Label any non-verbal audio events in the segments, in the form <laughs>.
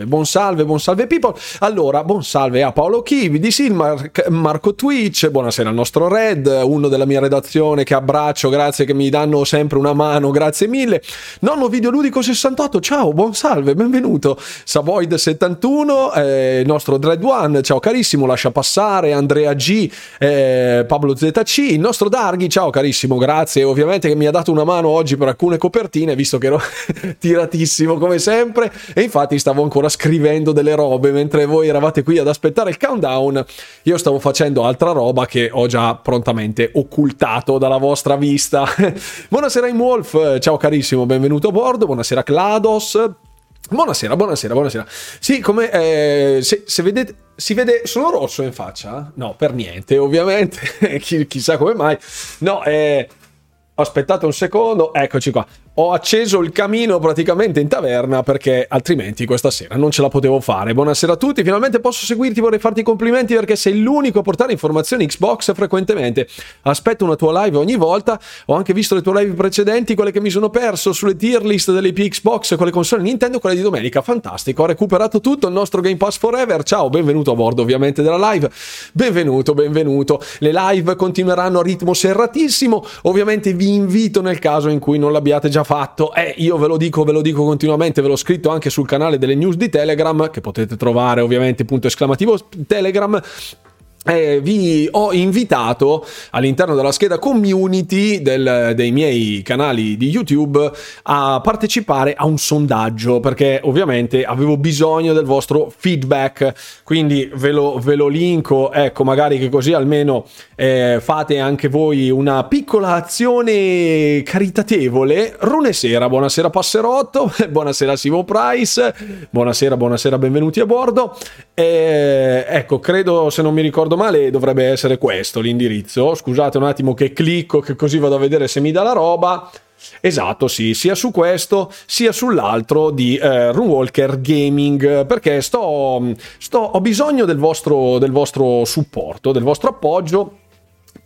salve, buon salve, buon salve people. Allora, buon salve a Paolo Chivi, di Silmar, Marco Twitch, buonasera al nostro Red, uno della mia redazione che abbraccio, grazie che mi danno sempre una mano, grazie mille. Nonno Videoludico 68, ciao, buon salve, benvenuto. Savoid 71, eh, nostro Dread One, ciao carissimo, lascia passare, Andrea G, eh, Pablo ZC, il nostro Darghi, ciao carissimo, grazie, ovviamente che mi ha dato una mano oggi per alcune copertine, visto che ero <laughs> tiratissimo come sempre e infatti stavo ancora scrivendo delle robe mentre voi eravate qui ad aspettare il countdown io stavo facendo altra roba che ho già prontamente occultato dalla vostra vista <laughs> buonasera Wolf ciao carissimo benvenuto a bordo buonasera Clados Buonasera, buonasera, buonasera. Sì, come eh, se, se, vedete, si vede, sono rosso in faccia? No, per niente, ovviamente. <laughs> Chi, chissà come mai. No, eh, aspettate un secondo, eccoci qua ho acceso il camino praticamente in taverna perché altrimenti questa sera non ce la potevo fare. Buonasera a tutti, finalmente posso seguirti, vorrei farti i complimenti perché sei l'unico a portare informazioni Xbox frequentemente. Aspetto una tua live ogni volta, ho anche visto le tue live precedenti, quelle che mi sono perso sulle tier list delle IP Xbox con le console Nintendo, quelle di domenica, fantastico, ho recuperato tutto il nostro Game Pass Forever, ciao, benvenuto a bordo ovviamente della live, benvenuto, benvenuto. Le live continueranno a ritmo serratissimo, ovviamente vi invito nel caso in cui non l'abbiate già fatto. Eh, io ve lo dico, ve lo dico continuamente, ve l'ho scritto anche sul canale delle news di Telegram, che potete trovare ovviamente punto esclamativo Telegram eh, vi ho invitato all'interno della scheda community del, dei miei canali di YouTube a partecipare a un sondaggio perché ovviamente avevo bisogno del vostro feedback. Quindi ve lo, ve lo linko ecco magari che così almeno eh, fate anche voi una piccola azione caritatevole. Rune Sera buonasera Passerotto <laughs> buonasera Simo Price buonasera buonasera benvenuti a bordo. Eh, ecco credo se non mi ricordo ricordo male dovrebbe essere questo l'indirizzo. Scusate un attimo che clicco, che così vado a vedere se mi dà la roba. Esatto, sì, sia su questo sia sull'altro di eh, Runewalker Gaming, perché sto, sto, ho bisogno del vostro, del vostro supporto, del vostro appoggio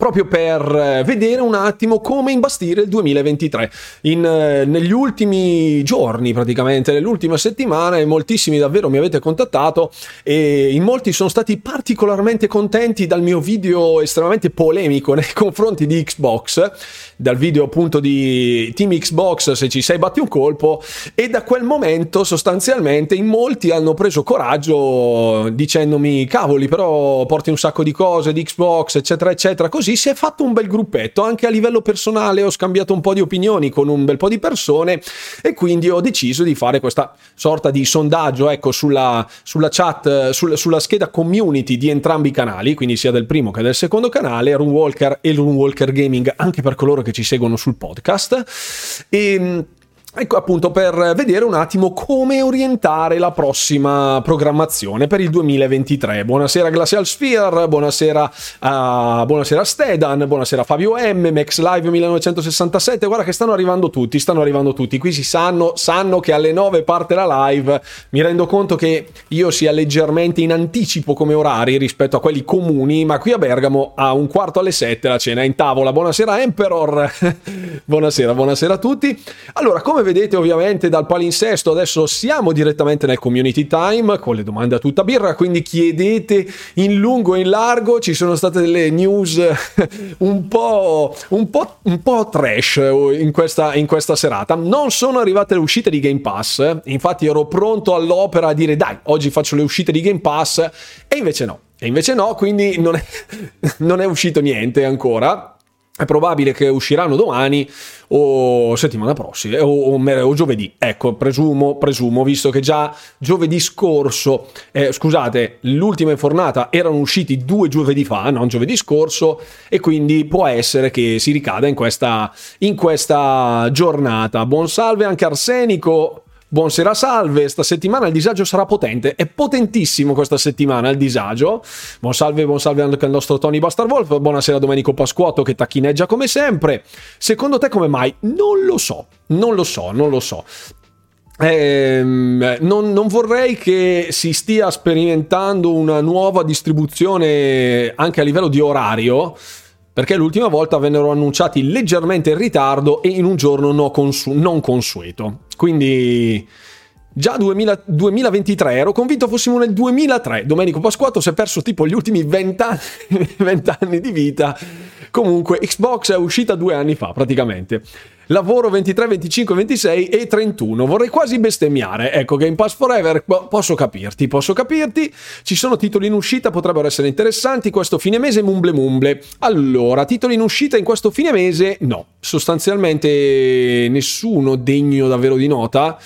proprio per eh, vedere un attimo come imbastire il 2023. In, eh, negli ultimi giorni, praticamente, nell'ultima settimana, moltissimi davvero mi avete contattato e in molti sono stati particolarmente contenti dal mio video estremamente polemico nei <laughs> confronti di Xbox, dal video appunto di Team Xbox se ci sei batti un colpo. E da quel momento sostanzialmente in molti hanno preso coraggio dicendomi cavoli però porti un sacco di cose di Xbox eccetera eccetera. Così si è fatto un bel gruppetto, anche a livello personale ho scambiato un po' di opinioni con un bel po' di persone e quindi ho deciso di fare questa sorta di sondaggio ecco, sulla, sulla chat, sul, sulla scheda community di entrambi i canali, quindi sia del primo che del secondo canale, Runewalker e Runewalker Gaming, anche per coloro che ci seguono sul podcast. E Ecco appunto per vedere un attimo come orientare la prossima programmazione per il 2023. Buonasera Glacial Sphere, buonasera a, buonasera Stedan, buonasera Fabio M, Max Live 1967. Guarda che stanno arrivando tutti, stanno arrivando tutti. Qui si sanno, sanno che alle 9 parte la live. Mi rendo conto che io sia leggermente in anticipo come orari rispetto a quelli comuni, ma qui a Bergamo a un quarto alle 7 la cena è in tavola. Buonasera Emperor. <laughs> buonasera, buonasera a tutti. Allora, come vedete ovviamente dal palinsesto adesso siamo direttamente nel community time con le domande a tutta birra, quindi chiedete in lungo e in largo, ci sono state delle news <laughs> un po', un po', un po trash in questa, in questa serata. Non sono arrivate le uscite di Game Pass, infatti ero pronto all'opera a dire dai, oggi faccio le uscite di Game Pass e invece no. E invece no, quindi non è, <laughs> non è uscito niente ancora è probabile che usciranno domani o settimana prossima o, o, o, giovedì. Ecco, presumo, presumo, visto che già giovedì scorso, eh, scusate, l'ultima infornata erano usciti due giovedì fa, non giovedì scorso, e quindi può essere che si ricada in questa, in questa giornata. Buon salve anche Arsenico. Buonasera salve, sta il disagio sarà potente, è potentissimo questa settimana il disagio. Buon salve, buon salve anche al nostro Tony Bastarwolf, buonasera Domenico Pasquotto che tacchineggia come sempre. Secondo te come mai? Non lo so, non lo so, non lo so. Eh, non, non, vorrei che si stia sperimentando una nuova distribuzione anche a livello di orario perché l'ultima volta vennero annunciati leggermente in ritardo e in un giorno non, consu- non consueto. Quindi Già 2000, 2023, ero convinto fossimo nel 2003. Domenico Pasquato si è perso tipo gli ultimi 20 anni, 20 anni di vita. Comunque, Xbox è uscita due anni fa praticamente. Lavoro 23, 25, 26 e 31. Vorrei quasi bestemmiare. Ecco, Game Pass Forever, posso capirti, posso capirti. Ci sono titoli in uscita, potrebbero essere interessanti. Questo fine mese, mumble mumble. Allora, titoli in uscita in questo fine mese? No, sostanzialmente nessuno degno davvero di nota.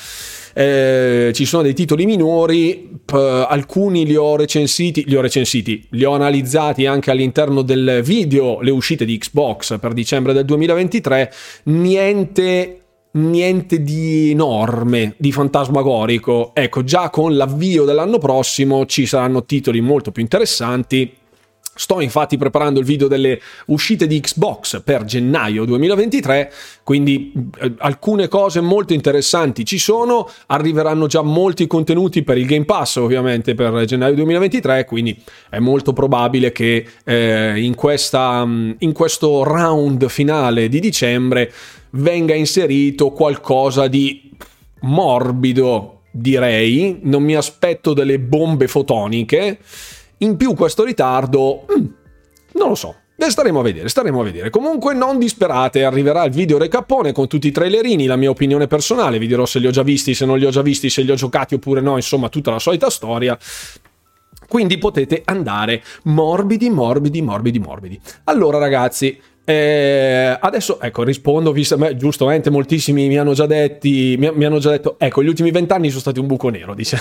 Eh, ci sono dei titoli minori, p- alcuni li ho recensiti, li ho recensiti, li ho analizzati anche all'interno del video, le uscite di Xbox per dicembre del 2023, niente niente di enorme, di fantasmagorico. Ecco, già con l'avvio dell'anno prossimo ci saranno titoli molto più interessanti Sto infatti preparando il video delle uscite di Xbox per gennaio 2023, quindi eh, alcune cose molto interessanti ci sono, arriveranno già molti contenuti per il Game Pass ovviamente per gennaio 2023, quindi è molto probabile che eh, in, questa, mm, in questo round finale di dicembre venga inserito qualcosa di morbido, direi, non mi aspetto delle bombe fotoniche in più questo ritardo, mm, non lo so. Ne staremo a vedere, staremo a vedere. Comunque non disperate, arriverà il video recappone con tutti i trailerini, la mia opinione personale, vi dirò se li ho già visti, se non li ho già visti, se li ho giocati oppure no, insomma tutta la solita storia. Quindi potete andare morbidi, morbidi, morbidi, morbidi. Allora ragazzi, eh, adesso ecco rispondo, visto, beh, giustamente moltissimi mi hanno già detti, mi, mi hanno già detto, ecco gli ultimi vent'anni sono stati un buco nero, dice.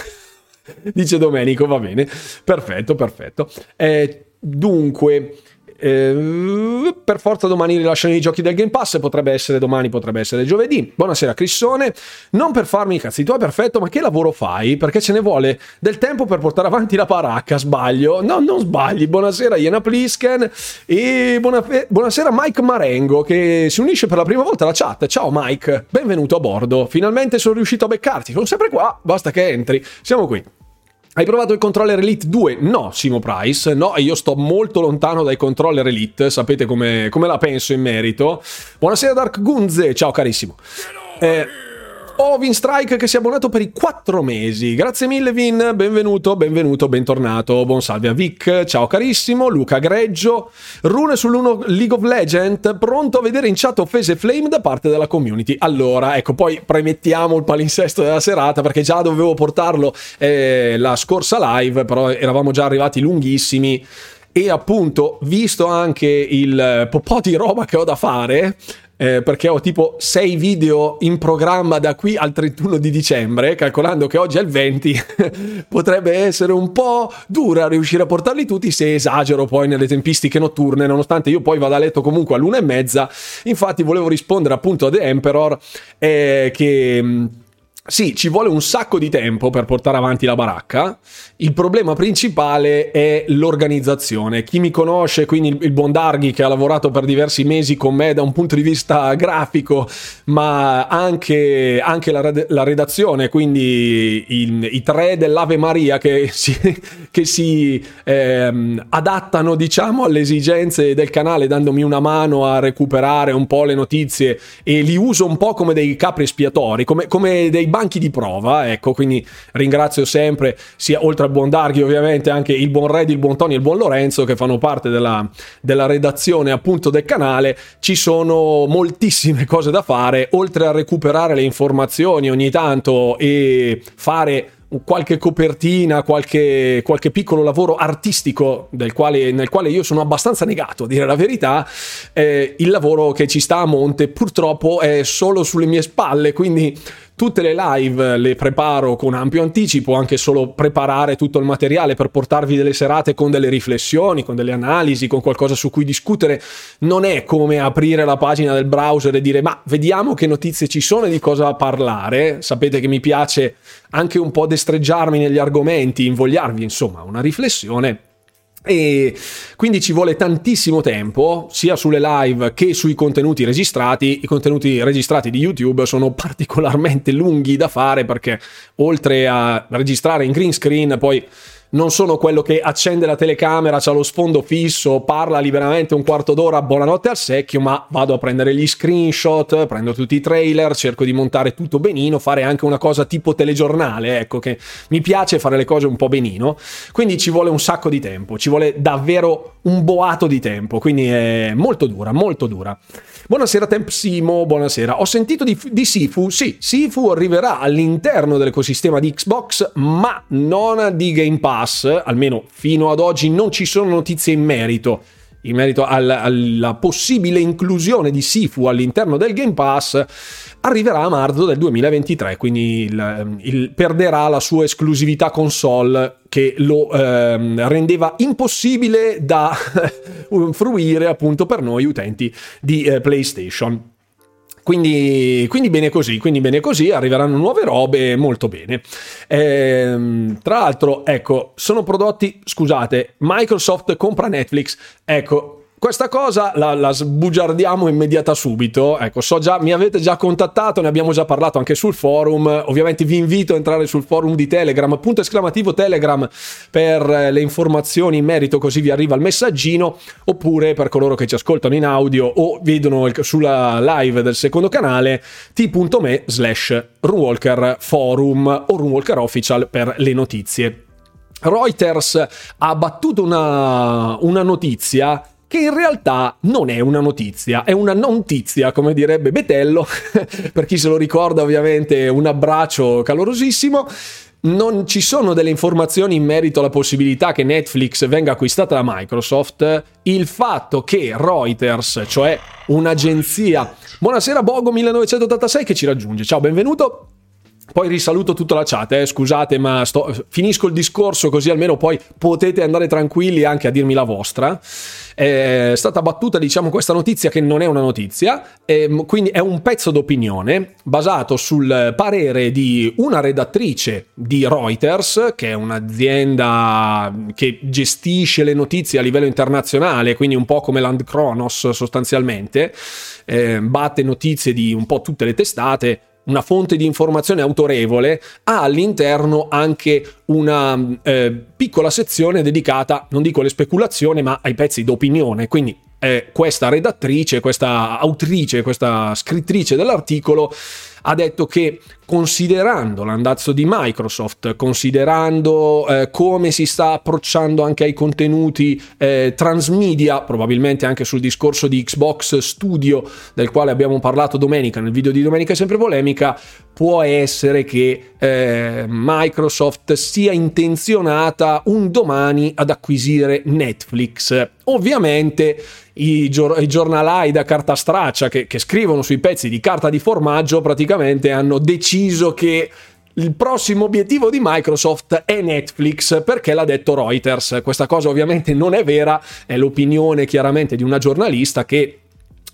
<laughs> Dice Domenico, va bene. Perfetto, perfetto. Eh, dunque, eh, per forza domani rilasciano i giochi del Game Pass, potrebbe essere domani, potrebbe essere giovedì. Buonasera Crissone, non per farmi i cazzi tuoi, perfetto, ma che lavoro fai? Perché ce ne vuole del tempo per portare avanti la baracca, sbaglio? No, non sbagli. Buonasera Iena Plisken e buona, buonasera Mike Marengo che si unisce per la prima volta alla chat. Ciao Mike, benvenuto a bordo. Finalmente sono riuscito a beccarti, sono sempre qua, basta che entri. Siamo qui. Hai provato il controller Elite 2? No, Simo Price, no, io sto molto lontano dai controller Elite, sapete come, come la penso in merito. Buonasera Dark Gunze, ciao carissimo. Eh, Oh, Vin Strike che si è abbonato per i 4 mesi. Grazie mille Vin, benvenuto, benvenuto, bentornato. Buon salve a Vic, ciao carissimo. Luca Greggio. Rune sull'uno League of Legends, pronto a vedere in chat offese Flame da parte della community. Allora, ecco, poi premettiamo il palinsesto della serata perché già dovevo portarlo eh, la scorsa live, però eravamo già arrivati lunghissimi e appunto visto anche il po' di roba che ho da fare eh, perché ho tipo 6 video in programma da qui al 31 di dicembre, calcolando che oggi è il 20, <laughs> potrebbe essere un po' dura riuscire a portarli tutti se esagero poi nelle tempistiche notturne, nonostante io poi vada a letto comunque all'una e mezza. Infatti volevo rispondere appunto a The Emperor eh, che mm, sì, ci vuole un sacco di tempo per portare avanti la baracca. Il problema principale è l'organizzazione. Chi mi conosce, quindi il, buon Darghi che ha lavorato per diversi mesi con me da un punto di vista grafico, ma anche, anche la, la, redazione, quindi il, i tre dell'Ave Maria che <laughs> si, che si ehm, adattano, diciamo, alle esigenze del canale, dandomi una mano a recuperare un po' le notizie e li uso un po' come dei capri espiatori, come, come dei banchi di prova, ecco, quindi ringrazio sempre, sia oltre al buon Darghi ovviamente, anche il buon Red, il buon Tony e il buon Lorenzo che fanno parte della, della redazione appunto del canale, ci sono moltissime <laughs> cose da fare, oltre a recuperare le informazioni ogni tanto e fare qualche copertina, qualche, qualche piccolo lavoro artistico quale, nel quale io sono abbastanza negato, a dire la verità, eh, il lavoro che ci sta a monte purtroppo è solo sulle mie spalle, quindi Tutte le live le preparo con ampio anticipo, anche solo preparare tutto il materiale per portarvi delle serate con delle riflessioni, con delle analisi, con qualcosa su cui discutere. Non è come aprire la pagina del browser e dire ma vediamo che notizie ci sono e di cosa parlare. Sapete che mi piace anche un po' destreggiarmi negli argomenti, invogliarvi insomma una riflessione e quindi ci vuole tantissimo tempo sia sulle live che sui contenuti registrati. I contenuti registrati di YouTube sono particolarmente lunghi da fare perché oltre a registrare in green screen poi non sono quello che accende la telecamera, c'ha lo sfondo fisso, parla liberamente un quarto d'ora, buonanotte al secchio, ma vado a prendere gli screenshot, prendo tutti i trailer, cerco di montare tutto benino, fare anche una cosa tipo telegiornale, ecco che mi piace fare le cose un po' benino, quindi ci vuole un sacco di tempo, ci vuole davvero un boato di tempo, quindi è molto dura, molto dura. Buonasera Tempsimo, buonasera. Ho sentito di, di Sifu, sì, Sifu arriverà all'interno dell'ecosistema di Xbox, ma non di Game Pass, almeno fino ad oggi non ci sono notizie in merito. In merito alla, alla possibile inclusione di Sifu all'interno del Game Pass arriverà a marzo del 2023, quindi il, il, perderà la sua esclusività console che lo ehm, rendeva impossibile da <laughs> fruire appunto per noi utenti di eh, PlayStation. Quindi, quindi, bene così, quindi bene così, arriveranno nuove robe molto bene. Ehm, tra l'altro, ecco, sono prodotti, scusate, Microsoft compra Netflix, ecco, questa cosa la, la, sbugiardiamo immediata subito. Ecco, so già, mi avete già contattato, ne abbiamo già parlato anche sul forum. Ovviamente vi invito a entrare sul forum di Telegram, punto esclamativo Telegram per eh, le informazioni in merito, così vi arriva il messaggino. Oppure per coloro che ci ascoltano in audio o vedono sulla live del secondo canale, t.me slash Runwalker Forum o Runwalker Official per le notizie. Reuters ha battuto una, una notizia che in realtà non è una notizia, è una notizia, come direbbe Betello, <laughs> per chi se lo ricorda ovviamente un abbraccio calorosissimo. Non ci sono delle informazioni in merito alla possibilità che Netflix venga acquistata da Microsoft. Il fatto che Reuters, cioè un'agenzia... Buonasera Bogo 1986 che ci raggiunge. Ciao, benvenuto. Poi risaluto tutta la chat, eh, scusate, ma sto, finisco il discorso così almeno poi potete andare tranquilli anche a dirmi la vostra. È stata battuta, diciamo, questa notizia che non è una notizia, ehm, quindi è un pezzo d'opinione basato sul parere di una redattrice di Reuters, che è un'azienda che gestisce le notizie a livello internazionale, quindi un po' come Land Kronos sostanzialmente, eh, batte notizie di un po' tutte le testate una fonte di informazione autorevole, ha all'interno anche una eh, piccola sezione dedicata, non dico alle speculazioni, ma ai pezzi d'opinione. Quindi eh, questa redattrice, questa autrice, questa scrittrice dell'articolo ha detto che considerando l'andazzo di Microsoft, considerando eh, come si sta approcciando anche ai contenuti eh, transmedia, probabilmente anche sul discorso di Xbox Studio del quale abbiamo parlato domenica, nel video di domenica sempre polemica, può essere che eh, Microsoft sia intenzionata un domani ad acquisire Netflix. Ovviamente i, gior- i giornalai da carta straccia che, che scrivono sui pezzi di carta di formaggio praticamente hanno deciso che il prossimo obiettivo di Microsoft è Netflix perché l'ha detto Reuters. Questa cosa ovviamente non è vera, è l'opinione chiaramente di una giornalista che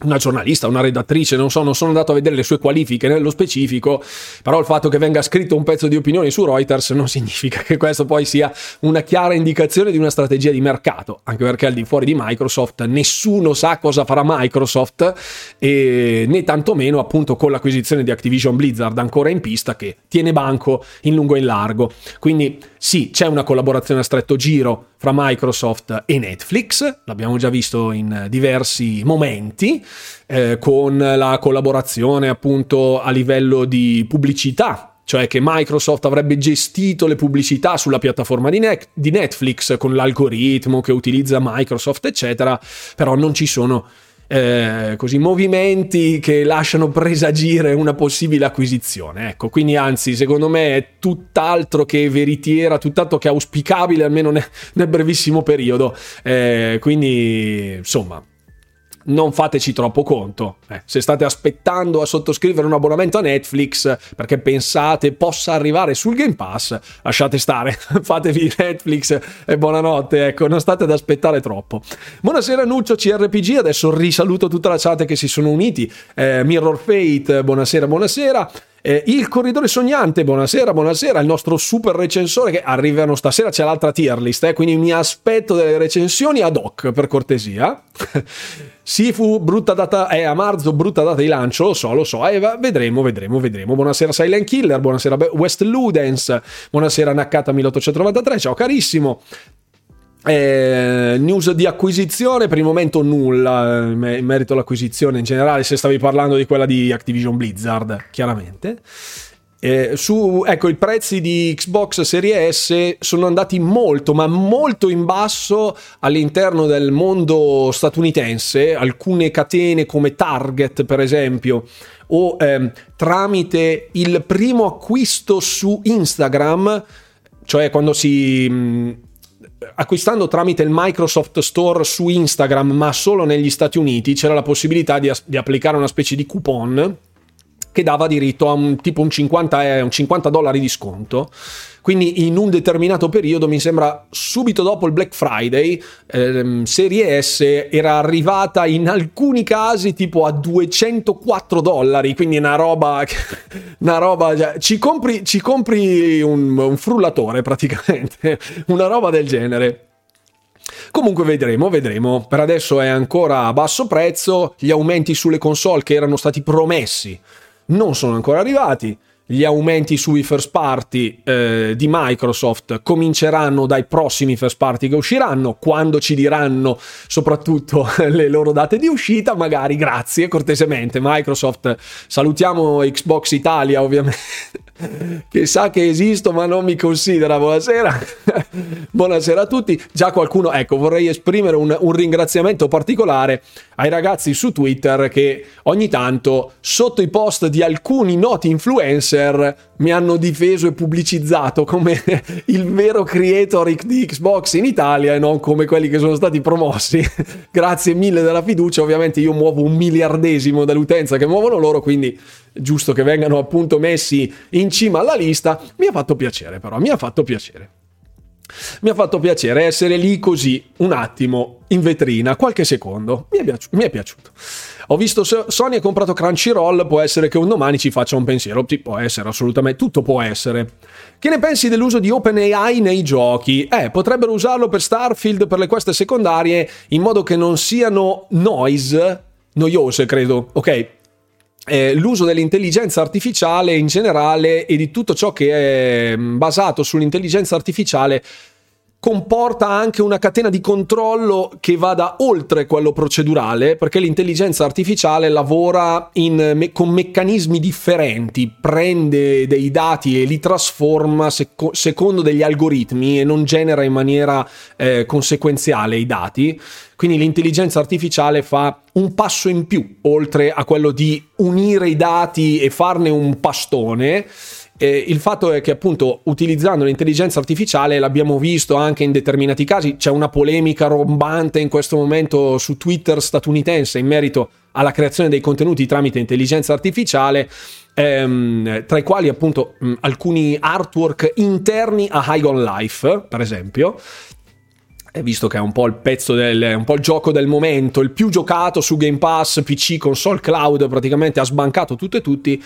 una giornalista, una redattrice, non so, non sono andato a vedere le sue qualifiche nello specifico, però il fatto che venga scritto un pezzo di opinioni su Reuters non <laughs> significa che questo poi sia una chiara indicazione di una strategia di mercato, anche perché al di fuori di Microsoft nessuno sa cosa farà Microsoft e né tantomeno appunto con l'acquisizione di Activision Blizzard ancora in pista che tiene banco in lungo e in largo. Quindi sì, c'è una collaborazione a stretto giro fra Microsoft e Netflix, l'abbiamo già visto in diversi momenti, eh, con la collaborazione appunto a livello di pubblicità cioè che Microsoft avrebbe gestito le pubblicità sulla piattaforma di, ne- di, Netflix con l'algoritmo che utilizza Microsoft, eccetera, però non ci sono eh, così, movimenti che lasciano presagire una possibile acquisizione. Ecco, quindi anzi, secondo me è tutt'altro che veritiera, tutt'altro che auspicabile, almeno nel, nel brevissimo periodo. Eh, quindi, insomma, non fateci troppo conto. Eh, se state aspettando a sottoscrivere un abbonamento a Netflix perché pensate possa arrivare sul Game Pass, lasciate stare, <laughs> fatevi Netflix e buonanotte, ecco, non state ad aspettare troppo. Buonasera Nuccio CRPG, adesso risaluto tutta la chat che si sono uniti. Eh, Mirror Fate, buonasera, buonasera. Eh, il corridore sognante, buonasera, buonasera, il nostro super recensore che arrivano stasera, c'è l'altra tier list, eh, quindi mi aspetto delle recensioni ad hoc per cortesia. <laughs> Sifu, brutta data, è eh, a marzo, brutta data di lancio, lo so, lo so, eh, vedremo, vedremo, vedremo. Buonasera Silent Killer, buonasera West Ludens, buonasera Nakata 1893, ciao carissimo. Eh, news di acquisizione, per il momento nulla eh, in merito all'acquisizione in generale, se stavi parlando di quella di Activision Blizzard, chiaramente. Eh, su, ecco, i prezzi di Xbox Series S sono andati molto, ma molto in basso all'interno del mondo statunitense. Alcune catene come Target, per esempio, o eh, tramite il primo acquisto su Instagram, cioè quando si mm, acquistando tramite il Microsoft Store su Instagram, ma solo negli Stati Uniti, c'era la possibilità di, di applicare una specie di coupon che dava diritto a un tipo un 50, eh, un 50 dollari di sconto. Quindi in un determinato periodo, mi sembra subito dopo il Black Friday, ehm, Serie S era arrivata in alcuni casi tipo a 204 dollari, quindi una roba... <laughs> Una roba cioè, ci, compri, ci compri un, un frullatore praticamente, <laughs> una roba del genere. Comunque vedremo, vedremo. Per adesso è ancora a basso prezzo, gli aumenti sulle console che erano stati promessi non sono ancora arrivati. Gli aumenti sui first party eh, di Microsoft cominceranno dai prossimi first party che usciranno, quando ci diranno soprattutto <laughs> le loro date di uscita, magari grazie cortesemente Microsoft. Salutiamo Xbox Italia ovviamente che sa che esisto ma non mi considera. Buonasera, <laughs> buonasera a tutti. Già qualcuno, ecco, vorrei esprimere un, un, ringraziamento particolare ai ragazzi su Twitter che ogni tanto sotto i post di alcuni noti influencer mi hanno difeso e pubblicizzato come <laughs> il vero creator di Xbox in Italia e non come quelli che sono stati promossi. <laughs> Grazie mille della fiducia, ovviamente io muovo un miliardesimo dell'utenza che muovono loro, quindi giusto che vengano appunto messi in cima alla lista. Mi ha fatto piacere però, mi ha fatto piacere. Mi ha fatto piacere essere lì così un attimo in vetrina, qualche secondo. Mi è, piaci- mi è piaciuto. Ho visto Sony ha comprato Crunchyroll, può essere che un domani ci faccia un pensiero. Sì, può essere, assolutamente, tutto può essere. Che ne pensi dell'uso di OpenAI nei giochi? Eh, potrebbero usarlo per Starfield, per le queste secondarie, in modo che non siano noise, noiose credo, ok? Eh, l'uso dell'intelligenza artificiale in generale e di tutto ciò che è mm, basato sull'intelligenza artificiale comporta anche una catena di controllo che vada oltre quello procedurale, perché l'intelligenza artificiale lavora me- con meccanismi differenti, prende dei dati e li trasforma seco- secondo degli algoritmi e non genera in maniera eh, conseguenziale i dati. Quindi l'intelligenza artificiale fa un passo in più, oltre a quello di unire i dati e farne un pastone eh, il fatto è che appunto utilizzando l'intelligenza artificiale, l'abbiamo visto anche in determinati casi, c'è una polemica rombante in questo momento su Twitter statunitense in merito alla creazione dei contenuti tramite intelligenza artificiale, ehm, tra i quali appunto mh, alcuni artwork interni a High on Life, per esempio, visto che è un po' il pezzo del un po' il gioco del momento, il più giocato su Game Pass, PC, console cloud, praticamente ha sbancato tutto e tutti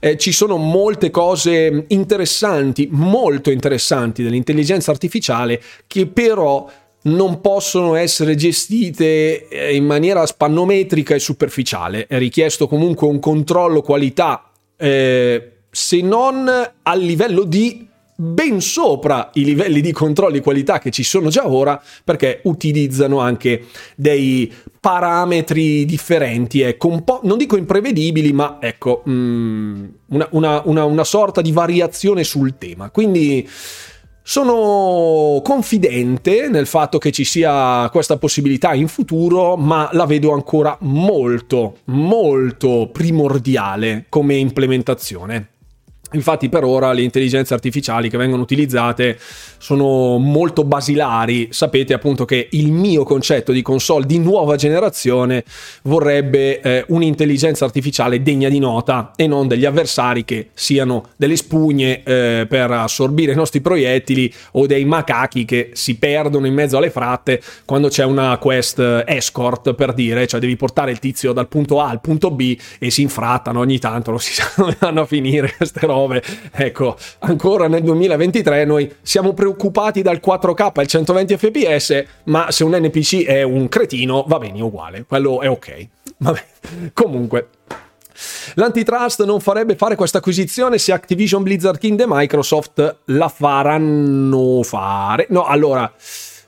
eh, ci sono molte cose interessanti, molto interessanti dell'intelligenza artificiale che però non possono essere gestite eh, in maniera spannometrica e superficiale. È richiesto comunque un controllo qualità, eh, se non a livello di ben sopra i livelli di controllo di qualità che ci sono già ora perché utilizzano anche dei parametri differenti, ecco, un po', non dico imprevedibili, ma ecco, mm, una, una, una, una sorta di variazione sul tema. Quindi sono confidente nel fatto che ci sia questa possibilità in futuro, ma la vedo ancora molto, molto primordiale come implementazione. Infatti per ora le intelligenze artificiali che vengono utilizzate sono molto basilari. Sapete appunto che il mio concetto di console di nuova generazione vorrebbe eh, un'intelligenza artificiale degna di nota e non degli avversari che siano delle spugne eh, per assorbire i nostri proiettili o dei macachi che si perdono in mezzo alle fratte quando c'è una quest eh, escort per dire, cioè devi portare il tizio dal punto A al punto B e si infrattano ogni tanto, non si <laughs> sa dove vanno a finire queste robe robe. Ecco, ancora nel 2023 noi siamo preoccupati dal 4K al 120 fps, ma se un NPC è un cretino va bene uguale, quello è ok. Vabbè, comunque. L'antitrust non farebbe fare questa acquisizione se Activision Blizzard King e Microsoft la faranno fare. No, allora,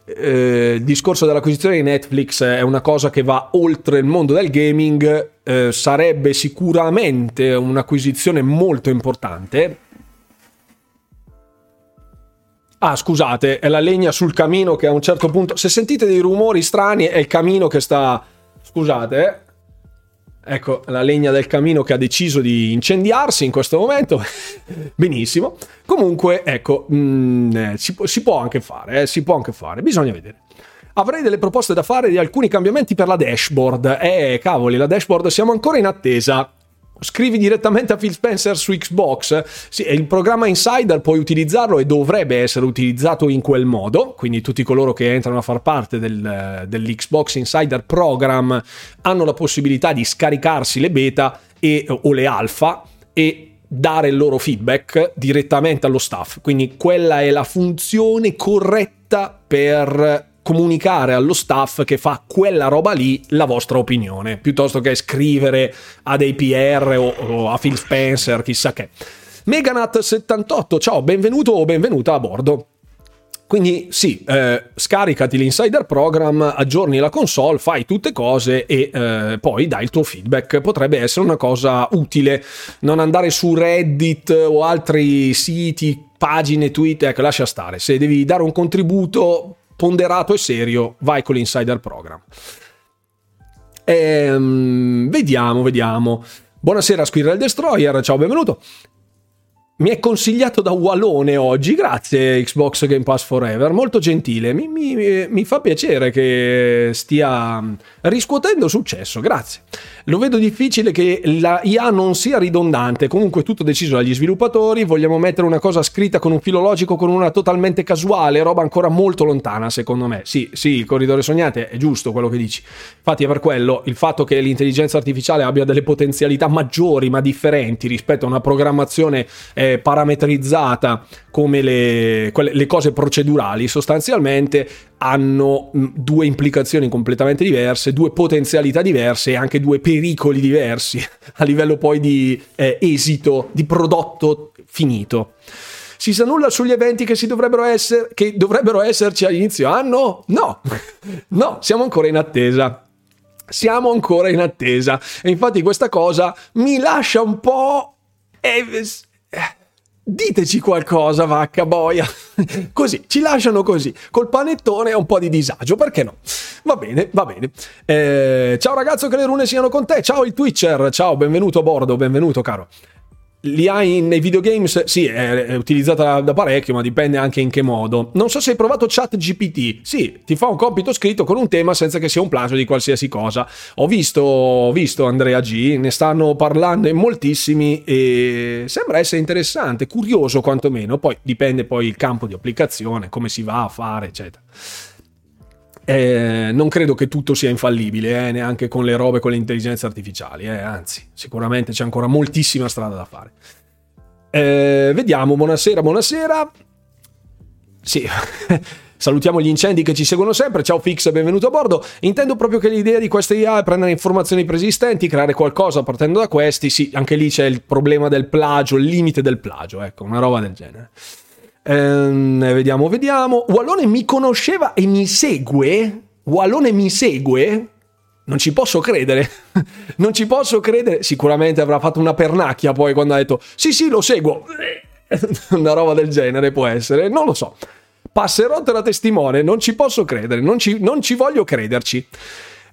eh, il discorso dell'acquisizione di Netflix è una cosa che va oltre il mondo del gaming, eh, sarebbe sicuramente un'acquisizione molto importante. Ah, scusate, è la legna sul camino che a un certo punto... Se sentite dei rumori strani è il camino che sta... Scusate. Ecco la legna del camino che ha deciso di incendiarsi in questo momento. <laughs> Benissimo. Comunque, ecco, mh, mm, eh, si, si, può fare, eh, si può anche fare, bisogna vedere. Avrei delle proposte da fare di alcuni cambiamenti per la dashboard. Eh, cavoli, la dashboard siamo ancora in attesa scrivi direttamente a Phil Spencer su Xbox. Sì, il programma Insider puoi utilizzarlo e dovrebbe essere utilizzato in quel modo. Quindi tutti coloro che entrano a far parte del, dell'Xbox Insider Program hanno la possibilità di scaricarsi le beta e, o le alfa e dare il loro feedback direttamente allo staff. Quindi quella è la funzione corretta per comunicare allo staff che fa quella roba lì la vostra opinione, piuttosto che scrivere a dei PR o, o a Phil Spencer, chissà che. Meganat78, ciao, benvenuto o benvenuta a bordo. Quindi sì, eh, scaricati l'insider program, aggiorni la console, fai tutte cose e eh, poi dai il tuo feedback. Potrebbe essere una cosa utile. Non andare su Reddit o altri siti, pagine, tweet, ecco, lascia stare. Se devi dare un contributo, ponderato e serio, vai con l'insider program. Ehm, vediamo, vediamo. Buonasera Squirrel Destroyer, ciao, benvenuto. Mi è consigliato da Wallone oggi, grazie Xbox Game Pass Forever, molto gentile, mi, mi, mi, fa piacere che stia riscuotendo successo, grazie. Lo vedo difficile che la IA non sia ridondante, comunque tutto deciso dagli sviluppatori, vogliamo mettere una cosa scritta con un filo logico, con una totalmente casuale, roba ancora molto lontana secondo me. Sì, sì, il corridore sognate è giusto quello che dici. Infatti è per quello il fatto che l'intelligenza artificiale abbia delle potenzialità maggiori ma differenti rispetto a una programmazione... Eh, parametrizzata come le, quelle, le cose procedurali, sostanzialmente hanno due implicazioni completamente diverse, due potenzialità diverse e anche due pericoli diversi <laughs> a livello poi di eh, esito, di prodotto finito. Si sa nulla sugli eventi che, dovrebbero, essere, che dovrebbero esserci all'inizio anno? No, <laughs> no, siamo ancora in attesa. Siamo ancora in attesa. E infatti questa cosa mi lascia un po'... Eh, Diteci qualcosa, vacca boia. <laughs> così, ci lasciano così, col panettone e un po' di disagio, perché no? Va bene, va bene. Eh, ciao ragazzo, che le rune siano con te. Ciao il Twitcher, ciao, benvenuto a bordo, benvenuto caro li hai nei videogames? Sì, è, utilizzata da parecchio, ma dipende anche in che modo. Non so se hai provato ChatGPT. Sì, ti fa un compito scritto con un tema senza che sia un plagio di qualsiasi cosa. Ho visto, ho visto Andrea G, ne stanno parlando in moltissimi e sembra essere interessante, curioso quantomeno. Poi dipende poi il campo di applicazione, come si va a fare, eccetera. Eh, non credo che tutto sia infallibile, eh, neanche con le robe, con le intelligenze artificiali, eh, anzi, sicuramente c'è ancora moltissima strada da fare. Eh, vediamo, buonasera, buonasera. Sì, <laughs> salutiamo gli incendi che ci seguono sempre. Ciao Fix, benvenuto a bordo. Intendo proprio che l'idea di questa IA è prendere informazioni preesistenti, creare qualcosa partendo da questi. Sì, anche lì c'è il problema del plagio, il limite del plagio, ecco, una roba del genere. Ehm, vediamo, vediamo. Wallone mi conosceva e mi segue? Wallone mi segue? Non ci posso credere. <laughs> non ci posso credere. Sicuramente avrà fatto una pernacchia poi quando ha detto sì, sì, lo seguo. <laughs> una roba del genere può essere. Non lo so. Passerò te testimone. Non ci posso credere. Non ci, non ci voglio crederci.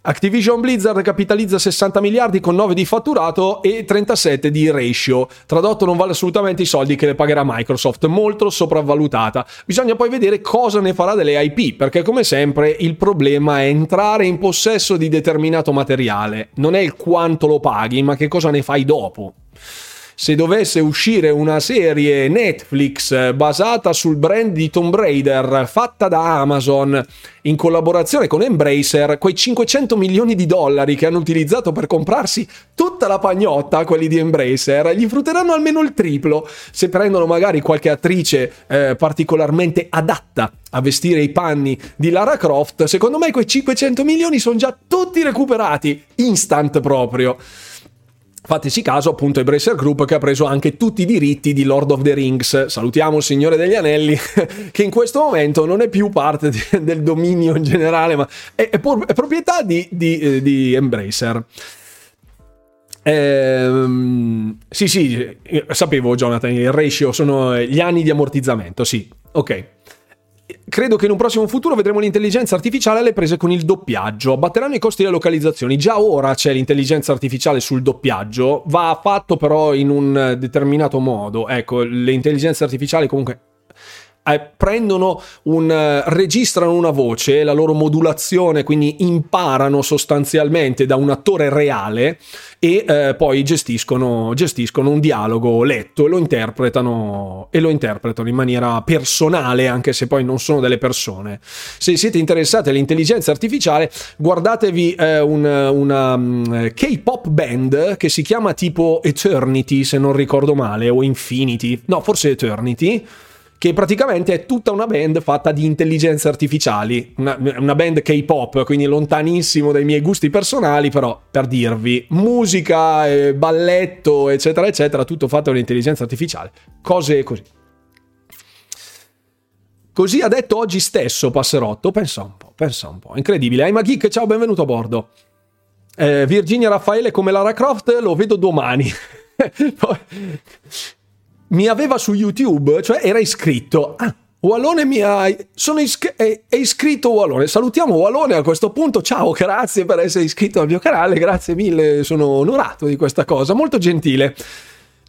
Activision Blizzard capitalizza 60 miliardi con 9 di fatturato e 37 di ratio. Tradotto non vale assolutamente i soldi che le pagherà Microsoft, molto sopravvalutata. Bisogna poi vedere cosa ne farà delle IP, perché come sempre il problema è entrare in possesso di determinato materiale. Non è il quanto lo paghi, ma che cosa ne fai dopo se dovesse uscire una serie Netflix basata sul brand di Tomb Raider fatta da Amazon in collaborazione con Embracer, quei 500 milioni di dollari che hanno utilizzato per comprarsi tutta la pagnotta, quelli di Embracer, gli frutteranno almeno il triplo se prendono magari qualche attrice eh, particolarmente adatta a vestire i panni di Lara Croft. Secondo me quei 500 milioni sono già tutti recuperati instant proprio. Fateci caso appunto Embracer Group che ha preso anche tutti i diritti di Lord of the Rings. Salutiamo il Signore degli Anelli <laughs> che in questo momento non è più parte di, del dominio in generale ma è, è, è proprietà di, di, eh, di Embracer. Ehm, sì, sì, sapevo Jonathan, il ratio sono gli anni di ammortizzamento, sì, ok credo che in un prossimo futuro vedremo l'intelligenza artificiale alle prese con il doppiaggio. Abbatteranno i costi delle localizzazioni. Già ora c'è l'intelligenza artificiale sul doppiaggio, va fatto però in un determinato modo. Ecco, le intelligenze artificiali comunque eh, prendono un, eh, registrano una voce, la loro modulazione, quindi imparano sostanzialmente da un attore reale e eh, poi gestiscono, gestiscono, un dialogo letto e lo, interpretano, e lo interpretano in maniera personale, anche se poi non sono delle persone. Se siete interessati all'intelligenza artificiale, guardatevi eh, un, una um, K-pop band che si chiama tipo Eternity, se non ricordo male, o Infinity, no, forse Eternity che praticamente è tutta una band fatta di intelligenze artificiali, una, una, band K-pop, quindi lontanissimo dai miei gusti personali, però per dirvi, musica, eh, balletto, eccetera, eccetera, tutto fatto da un'intelligenza artificiale, cose così. Così ha detto oggi stesso Passerotto, pensa un po', pensa un po', incredibile. Aima Geek, ciao, benvenuto a bordo. Eh, Virginia Raffaele come Lara Croft, lo vedo domani. <laughs> mi aveva su YouTube, cioè era iscritto. Ah, Wallone mi ha. Iscr- è, iscritto Wallone. Salutiamo Wallone a questo punto. Ciao, grazie per essere iscritto al mio canale. Grazie mille, sono onorato di questa cosa. Molto gentile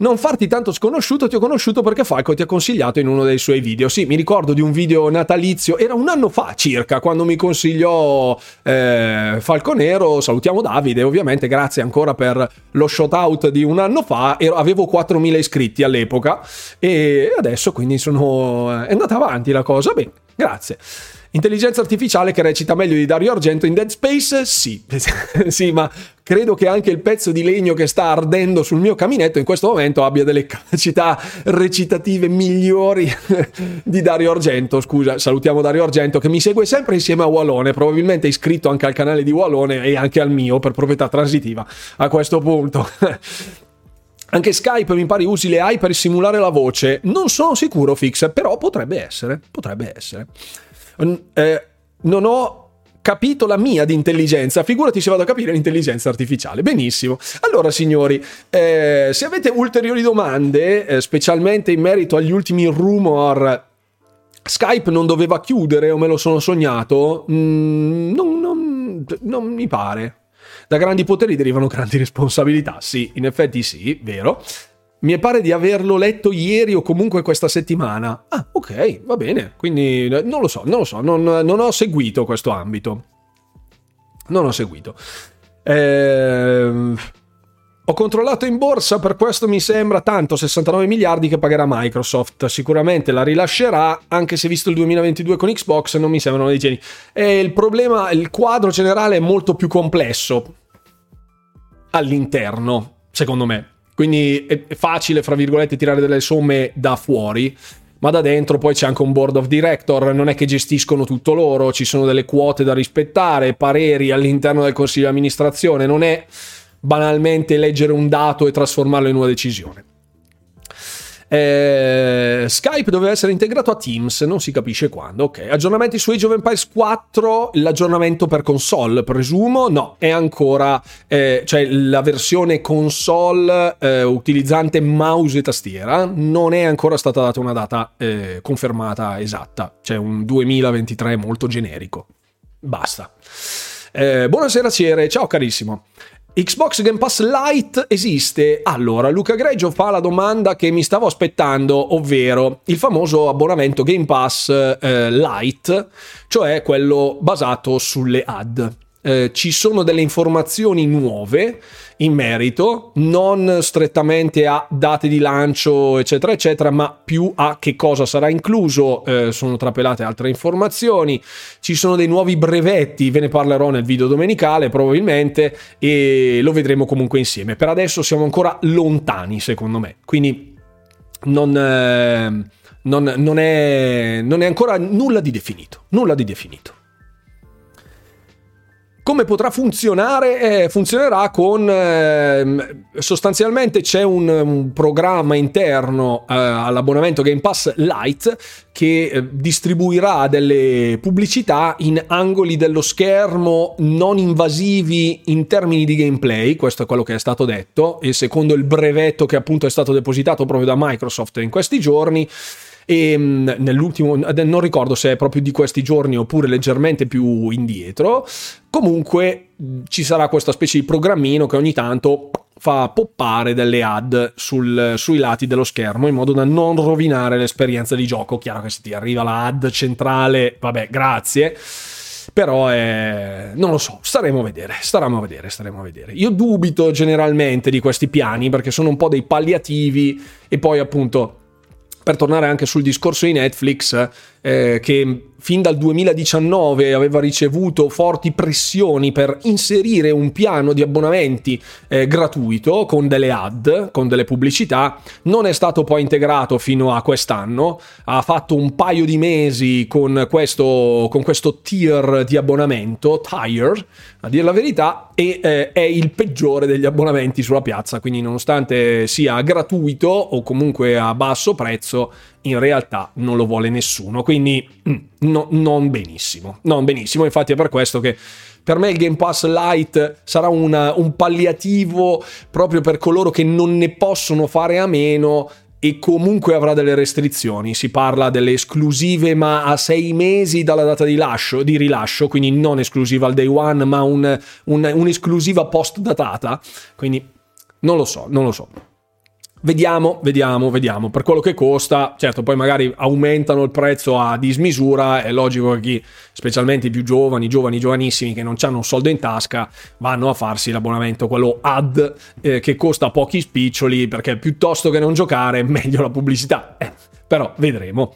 non farti tanto sconosciuto, ti ho conosciuto perché Falco ti ha consigliato in uno dei suoi video. Sì, mi ricordo di un video natalizio, era un anno fa circa, quando mi consigliò eh, Falco Nero. Salutiamo Davide, ovviamente, grazie ancora per lo shout out di un anno fa. Ero, avevo 4.000 iscritti all'epoca e adesso quindi sono, è andata avanti la cosa. Bene, grazie. Intelligenza artificiale che recita meglio di Dario Argento in Dead Space? Sì, <laughs> sì, ma credo che anche il pezzo di legno che sta ardendo sul mio caminetto in questo momento abbia delle capacità recitative migliori <laughs> di Dario Argento. Scusa, salutiamo Dario Argento che mi segue sempre insieme a Wallone, probabilmente è iscritto anche al canale di Wallone e anche al mio per proprietà transitiva a questo punto. <laughs> Anche Skype mi pare usi le AI per simulare la voce. Non sono sicuro, Fix, però potrebbe essere. Potrebbe essere eh, non ho capito la mia di intelligenza, figurati se vado a capire l'intelligenza artificiale. Benissimo. Allora, signori, eh, se avete ulteriori domande, eh, specialmente in merito agli ultimi rumor, Skype non doveva chiudere o me lo sono sognato, mm, non, non, non mi pare. Da grandi poteri derivano grandi <laughs> responsabilità. Sì, in effetti sì, vero. Mi pare di averlo letto ieri o comunque questa settimana. Ah, ok, va bene. Quindi eh, non lo so, non lo so, non, non ho seguito questo ambito. Non ho seguito. Eh, ho controllato in borsa, per questo mi sembra tanto 69 miliardi che pagherà Microsoft. Sicuramente la rilascerà, anche se visto il 2022 con Xbox non mi sembrano dei geni. E il problema, il quadro generale è molto più complesso all'interno, secondo me. Quindi è facile, fra virgolette, tirare delle somme da fuori ma da dentro poi c'è anche un board of director, non è che gestiscono tutto loro, ci sono delle quote da rispettare, pareri all'interno del consiglio di amministrazione, non è banalmente leggere un dato e trasformarlo in una decisione. Eh, Skype doveva essere integrato a Teams, non si capisce quando. Ok, aggiornamenti su Age of Empires 4, l'aggiornamento per console, presumo? No, è ancora, eh, cioè la versione console eh, utilizzante mouse e tastiera, non è ancora stata data una data eh, confermata esatta, c'è un 2023 molto generico. Basta. Eh, buonasera Ciere, ciao carissimo. Xbox Game Pass Lite esiste? Allora, Luca Greggio fa la domanda che mi stavo aspettando, ovvero il famoso abbonamento Game Pass eh, Lite, cioè quello basato sulle ad. Eh, ci sono delle informazioni nuove in merito, non strettamente a date di lancio, eccetera, eccetera, ma più a che cosa sarà incluso. Eh, sono trapelate altre informazioni. Ci sono dei nuovi brevetti, ve ne parlerò nel video domenicale probabilmente, e lo vedremo comunque insieme. Per adesso siamo ancora lontani, secondo me. Quindi non. Eh, non, non, è, non è ancora nulla di definito. Nulla di definito. Come potrà funzionare? Eh, funzionerà con eh, sostanzialmente c'è un, un programma interno eh, all'abbonamento Game Pass Lite che eh, distribuirà delle pubblicità in angoli dello schermo non invasivi in termini di gameplay, questo è quello che è stato detto e secondo il brevetto che appunto è stato depositato proprio da Microsoft in questi giorni e ehm, nell'ultimo, non ricordo se è proprio di questi giorni oppure leggermente più indietro, comunque ci sarà questa specie di programmino che ogni tanto fa poppare delle ad sul, sui lati dello schermo in modo da non rovinare l'esperienza di gioco. Chiaro che se ti arriva la ad centrale, vabbè, grazie. Però è... non lo so, staremo a vedere, staremo a vedere, staremo a vedere. Io dubito generalmente di questi piani perché sono un po' dei palliativi e poi appunto per tornare anche sul discorso di Netflix, eh, che fin dal 2019 aveva ricevuto forti pressioni per inserire un piano di abbonamenti eh, gratuito con delle ad, con delle pubblicità, non è stato poi integrato fino a quest'anno, ha fatto un paio di mesi con questo, con questo tier di abbonamento, Tire, a dire la verità, e eh, è il peggiore degli abbonamenti sulla piazza, quindi nonostante sia gratuito o comunque a basso prezzo, in realtà non lo vuole nessuno, quindi mm, no, non benissimo, non benissimo, infatti è per questo che per me il Game Pass Lite sarà una, un palliativo proprio per coloro che non ne possono fare a meno e comunque avrà delle restrizioni. Si parla delle esclusive, ma a sei mesi dalla data di, lascio, di rilascio, quindi non esclusiva al day one, ma un, un, un'esclusiva post datata. Quindi non lo so, non lo so. Vediamo, vediamo, vediamo. Per quello che costa, certo, poi magari aumentano il prezzo a dismisura. È logico che chi, specialmente i più giovani, giovani, giovanissimi che non hanno un soldo in tasca, vanno a farsi l'abbonamento, quello ad, eh, che costa pochi spiccioli, perché piuttosto che non giocare, <laughs> meglio la pubblicità. Eh, però vedremo.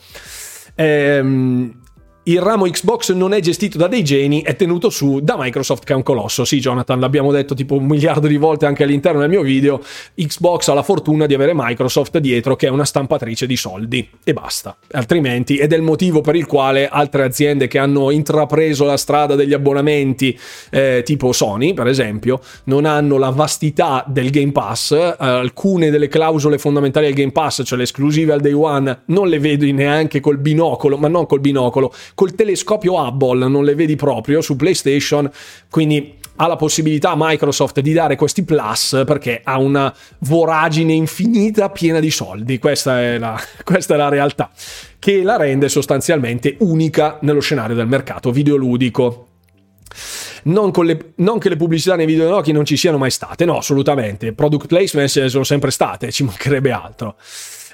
Ehm, il ramo Xbox non è gestito da dei geni, è tenuto su da Microsoft che è un colosso. Sì, Jonathan, l'abbiamo detto tipo un miliardo di volte anche all'interno del mio video. Xbox ha la fortuna di avere Microsoft dietro che è una stampatrice di soldi e basta. Altrimenti, ed è il motivo per il quale altre aziende che hanno intrapreso la strada degli abbonamenti, eh, tipo Sony, per esempio, non hanno la vastità del Game Pass. Eh, alcune delle clausole fondamentali del Game Pass, cioè le esclusive al day one, non le vedi neanche col binocolo, ma non col binocolo col telescopio Hubble non le vedi proprio su PlayStation, quindi ha la possibilità Microsoft di dare questi plus perché ha una voragine infinita piena di soldi, questa è la, <laughs> questa è la realtà, che la rende sostanzialmente unica nello scenario del mercato videoludico. Non, le, non, che le pubblicità nei videogiochi non ci siano mai state, no, assolutamente. Product placement sono sempre state, ci mancherebbe altro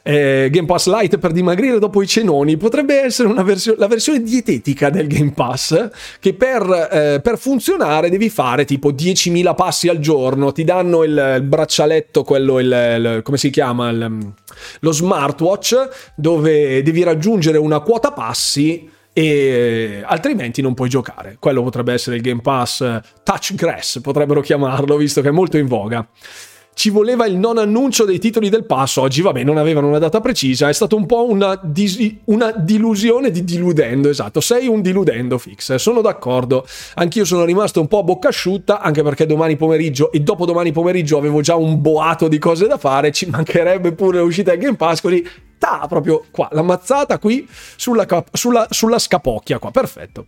eh, Game Pass Lite per dimagrire dopo i cenoni potrebbe essere versione, la versione dietetica del Game Pass che per, eh, per, funzionare devi fare tipo 10.000 passi al giorno. Ti danno il, il braccialetto quello il, il, come si chiama? Lo smartwatch dove devi raggiungere una quota passi e altrimenti non puoi giocare. Quello potrebbe essere il Game Pass Touch Grass, potrebbero chiamarlo, visto che è molto in voga ci voleva il non annuncio dei titoli del pass. Oggi, vabbè, non avevano una data precisa. È stato un po' una, dis- una dilusione di diludendo. Esatto, sei un diludendo fix. Sono d'accordo. Anch'io sono rimasto un po' a bocca asciutta, anche perché domani pomeriggio e dopodomani pomeriggio avevo già un boato di cose da fare. Ci mancherebbe pure l'uscita del Game Pass. Ta, proprio qua, la mazzata qui sulla, sulla, sulla scapocchia qua. Perfetto.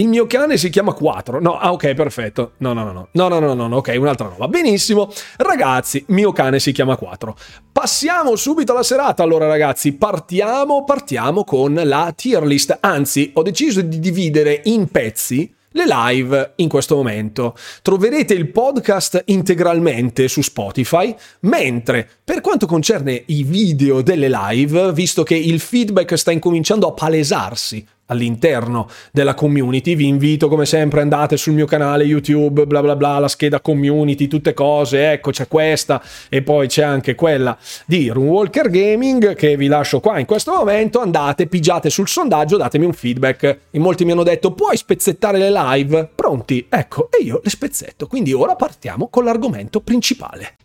Il mio cane si chiama 4. No, ah, ok, perfetto. No, no, no, no. No, no, no, no, ok, un'altra roba. Benissimo. Ragazzi, mio cane si chiama 4. Passiamo subito alla serata. Allora, ragazzi, partiamo, partiamo con la tier list. Anzi, ho deciso di dividere in pezzi le live in questo momento. Troverete il podcast integralmente su Spotify, mentre per quanto concerne i video delle live, visto che il feedback sta incominciando a palesarsi all'interno della community. Vi invito come sempre andate sul mio canale YouTube, bla bla bla, la scheda community, tutte cose, ecco c'è questa e poi c'è anche quella di Runewalker Gaming che vi lascio qua in questo momento. Andate, pigiate sul sondaggio, datemi un feedback. In molti mi hanno detto puoi spezzettare le live? Pronti? Ecco, e io le spezzetto. Quindi ora partiamo con l'argomento principale.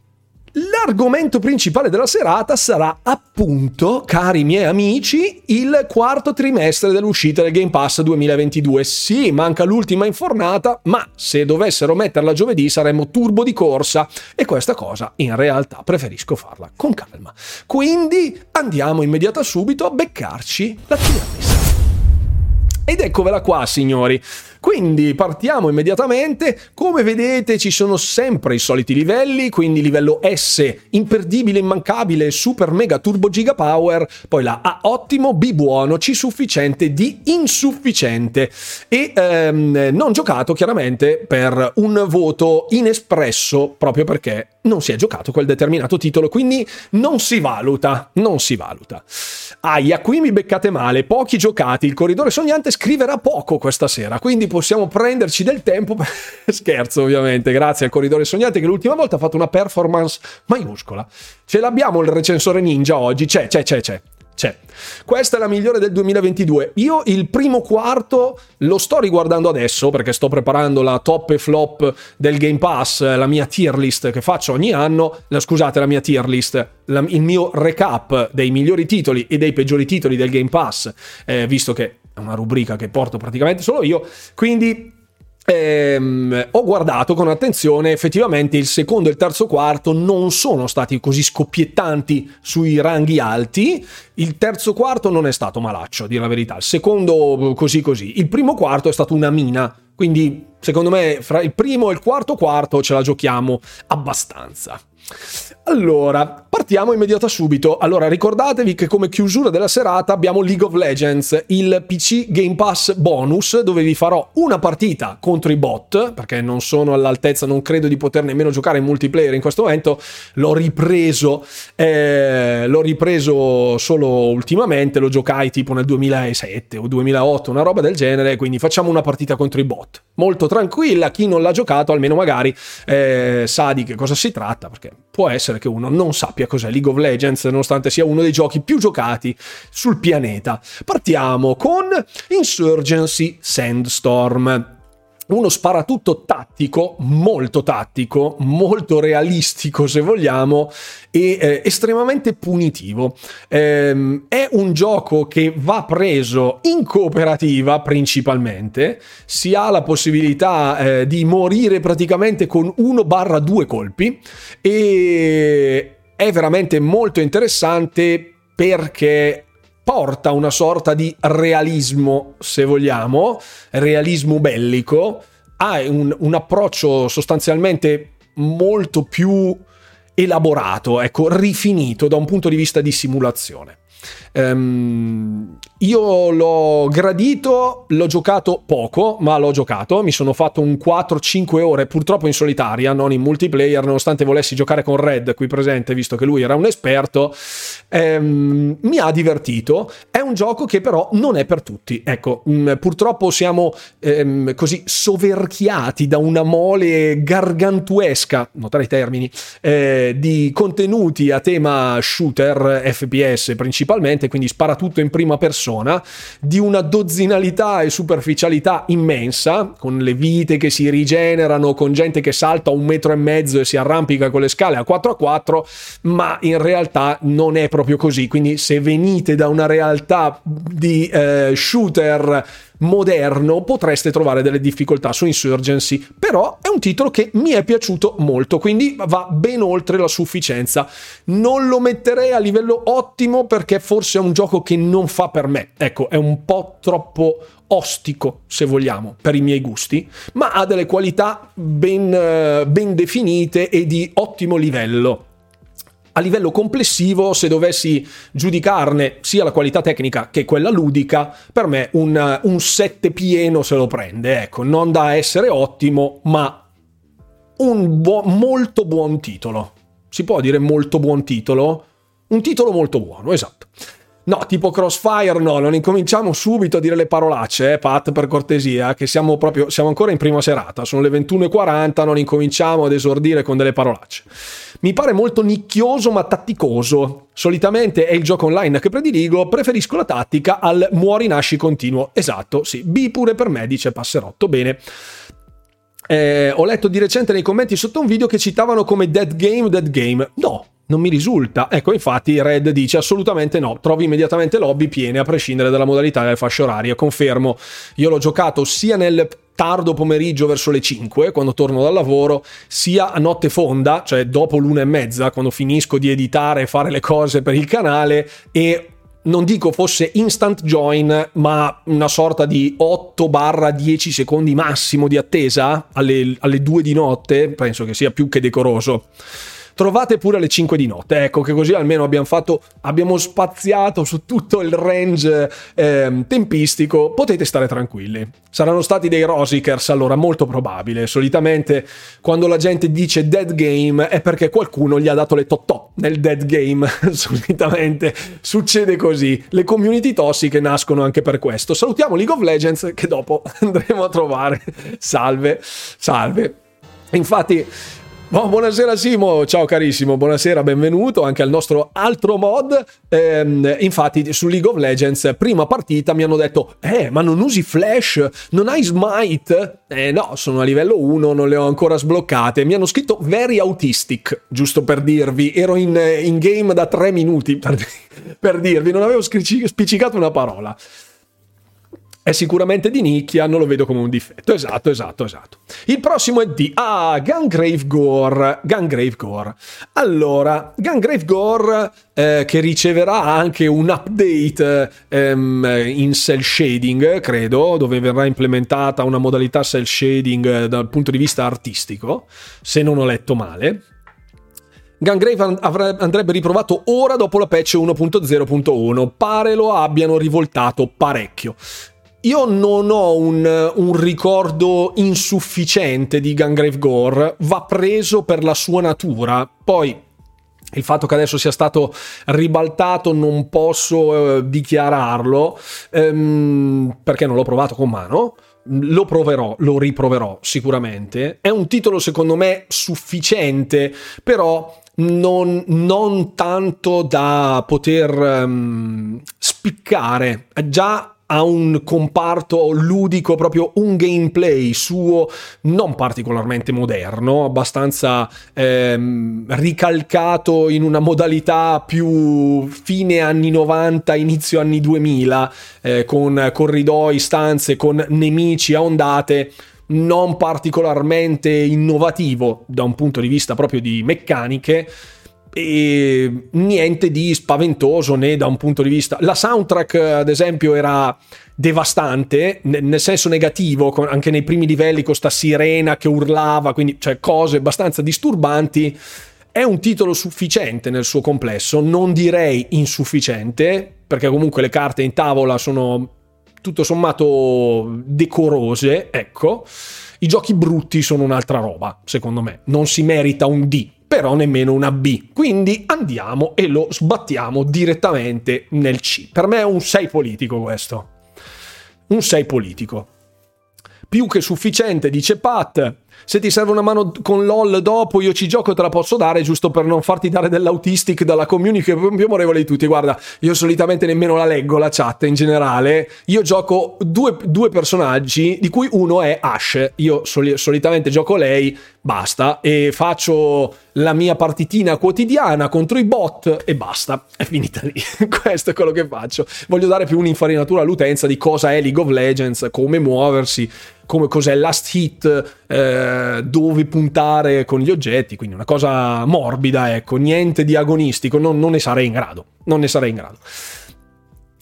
L'argomento principale della serata sarà appunto, cari miei amici, il quarto trimestre dell'uscita del Game Pass 2022. Sì, manca l'ultima infornata, ma se dovessero metterla giovedì saremmo turbo di corsa e questa cosa in realtà preferisco farla con calma. Quindi andiamo immediata subito a beccarci la tier Ed eccovela qua, signori. Quindi partiamo immediatamente. Come vedete ci sono sempre i soliti livelli, quindi livello S imperdibile, immancabile, super mega turbo giga power, poi la A ottimo, B buono, C sufficiente, D insufficiente e ehm, non giocato chiaramente per un voto inespresso proprio perché non si è giocato quel determinato titolo, quindi non si valuta, non si valuta. Aia, qui mi beccate male, pochi giocati, il corridore sognante scriverà poco questa sera, quindi possiamo prenderci del tempo. <laughs> Scherzo, ovviamente, grazie al corridore sognante che l'ultima volta ha fatto una performance maiuscola. Ce l'abbiamo il recensore ninja oggi, c'è, c'è, c'è, c'è c'è. Questa è la migliore del 2022. Io il primo quarto lo sto riguardando adesso perché sto preparando la top e flop del Game Pass, la mia tier list che faccio ogni anno. La, scusate, la mia tier list, la, il mio recap dei migliori titoli e dei peggiori titoli del Game Pass, eh, visto che è una rubrica che porto praticamente solo io. Quindi Ehm, ho guardato con attenzione, effettivamente il secondo e il terzo quarto non sono stati così scoppiettanti sui ranghi alti. Il terzo quarto non è stato malaccio, a dire la verità. Il secondo così così. Il primo quarto è stato una mina. Quindi, secondo me, fra il primo e il quarto quarto ce la giochiamo abbastanza. Allora, partiamo immediata subito. Allora, ricordatevi che come chiusura della serata abbiamo League of Legends, il PC Game Pass bonus, dove vi farò una partita contro i bot, perché non sono all'altezza, non credo di poter nemmeno giocare in multiplayer in questo momento. L'ho ripreso, eh, l'ho ripreso solo ultimamente, lo giocai tipo nel 2007 o 2008, una roba del genere, quindi facciamo una partita contro i bot. Molto tranquilla, chi non l'ha giocato almeno magari eh, sa di che cosa si tratta, perché può essere che uno non sappia cos'è League of Legends, nonostante sia uno dei giochi più giocati sul pianeta. Partiamo con Insurgency Sandstorm uno sparatutto tattico, molto tattico, molto realistico se vogliamo, e eh, estremamente punitivo. Ehm, è un gioco che va preso in cooperativa principalmente, si ha la possibilità eh, di morire praticamente con 1-2 colpi e è veramente molto interessante perché porta una sorta di realismo, se vogliamo, realismo bellico, ha un, un approccio sostanzialmente molto più elaborato, ecco, rifinito da un punto di vista di simulazione. Um, io l'ho gradito, l'ho giocato poco, ma l'ho giocato. Mi sono fatto un 4-5 ore, purtroppo in solitaria, non in multiplayer, nonostante volessi giocare con Red qui presente, visto che lui era un esperto. Ehm, mi ha divertito. È un gioco che però non è per tutti. Ecco, mm, purtroppo siamo ehm, così soverchiati da una mole gargantuesca, notare i termini, eh, di contenuti a tema shooter, FPS principalmente, quindi spara tutto in prima persona di una dozzinalità e superficialità immensa, con le vite che si rigenerano, con gente che salta un metro e mezzo e si arrampica con le scale a 4 a 4, ma in realtà non è proprio così. Quindi se venite da una realtà di eh, shooter moderno potreste trovare delle difficoltà su Insurgency, però è un titolo che mi è piaciuto molto, quindi va ben oltre la sufficienza. Non lo metterei a livello ottimo perché forse è un gioco che non fa per me, ecco, è un po' troppo ostico, se vogliamo, per i miei gusti, ma ha delle qualità ben, ben definite e di ottimo livello. A livello complessivo, se dovessi giudicarne sia la qualità tecnica che quella ludica, per me un, un 7 pieno se lo prende. Ecco, non da essere ottimo, ma un buo- molto buon titolo. Si può dire molto buon titolo? Un titolo molto buono, esatto. No, tipo Crossfire, no, non incominciamo subito a dire le parolacce, eh, Pat, per cortesia, che siamo proprio, siamo ancora in prima serata, sono le 21.40, non incominciamo ad esordire con delle parolacce. Mi pare molto nicchioso ma tatticoso. Solitamente è il gioco online che prediligo, preferisco la tattica al muori nasci continuo. Esatto, sì. B pure per me, dice Passerotto. Bene. Eh, ho letto di recente nei commenti sotto un video che citavano come dead game, dead game. No, non mi risulta. Ecco, infatti Red dice assolutamente no, trovi immediatamente lobby piene a prescindere dalla modalità delle fasce orarie. Confermo, io l'ho giocato sia nel tardo pomeriggio verso le 5 quando torno dal lavoro, sia a notte fonda, cioè dopo l'una e mezza quando finisco di editare e fare le cose per il canale e non dico fosse instant join, ma una sorta di 8-10 secondi massimo di attesa alle, alle 2 di notte, penso che sia più che decoroso trovate pure alle 5 di notte. Ecco che così almeno abbiamo fatto, abbiamo spaziato su tutto il range eh, tempistico. Potete stare tranquilli. Saranno stati dei Rosikers, allora molto probabile. Solitamente quando la gente dice dead game è perché qualcuno gli ha dato le totò nel dead game. <laughs> Solitamente succede così. Le community tossiche nascono anche per questo. Salutiamo League of Legends che dopo <laughs> andremo a trovare. Salve, salve. Infatti Oh, buonasera Simo, ciao carissimo, buonasera, benvenuto anche al nostro altro mod. Ehm, infatti su League of Legends, prima partita mi hanno detto, eh ma non usi Flash, non hai Smite? Eh no, sono a livello 1, non le ho ancora sbloccate. Mi hanno scritto very autistic, giusto per dirvi, ero in, in game da 3 minuti per, <laughs> per dirvi, non avevo spiccicato una parola è sicuramente di nicchia, non lo vedo come un difetto. Esatto, esatto, esatto. Il prossimo è di ah, Gungrave Gore. Gungrave Gore. Allora, Gungrave Gore eh, che riceverà anche un update ehm, in cell shading, credo, dove verrà implementata una modalità cell shading eh, dal punto di vista artistico, se non ho letto male. Gungrave andrebbe riprovato ora dopo la patch 1.0.1. Pare lo abbiano rivoltato parecchio. Io non ho un, un, ricordo insufficiente di Gungrave Gore, va preso per la sua natura. Poi il fatto che adesso sia stato ribaltato non posso eh, dichiararlo ehm, perché non l'ho provato con mano. Lo proverò, lo riproverò sicuramente. È un titolo secondo me sufficiente, però non, non tanto da poter um, spiccare. Già ha un comparto ludico, proprio un gameplay suo non particolarmente moderno, abbastanza ehm, ricalcato in una modalità più fine anni 90, inizio anni 2000, eh, con corridoi, stanze, con nemici a ondate non particolarmente innovativo da un punto di vista proprio di meccaniche e niente di spaventoso né da un punto di vista. La soundtrack ad esempio era devastante nel senso negativo anche nei primi livelli con sta sirena che urlava quindi cioè cose abbastanza disturbanti. È un titolo sufficiente nel suo complesso non direi insufficiente perché comunque le carte in tavola sono tutto sommato decorose ecco. I giochi brutti sono un'altra roba secondo me. Non si merita un D però nemmeno una B. Quindi andiamo e lo sbattiamo direttamente nel C. Per me è un 6 politico questo. Un 6 politico. Più che sufficiente, dice Pat. Se ti serve una mano con LOL dopo, io ci gioco e te la posso dare, giusto per non farti dare dell'autistic dalla community più amorevole di tutti. Guarda, io solitamente nemmeno la leggo la chat in generale. Io gioco due, due personaggi, di cui uno è Ash. Io soli, solitamente gioco lei, basta, e faccio la mia partitina quotidiana contro i bot e basta. È finita lì. <laughs> Questo è quello che faccio. Voglio dare più un'infarinatura all'utenza di cosa è League of Legends, come muoversi come cos'è last hit, eh, dove puntare con gli oggetti, quindi una cosa morbida, ecco, niente di agonistico, non, non ne sarei in grado, non ne sarei in grado.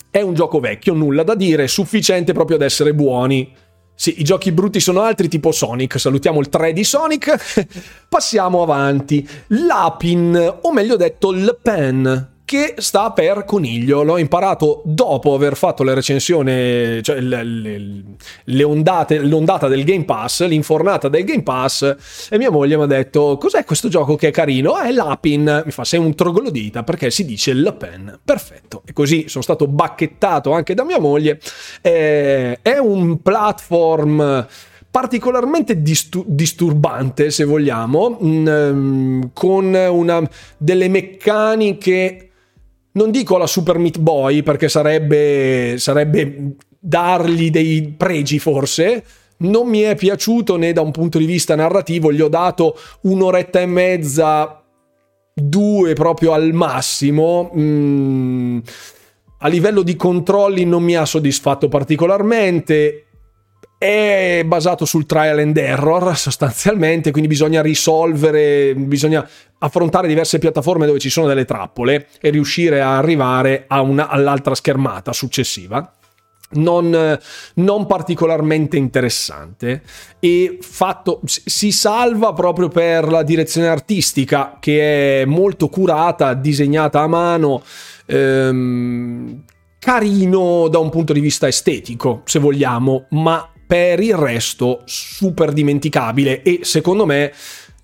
È un gioco vecchio, nulla da dire, sufficiente proprio ad essere buoni. Sì, i giochi brutti sono altri, tipo Sonic. Salutiamo il 3 di Sonic. <laughs> Passiamo avanti. L'Apin, o meglio detto, Le Pen che sta per coniglio. L'ho imparato dopo aver fatto la recensione, cioè le, le, le ondate, l'ondata del Game Pass, l'infornata del Game Pass, e mia moglie mi ha detto: Cos'è questo gioco che è carino? È l'Apin. Mi fa: Sei un troglodita perché si dice Le Pen. Perfetto. E così sono stato bacchettato anche da mia moglie. Eh, è un platform particolarmente distu- disturbante, se vogliamo, mh, mm, con una, delle meccaniche non dico la Super Meat Boy perché sarebbe, sarebbe dargli dei pregi forse, non mi è piaciuto né da un punto di vista narrativo, gli ho dato un'oretta e mezza, due proprio al massimo. Mm, a livello di controlli non mi ha soddisfatto particolarmente è basato sul trial and error sostanzialmente, quindi bisogna risolvere, bisogna affrontare diverse piattaforme dove ci sono delle trappole e riuscire a arrivare a una, all'altra schermata successiva. Non, non, particolarmente interessante e fatto si salva proprio per la direzione artistica che è molto curata, disegnata a mano, ehm, carino da un punto di vista estetico, se vogliamo, ma per il resto super dimenticabile e secondo me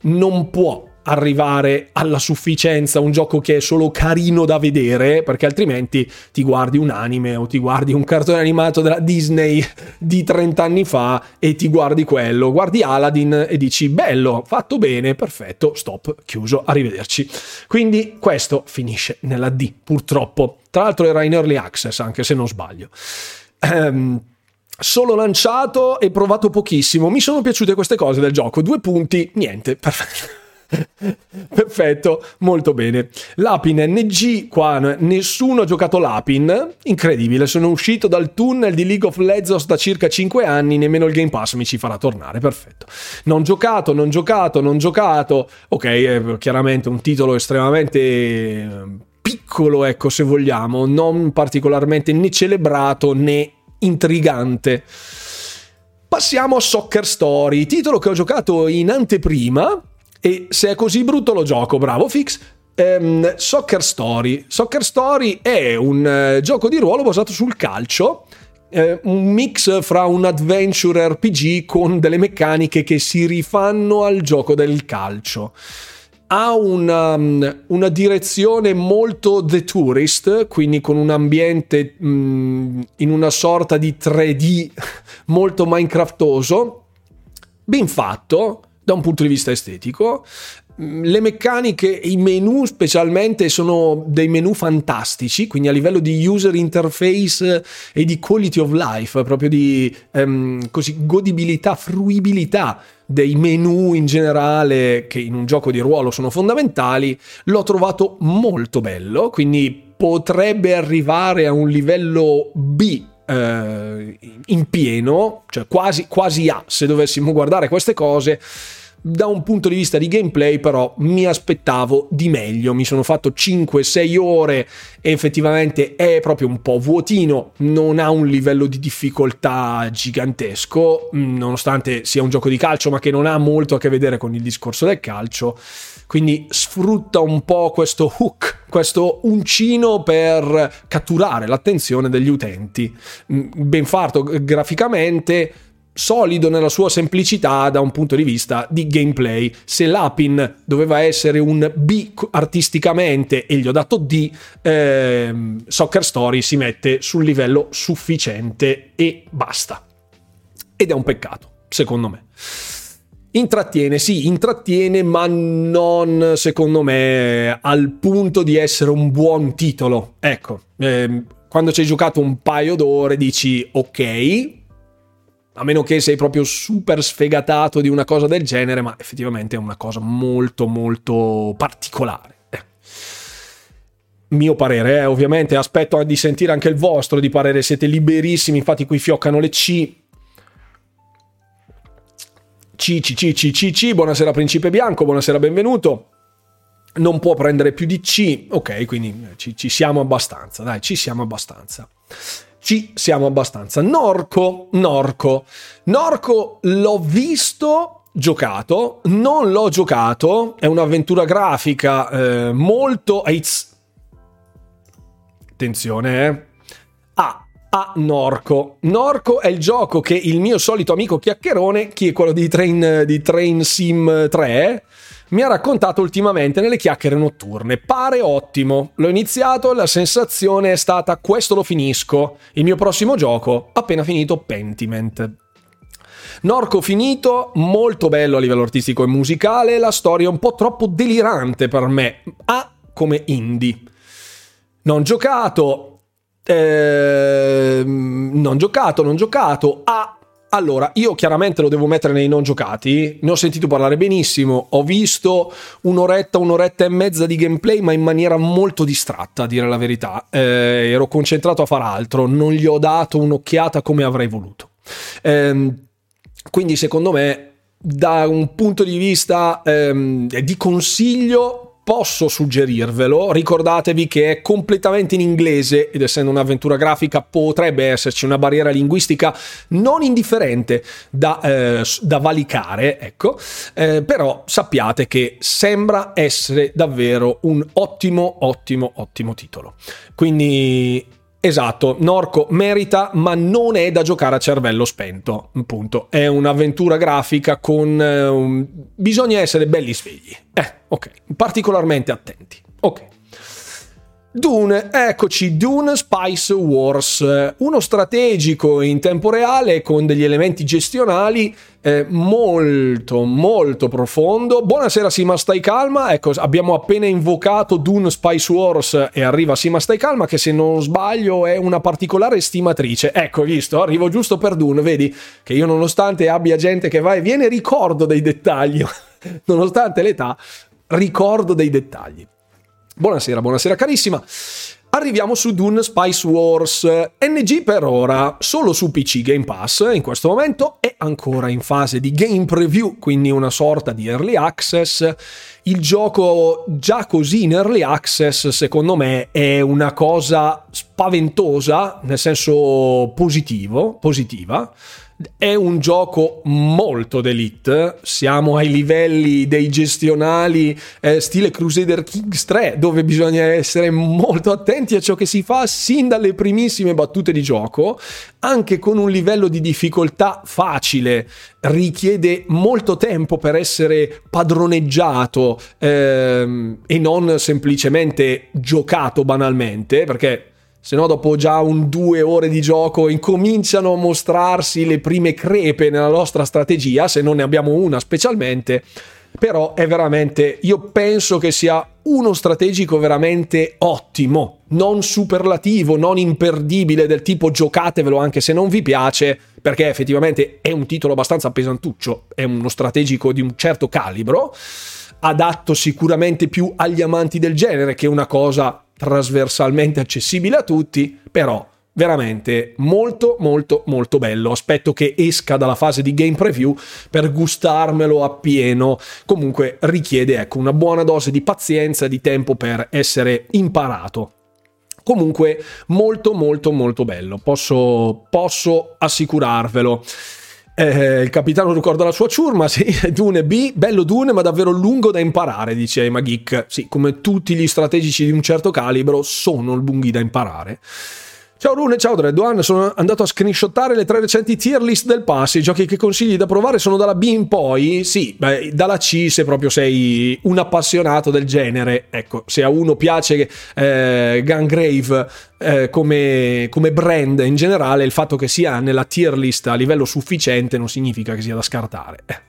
non può arrivare alla sufficienza un gioco che è solo carino da vedere perché altrimenti ti guardi un anime o ti guardi un cartone animato della Disney di 30 anni fa e ti guardi quello. Guardi Aladdin e dici bello fatto bene perfetto stop chiuso arrivederci. Quindi questo finisce nella D purtroppo. Tra l'altro era in early access anche se non sbaglio. Um, solo lanciato e provato pochissimo. Mi sono piaciute queste cose del gioco. Due punti, niente, perfetto. <laughs> Perfetto, molto bene. L'Apin NG, qua nessuno ha giocato l'Apin, incredibile, sono uscito dal tunnel di League of Legends da circa 5 anni, nemmeno il Game Pass mi ci farà tornare, perfetto. Non giocato, non giocato, non giocato, ok, è chiaramente un titolo estremamente eh, piccolo, ecco se vogliamo, non particolarmente né celebrato né intrigante. Passiamo a Soccer Story, titolo che ho giocato in anteprima e se è così brutto lo gioco, bravo Fix. Um, Soccer Story. Soccer Story è un uh, gioco di ruolo basato sul calcio, uh, un mix fra un adventure RPG con delle meccaniche che si rifanno al gioco del calcio ha una, um, una, direzione molto The Tourist, quindi con un ambiente um, in una sorta di 3D <laughs> molto Minecraftoso, ben fatto da un punto di vista estetico. Mm, le meccaniche, i menu specialmente sono dei menu fantastici, quindi a livello di user interface e di quality of life, proprio di um, così, godibilità, fruibilità dei menu in generale che in un gioco di ruolo sono fondamentali, l'ho trovato molto bello, quindi potrebbe arrivare a un livello B eh, in pieno, cioè quasi, quasi A se dovessimo guardare queste cose da un punto di vista di gameplay però mi aspettavo di meglio, mi sono fatto 5-6 ore e effettivamente è proprio un po' vuotino, non ha un livello di difficoltà gigantesco, mm, nonostante sia un gioco di calcio ma che non ha molto a che vedere con il discorso del calcio, quindi sfrutta un po' questo hook, questo uncino per catturare l'attenzione degli utenti, mm, ben fatto graficamente solido nella sua semplicità da un punto di vista di gameplay. Se l'Apin doveva essere un B artisticamente e gli ho dato D, ehm, Soccer Story si mette sul livello sufficiente e basta. Ed è un peccato, secondo me. Intrattiene, sì, intrattiene, ma non secondo me al punto di essere un buon titolo. Ecco, ehm, quando ci hai giocato un paio d'ore dici ok, a meno che sei proprio super sfegatato di una cosa del genere, ma effettivamente è una cosa molto molto particolare. Mio parere, eh, ovviamente aspetto di sentire anche il vostro di parere, siete liberissimi, infatti qui fioccano le C. C, C, C, C, C, C, buonasera Principe Bianco, buonasera, benvenuto. Non può prendere più di C, ok, quindi ci, ci siamo abbastanza, dai, ci siamo abbastanza. Ci siamo abbastanza. Norco, Norco. Norco l'ho visto giocato, non l'ho giocato, è un'avventura grafica eh, molto... Attenzione, eh. Ah, a Norco. Norco è il gioco che il mio solito amico chiacchierone, chi è quello di Train, di Train Sim 3, mi ha raccontato ultimamente nelle chiacchiere notturne. Pare ottimo. L'ho iniziato, la sensazione è stata questo lo finisco. Il mio prossimo gioco, appena finito Pentiment. Norco finito, molto bello a livello artistico e musicale, la storia è un po' troppo delirante per me, A come indie. Non giocato, eh, non giocato, non giocato, A allora, io chiaramente lo devo mettere nei non giocati, ne ho sentito parlare benissimo, ho visto un'oretta, un'oretta e mezza di gameplay, ma in maniera molto distratta, a dire la verità. Eh, ero concentrato a far altro, non gli ho dato un'occhiata come avrei voluto. Eh, quindi, secondo me, da un punto di vista ehm, di consiglio, posso suggerirvelo. Ricordatevi che è completamente in inglese ed essendo un'avventura grafica potrebbe esserci una barriera linguistica non indifferente da, eh, da valicare, ecco. Eh, però sappiate che sembra essere davvero un ottimo, ottimo, ottimo titolo. Quindi Esatto, Norco merita, ma non è da giocare a cervello spento. Punto. È un'avventura grafica con. Un... Bisogna essere belli svegli. Eh, ok. Particolarmente attenti. Ok. Dune, eccoci, Dune Spice Wars, uno strategico in tempo reale con degli elementi gestionali eh, molto molto profondo. Buonasera Sima stai calma, ecco abbiamo appena invocato Dune Spice Wars e arriva Sima stai calma che se non sbaglio è una particolare estimatrice. Ecco, visto, arrivo giusto per Dune, vedi che io nonostante abbia gente che va e viene ricordo dei dettagli, <laughs> nonostante l'età ricordo dei dettagli. Buonasera, buonasera carissima. Arriviamo su Dune Spice Wars. NG per ora solo su PC Game Pass in questo momento è ancora in fase di game preview, quindi una sorta di early access. Il gioco già così in early access secondo me è una cosa spaventosa, nel senso positivo, positiva è un gioco molto d'elite, siamo ai livelli dei gestionali eh, stile Crusader Kings 3, dove bisogna essere molto attenti a ciò che si fa sin dalle primissime battute di gioco, anche con un livello di difficoltà facile, richiede molto tempo per essere padroneggiato ehm, e non semplicemente giocato banalmente, perché se no dopo già un due ore di gioco incominciano a mostrarsi le prime crepe nella nostra strategia, se non ne abbiamo una specialmente, però è veramente, io penso che sia uno strategico veramente ottimo, non superlativo, non imperdibile del tipo giocatevelo anche se non vi piace, perché effettivamente è un titolo abbastanza pesantuccio, è uno strategico di un certo calibro, adatto sicuramente più agli amanti del genere che una cosa trasversalmente accessibile a tutti, però veramente molto molto molto bello. Aspetto che esca dalla fase di game preview per gustarmelo appieno. Comunque richiede ecco una buona dose di pazienza e di tempo per essere imparato. Comunque molto molto molto bello, posso, posso assicurarvelo. Eh, il capitano ricorda la sua ciurma, sì, <laughs> Dune B, bello Dune ma davvero lungo da imparare, dice Emma Geek. Sì, come tutti gli strategici di un certo calibro sono lunghi da imparare. Ciao Rune, ciao Dreadone, sono andato a screenshottare le tre recenti tier list del pass, i giochi che consigli da provare sono dalla B in poi, sì, beh, dalla C se proprio sei un appassionato del genere, ecco, se a uno piace eh, Gungrave eh, come, come brand in generale, il fatto che sia nella tier list a livello sufficiente non significa che sia da scartare. Eh.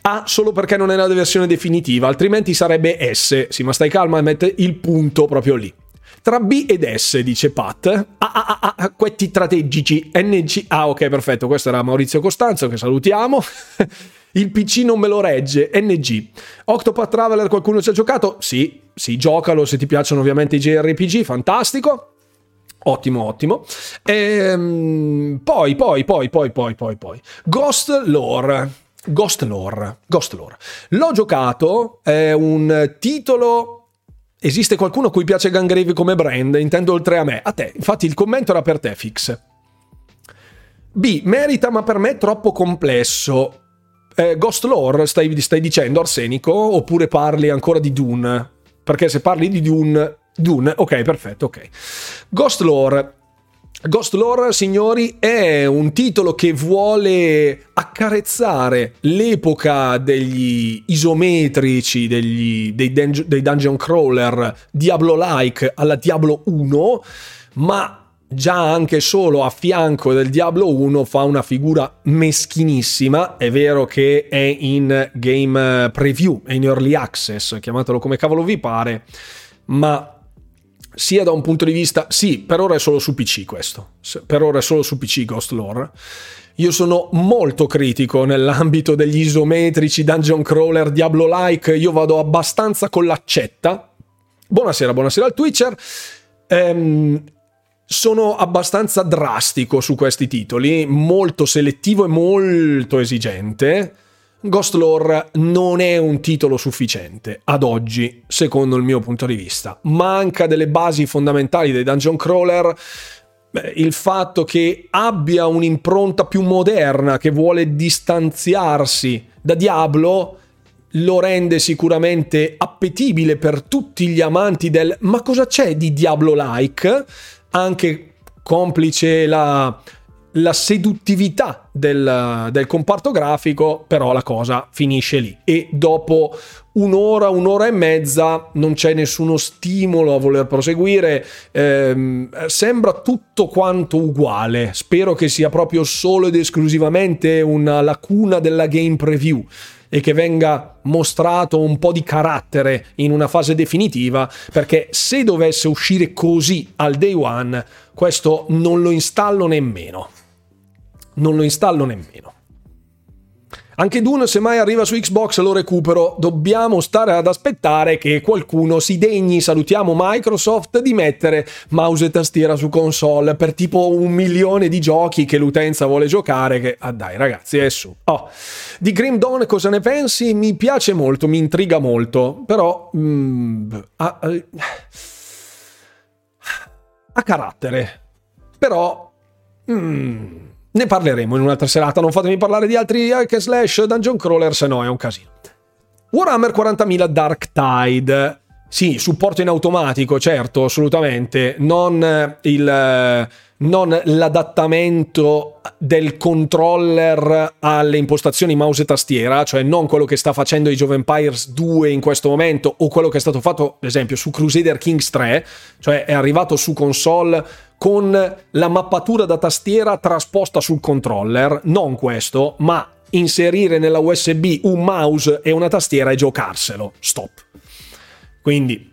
A solo perché non è la versione definitiva, altrimenti sarebbe S. Sì, ma stai calma e mette il punto proprio lì. Tra B ed S, dice Pat. Ah, ah, ah, ah, quetti strategici. NG. Ah, ok, perfetto. Questo era Maurizio Costanzo, che salutiamo. <laughs> Il PC non me lo regge. NG. Octopath Traveler, qualcuno ci ha giocato? Sì, sì, giocalo se ti piacciono ovviamente i JRPG, fantastico. Ottimo, ottimo. Ehm, poi, poi, poi, poi, poi, poi, poi. Ghost Lore. Ghost Lore. Ghost Lore. L'ho giocato, è un titolo Esiste qualcuno a cui piace Gangrave come brand? Intendo oltre a me. A te. Infatti il commento era per te, Fix. B. Merita, ma per me è troppo complesso. Eh, Ghost Lore, stai, stai dicendo, Arsenico? Oppure parli ancora di Dune? Perché se parli di Dune... Dune, ok, perfetto, ok. Ghost Lore. Ghost Lore, signori, è un titolo che vuole accarezzare l'epoca degli isometrici, degli, dei, dei dungeon crawler Diablo-like alla Diablo 1, ma già anche solo a fianco del Diablo 1 fa una figura meschinissima. È vero che è in game preview, è in early access, chiamatelo come cavolo vi pare, ma sia da un punto di vista... Sì, per ora è solo su PC questo. Per ora è solo su PC Ghost Lore. Io sono molto critico nell'ambito degli isometrici, dungeon crawler, Diablo-like. Io vado abbastanza con l'accetta. Buonasera, buonasera al Twitcher. Ehm, sono abbastanza drastico su questi titoli, molto selettivo e molto esigente. Ghost Lore non è un titolo sufficiente ad oggi, secondo il mio punto di vista. Manca delle basi fondamentali dei dungeon crawler. il fatto che abbia un'impronta più moderna, che vuole distanziarsi da Diablo, lo rende sicuramente appetibile per tutti gli amanti del ma cosa c'è di Diablo-like? Anche complice la la seduttività del, del, comparto grafico, però la cosa finisce lì. E dopo un'ora, un'ora e mezza non c'è nessuno stimolo a voler proseguire. Ehm, sembra tutto quanto uguale. Spero che sia proprio solo ed esclusivamente una lacuna della game preview e che venga mostrato un po' di carattere in una fase definitiva, perché se dovesse uscire così al day one, questo non lo installo nemmeno non lo installo nemmeno. Anche Dune, se mai arriva su Xbox, lo recupero. Dobbiamo stare ad aspettare che qualcuno si degni, salutiamo Microsoft, di mettere mouse e tastiera su console per tipo un milione di giochi che l'utenza vuole giocare. Che, ah dai ragazzi, è su. Oh. Di Grim Dawn cosa ne pensi? Mi piace molto, mi intriga molto, però... Mm, ha, ha carattere. Però... Mm, ne parleremo in un'altra serata, non fatemi parlare di altri hack slash dungeon crawler, se no è un casino. Warhammer 40.000 Dark Tide. Sì, supporto in automatico, certo, assolutamente. Non, eh, il, eh, non l'adattamento del controller alle impostazioni mouse e tastiera, cioè non quello che sta facendo Age of Empires 2 in questo momento o quello che è stato fatto, ad esempio, su Crusader Kings 3, cioè è arrivato su console con la mappatura da tastiera trasposta sul controller, non questo, ma inserire nella USB un mouse e una tastiera e giocarselo. Stop. Quindi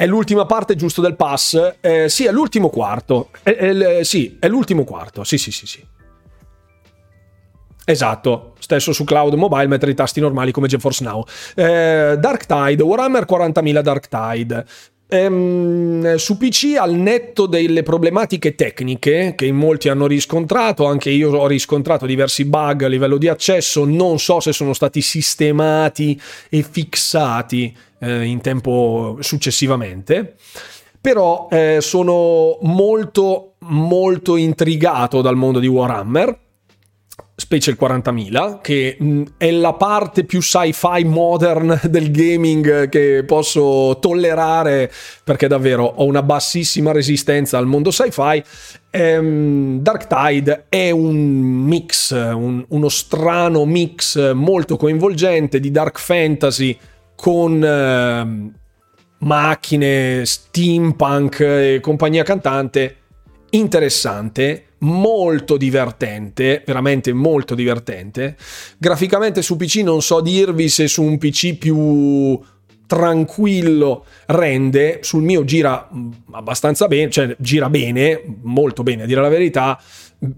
è l'ultima parte giusto del pass. Eh, sì, è l'ultimo quarto. È, è, sì, è l'ultimo quarto. Sì, sì, sì, sì. Esatto, stesso su cloud mobile, mettere i tasti normali come GeForce Now. Eh, Dark Tide, Warhammer 40.000 Dark Tide. Ehm, su PC al netto delle problematiche tecniche che in molti hanno riscontrato, anche io ho riscontrato diversi bug a livello di accesso, non so se sono stati sistemati e fissati eh, in tempo successivamente, però eh, sono molto molto intrigato dal mondo di Warhammer specie il 40.000, che è la parte più sci-fi modern <laughs> del gaming che posso tollerare perché davvero ho una bassissima resistenza al mondo sci-fi. Ehm, Dark Tide è un mix, un, uno strano mix molto coinvolgente di dark fantasy con eh, macchine, steampunk e compagnia cantante interessante molto divertente, veramente molto divertente. Graficamente su PC non so dirvi se su un PC più tranquillo rende, sul mio gira mm, abbastanza bene, cioè gira bene, molto bene a dire la verità,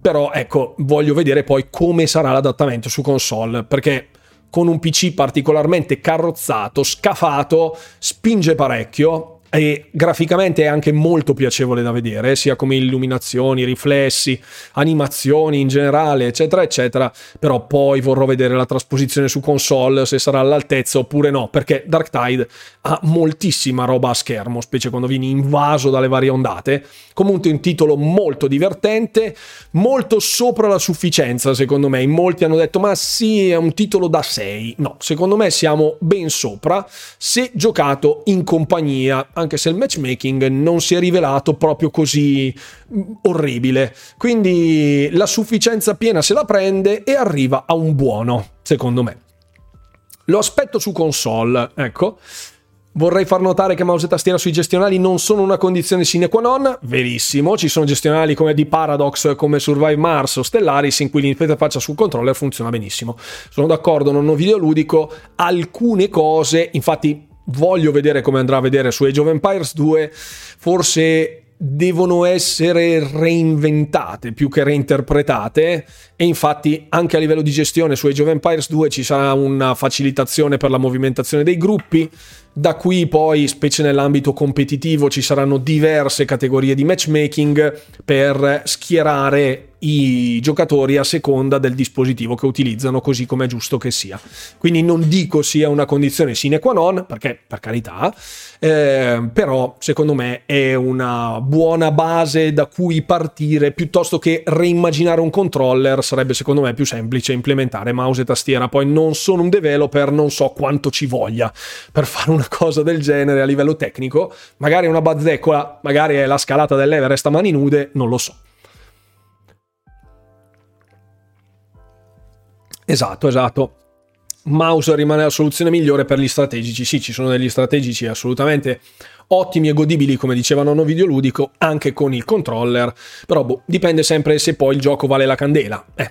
però ecco, voglio vedere poi come sarà l'adattamento su console, perché con un PC particolarmente carrozzato, scafato, spinge parecchio e graficamente è anche molto piacevole da vedere, sia come illuminazioni, riflessi, animazioni in generale, eccetera, eccetera. Però poi vorrò vedere la trasposizione su console, se sarà all'altezza oppure no, perché Dark Tide ha moltissima roba a schermo, specie quando vieni invaso dalle varie ondate. Comunque un titolo molto divertente, molto sopra la sufficienza, secondo me. In molti hanno detto, ma sì, è un titolo da 6. No, secondo me siamo ben sopra se giocato in compagnia anche se il matchmaking non si è rivelato proprio così mm, orribile. Quindi la sufficienza piena se la prende e arriva a un buono, secondo me. Lo aspetto su console, ecco. Vorrei far notare che mouse e tastiera sui gestionali non sono una condizione sine qua non, verissimo, ci sono gestionali come di Paradox, come Survive Mars o Stellaris in cui l'interfaccia sul controller funziona benissimo. Sono d'accordo, non ho videoludico, alcune cose, infatti voglio vedere come andrà a vedere su Age of Empires 2, forse devono essere reinventate più che reinterpretate. E infatti anche a livello di gestione su Age of Empires 2 ci sarà una facilitazione per la movimentazione dei gruppi. Da qui poi, specie nell'ambito competitivo, ci saranno diverse categorie di matchmaking per schierare i giocatori a seconda del dispositivo che utilizzano, così come è giusto che sia. Quindi non dico sia una condizione sine qua non, perché per carità, eh, però secondo me è una buona base da cui partire piuttosto che reimmaginare un controller sarebbe secondo me più semplice implementare mouse e tastiera. Poi non sono un developer, non so quanto ci voglia per fare una cosa del genere a livello tecnico. Magari è una bazzecola, magari è la scalata dell'Everest a mani nude, non lo so. Esatto, esatto. Mouse rimane la soluzione migliore per gli strategici. Sì, ci sono degli strategici assolutamente ottimi e godibili, come diceva Nonno Videoludico, anche con il controller. Però boh, dipende sempre se poi il gioco vale la candela. Eh,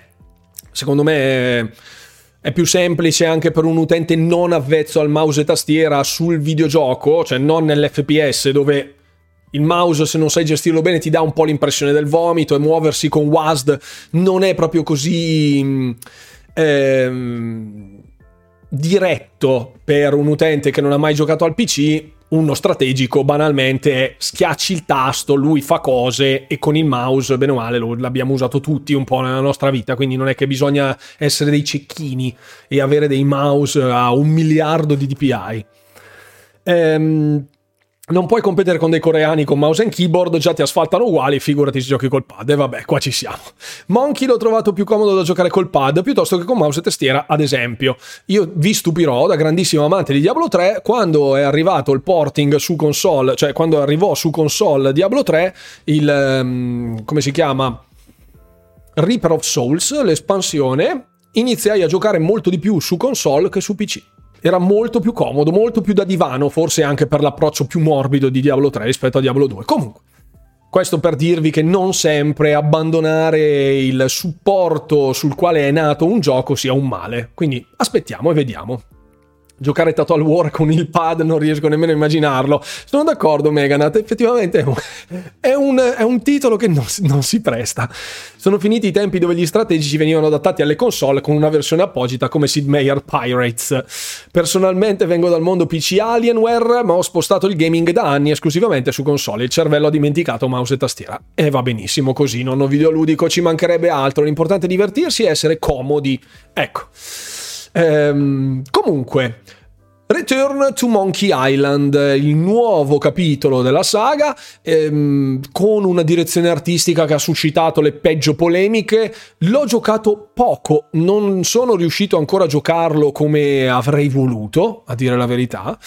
secondo me è, più semplice anche per un utente non avvezzo al mouse e tastiera sul videogioco, cioè non nell'FPS dove il mouse, se non sai gestirlo bene, ti dà un po' l'impressione del vomito e muoversi con WASD non è proprio così ehm, diretto per un utente che non ha mai giocato al PC, uno strategico banalmente è schiacci il tasto, lui fa cose e con il mouse, bene o male, lo, l'abbiamo usato tutti un po' nella nostra vita, quindi non è che bisogna essere dei cecchini e avere dei mouse a un miliardo di DPI. Ehm, non puoi competere con dei coreani con mouse and keyboard, già ti asfaltano uguali, figurati se giochi col pad. E vabbè, qua ci siamo. Monkey l'ho trovato più comodo da giocare col pad piuttosto che con mouse e tastiera, ad esempio. Io vi stupirò, da grandissimo amante di Diablo 3, quando è arrivato il porting su console, cioè quando arrivò su console Diablo 3, il... Um, come si chiama? Reaper of Souls, l'espansione, iniziai a giocare molto di più su console che su PC era molto più comodo, molto più da divano, forse anche per l'approccio più morbido di Diablo 3 rispetto a Diablo 2. Comunque, questo per dirvi che non sempre abbandonare il supporto sul quale è nato un gioco sia un male. Quindi aspettiamo e vediamo giocare Total War con il pad non riesco nemmeno a immaginarlo. Sono d'accordo, Meganat, effettivamente è un, <laughs> è un, è un titolo che non, non, si presta. Sono finiti i tempi dove gli strategici venivano adattati alle console con una versione apposita come Sid Meier Pirates. Personalmente vengo dal mondo PC Alienware, ma ho spostato il gaming da anni esclusivamente su console. Il cervello ha dimenticato mouse e tastiera. E va benissimo così, non ho videoludico, ci mancherebbe altro. L'importante è divertirsi e essere comodi. Ecco. Ehm, comunque, Return to Monkey Island, il nuovo capitolo della saga, ehm, con una direzione artistica che ha suscitato le peggio polemiche. L'ho giocato poco, non sono riuscito ancora a giocarlo come avrei voluto, a dire la verità.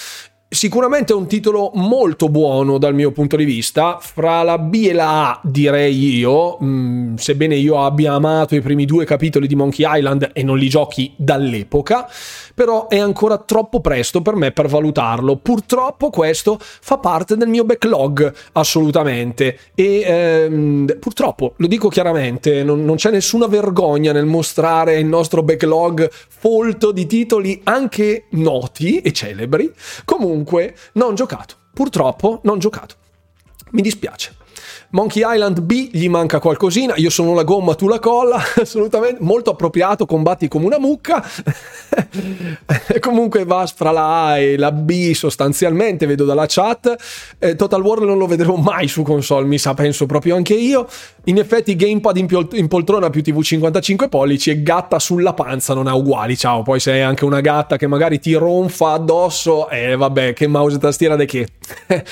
Sicuramente è un titolo molto buono dal mio punto di vista, fra la B e la A direi io, mh, mm, sebbene io abbia amato i primi due capitoli di Monkey Island e non li giochi dall'epoca, però è ancora troppo presto per me per valutarlo. Purtroppo questo fa parte del mio backlog, assolutamente, e ehm, purtroppo, lo dico chiaramente, non, non c'è nessuna vergogna nel mostrare il nostro backlog folto di titoli anche noti e celebri. Comunque, non giocato. Purtroppo non giocato. Mi dispiace. Monkey Island B gli manca qualcosina, io sono la gomma, tu la colla, <laughs> assolutamente, molto appropriato, combatti come una mucca. <laughs> Comunque va fra la A e la B sostanzialmente, vedo dalla chat. Eh, Total War non lo vedremo mai su console, mi sa, penso proprio anche io. In effetti gamepad in, pol- in poltrona più TV 55 pollici e gatta sulla panza non ha uguali, ciao. Poi se è anche una gatta che magari ti ronfa addosso, e eh, vabbè, che mouse e tastiera de che. <laughs>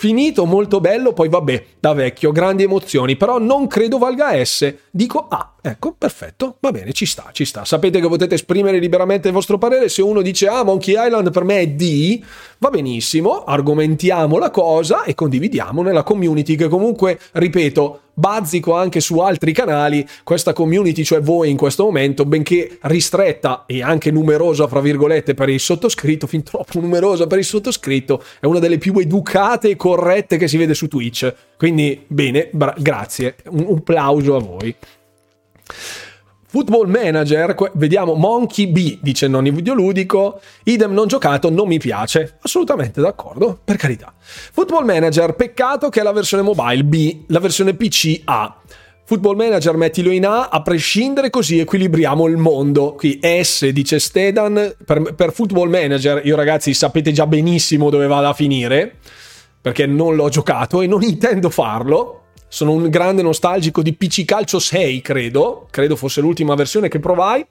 Finito, molto bello, poi vabbè, da vecchio, grandi emozioni, però non credo valga S, dico A. Ecco, perfetto, va bene, ci sta, ci sta. Sapete che potete esprimere liberamente il vostro parere. Se uno dice ah, Monkey Island per me è D, va benissimo, argomentiamo la cosa e condividiamo nella community che comunque, ripeto, bazzico anche su altri canali. Questa community, cioè voi in questo momento, benché ristretta e anche numerosa, fra virgolette, per il sottoscritto, fin troppo numerosa per il sottoscritto, è una delle più educate e corrette che si vede su Twitch. Quindi, bene, bra- grazie, un, un plauso a voi. Football Manager, vediamo Monkey B, dice nonni videoludico, idem non giocato, non mi piace. Assolutamente d'accordo, per carità. Football Manager, peccato che è la versione mobile B, la versione PC A. Football Manager mettilo in A, a prescindere così equilibriamo il mondo. Qui S dice Stedan, per, per Football Manager, io ragazzi sapete già benissimo dove vada a finire, perché non l'ho giocato e non intendo farlo, sono un grande nostalgico di PC Calcio 6, credo. Credo fosse l'ultima versione che provai.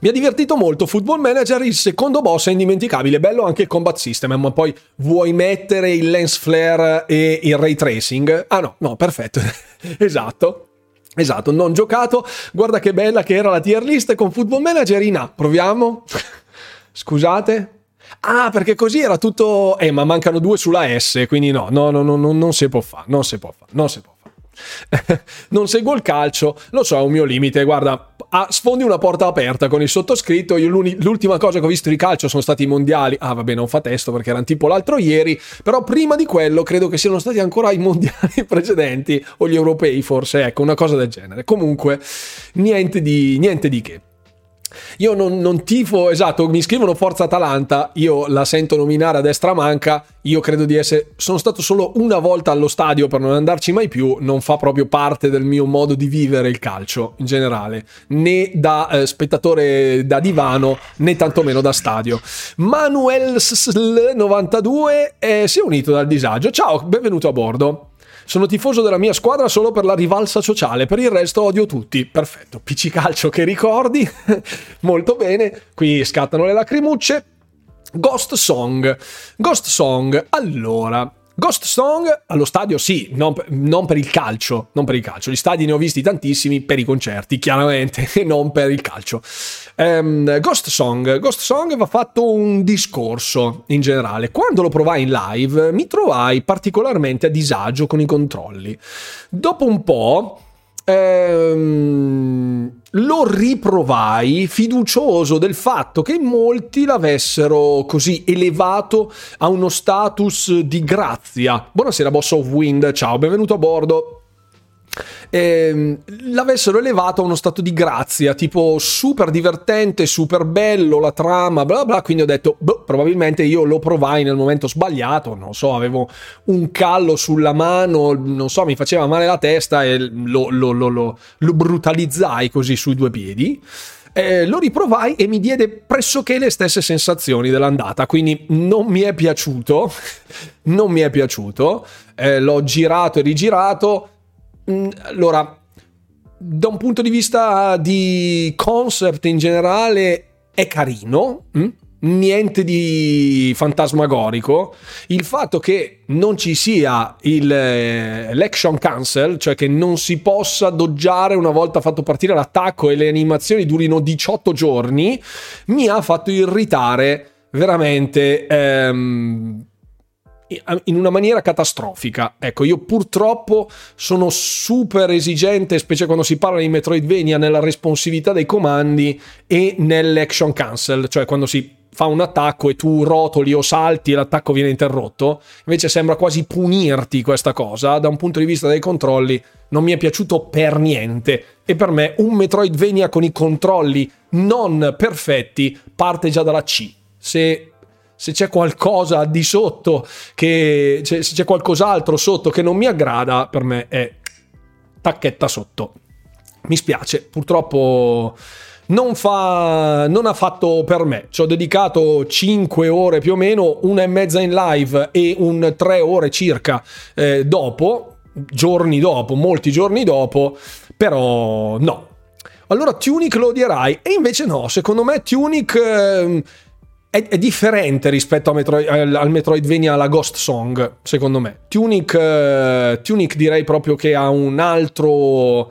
Mi ha divertito molto Football Manager, il secondo boss è indimenticabile, bello anche il combat system, ma poi vuoi mettere il lens flare e il ray tracing? Ah no, no, perfetto, <laughs> esatto. Esatto, non giocato, guarda che bella che era la tier list con Football Manager in A, proviamo? <laughs> Scusate? Ah, perché così era tutto... Eh, ma mancano due sulla S, quindi no, no, no, no, no non si può fare, non si può fare, non si può fare. <laughs> non seguo il calcio, lo so, è un mio limite. Guarda, ah, sfondi una porta aperta con il sottoscritto. Io l'ultima cosa che ho visto di calcio sono stati i mondiali. Ah, vabbè, non fa testo perché erano tipo l'altro ieri. Però prima di quello credo che siano stati ancora i mondiali <laughs> precedenti o gli europei, forse. Ecco, una cosa del genere. Comunque, niente di, niente di che. Io non, non, tifo, esatto, mi scrivono Forza Atalanta, io la sento nominare a destra manca, io credo di essere, sono stato solo una volta allo stadio per non andarci mai più, non fa proprio parte del mio modo di vivere il calcio in generale, né da eh, spettatore da divano, né tantomeno da stadio. Manuel 92 eh, si è unito dal disagio, ciao, benvenuto a bordo. Sono tifoso della mia squadra solo per la rivalsa sociale, per il resto odio tutti. Perfetto, PC calcio che ricordi. <laughs> Molto bene, qui scattano le lacrimucce. Ghost Song. Ghost Song, allora, Ghost Song allo stadio sì, non, non, per il calcio, non per il calcio. Gli stadi ne ho visti tantissimi per i concerti, chiaramente, <laughs> e non per il calcio. Um, Ghost Song. Ghost Song va fatto un discorso in generale. Quando lo provai in live mi trovai particolarmente a disagio con i controlli. Dopo un po' ehm, lo riprovai fiducioso del fatto che molti l'avessero così elevato a uno status di grazia. Buonasera, Boss of Wind, ciao, benvenuto a bordo eh, l'avessero elevato a uno stato di grazia, tipo super divertente, super bello, la trama, bla bla, quindi ho detto, boh, probabilmente io lo provai nel momento sbagliato, non so, avevo un callo sulla mano, non so, mi faceva male la testa e lo, lo, lo, lo brutalizzai così sui due piedi. Eh, lo riprovai e mi diede pressoché le stesse sensazioni dell'andata, quindi non mi è piaciuto, <laughs> non mi è piaciuto, eh, l'ho girato e rigirato, allora, da un punto di vista di concept in generale è carino, hm? niente di fantasmagorico. Il fatto che non ci sia il, eh, l'action cancel, cioè che non si possa doggiare una volta fatto partire l'attacco e le animazioni durino 18 giorni, mi ha fatto irritare veramente. Ehm, in una maniera catastrofica. Ecco, io purtroppo sono super esigente, specie quando si parla di Metroidvania, nella responsività dei comandi e nell'action cancel, cioè quando si fa un attacco e tu rotoli o salti e l'attacco viene interrotto. Invece sembra quasi punirti questa cosa. Da un punto di vista dei controlli non mi è piaciuto per niente. E per me un Metroidvania con i controlli non perfetti parte già dalla C. Se se c'è qualcosa di sotto, che, cioè, se c'è qualcos'altro sotto che non mi aggrada, per me è tacchetta sotto. Mi spiace, purtroppo non, fa, non ha fatto per me. Ci ho dedicato 5 ore più o meno, una e mezza in live e un 3 ore circa eh, dopo, giorni dopo, molti giorni dopo, però no. Allora Tunic lo odierai e invece no, secondo me Tunic... Eh, è, è, differente rispetto Metroid, al Metroidvania alla Ghost Song, secondo me. Tunic, uh, Tunic direi proprio che ha un altro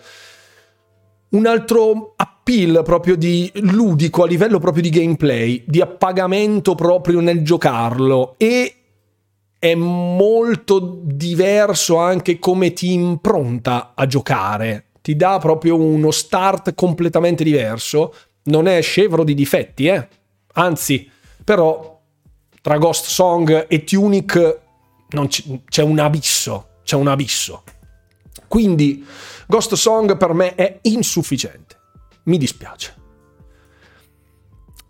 un altro appeal proprio di ludico a livello proprio di gameplay, di appagamento proprio nel giocarlo e è molto diverso anche come ti impronta a giocare. Ti dà proprio uno start completamente diverso. Non è scevro di difetti, eh? Anzi, però tra Ghost Song e Tunic c- c'è un abisso, c'è un abisso. Quindi Ghost Song per me è insufficiente. Mi dispiace.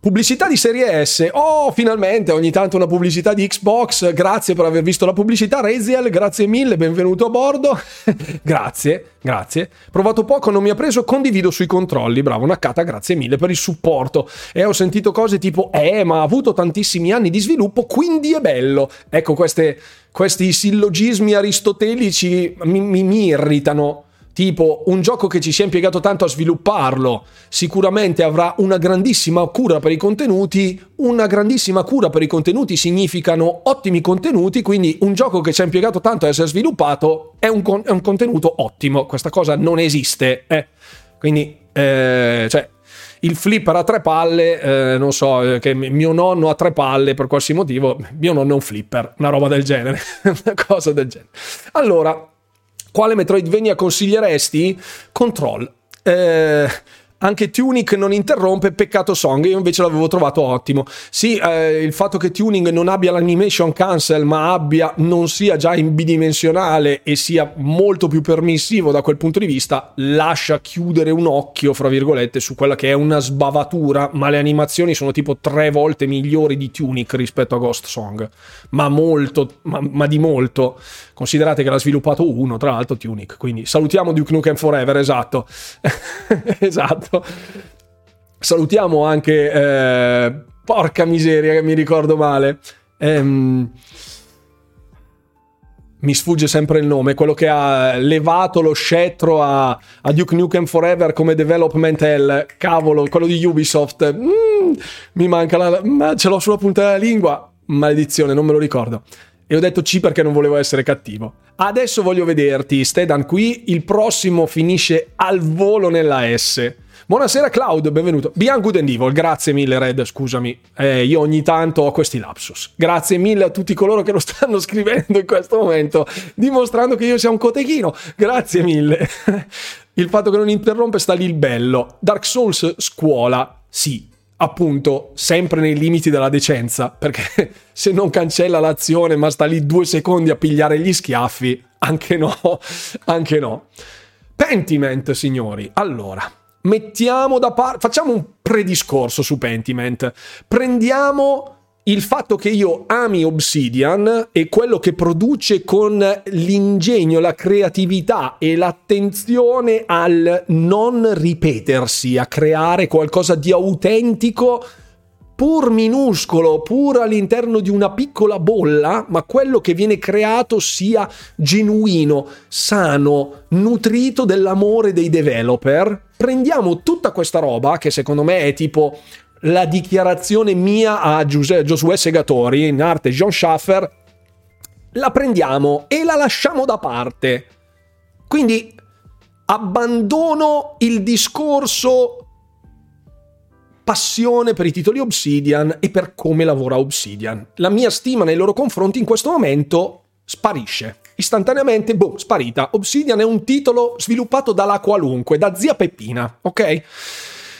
Pubblicità di serie S. Oh, finalmente, ogni tanto una pubblicità di Xbox. Grazie per aver visto la pubblicità. Raziel, grazie mille, benvenuto a bordo. <laughs> grazie, grazie. Provato poco, non mi ha preso, condivido sui controlli. Bravo, Nakata, grazie mille per il supporto. E ho sentito cose tipo, eh, ma ha avuto tantissimi anni di sviluppo, quindi è bello. Ecco, queste, questi sillogismi aristotelici mi, mi, mi irritano tipo un gioco che ci si è impiegato tanto a svilupparlo, sicuramente avrà una grandissima cura per i contenuti, una grandissima cura per i contenuti significano ottimi contenuti, quindi un gioco che ci ha impiegato tanto a essere sviluppato è un, con- è un contenuto ottimo, questa cosa non esiste, eh. quindi eh, cioè il flipper a tre palle, eh, non so, eh, che mio nonno ha tre palle per qualsiasi motivo, mio nonno è un flipper, una roba del genere, <laughs> una cosa del genere. Allora, quale Metroidvania consiglieresti? Control. Eh, anche Tunic non interrompe, peccato Song, io invece l'avevo trovato ottimo. Sì, eh, il fatto che Tuning non abbia l'animation cancel, ma abbia, non sia già in bidimensionale e sia molto più permissivo da quel punto di vista, lascia chiudere un occhio, fra virgolette, su quella che è una sbavatura, ma le animazioni sono tipo tre volte migliori di Tunic rispetto a Ghost Song, ma molto, ma, ma di molto. Considerate che l'ha sviluppato uno, tra l'altro Tunic, quindi salutiamo Duke Nukem Forever, esatto. <laughs> esatto esatto. Salutiamo anche, eh, porca miseria che mi ricordo male. Ehm, mi sfugge sempre il nome, quello che ha levato lo scettro a, a Duke Nukem Forever come development hell, cavolo, quello di Ubisoft. Mm, mi manca la... ma ce l'ho sulla punta della lingua. Maledizione, non me lo ricordo. E ho detto C perché non volevo essere cattivo. Adesso voglio vederti, Stedan qui, il prossimo finisce al volo nella S. Buonasera Cloud, benvenuto. Beyond Good and Evil, grazie mille Red, scusami. Eh, io ogni tanto ho questi lapsus. Grazie mille a tutti coloro che lo <laughs> stanno scrivendo in questo momento, dimostrando che io sia un cotechino. Grazie mille. <laughs> il fatto che non interrompe sta lì il bello. Dark Souls scuola, sì, appunto, sempre nei limiti della decenza, perché <laughs> se non cancella l'azione ma sta lì due secondi a pigliare gli schiaffi, anche no, anche no. Pentiment, signori. Allora, mettiamo da parte, facciamo un prediscorso su Pentiment, prendiamo il fatto che io ami Obsidian e quello che produce con l'ingegno, la creatività e l'attenzione al non ripetersi, a creare qualcosa di autentico pur minuscolo, pur all'interno di una piccola bolla, ma quello che viene creato sia genuino, sano, nutrito dell'amore dei developer. Prendiamo tutta questa roba, che secondo me è tipo la dichiarazione mia a Giosuè Segatori, in arte John Schaffer, la prendiamo e la lasciamo da parte. Quindi abbandono il discorso passione per i titoli Obsidian e per come lavora Obsidian. La mia stima nei loro confronti in questo momento sparisce. Istantaneamente, boh, sparita. Obsidian è un titolo sviluppato dalla qualunque, da zia Peppina, ok?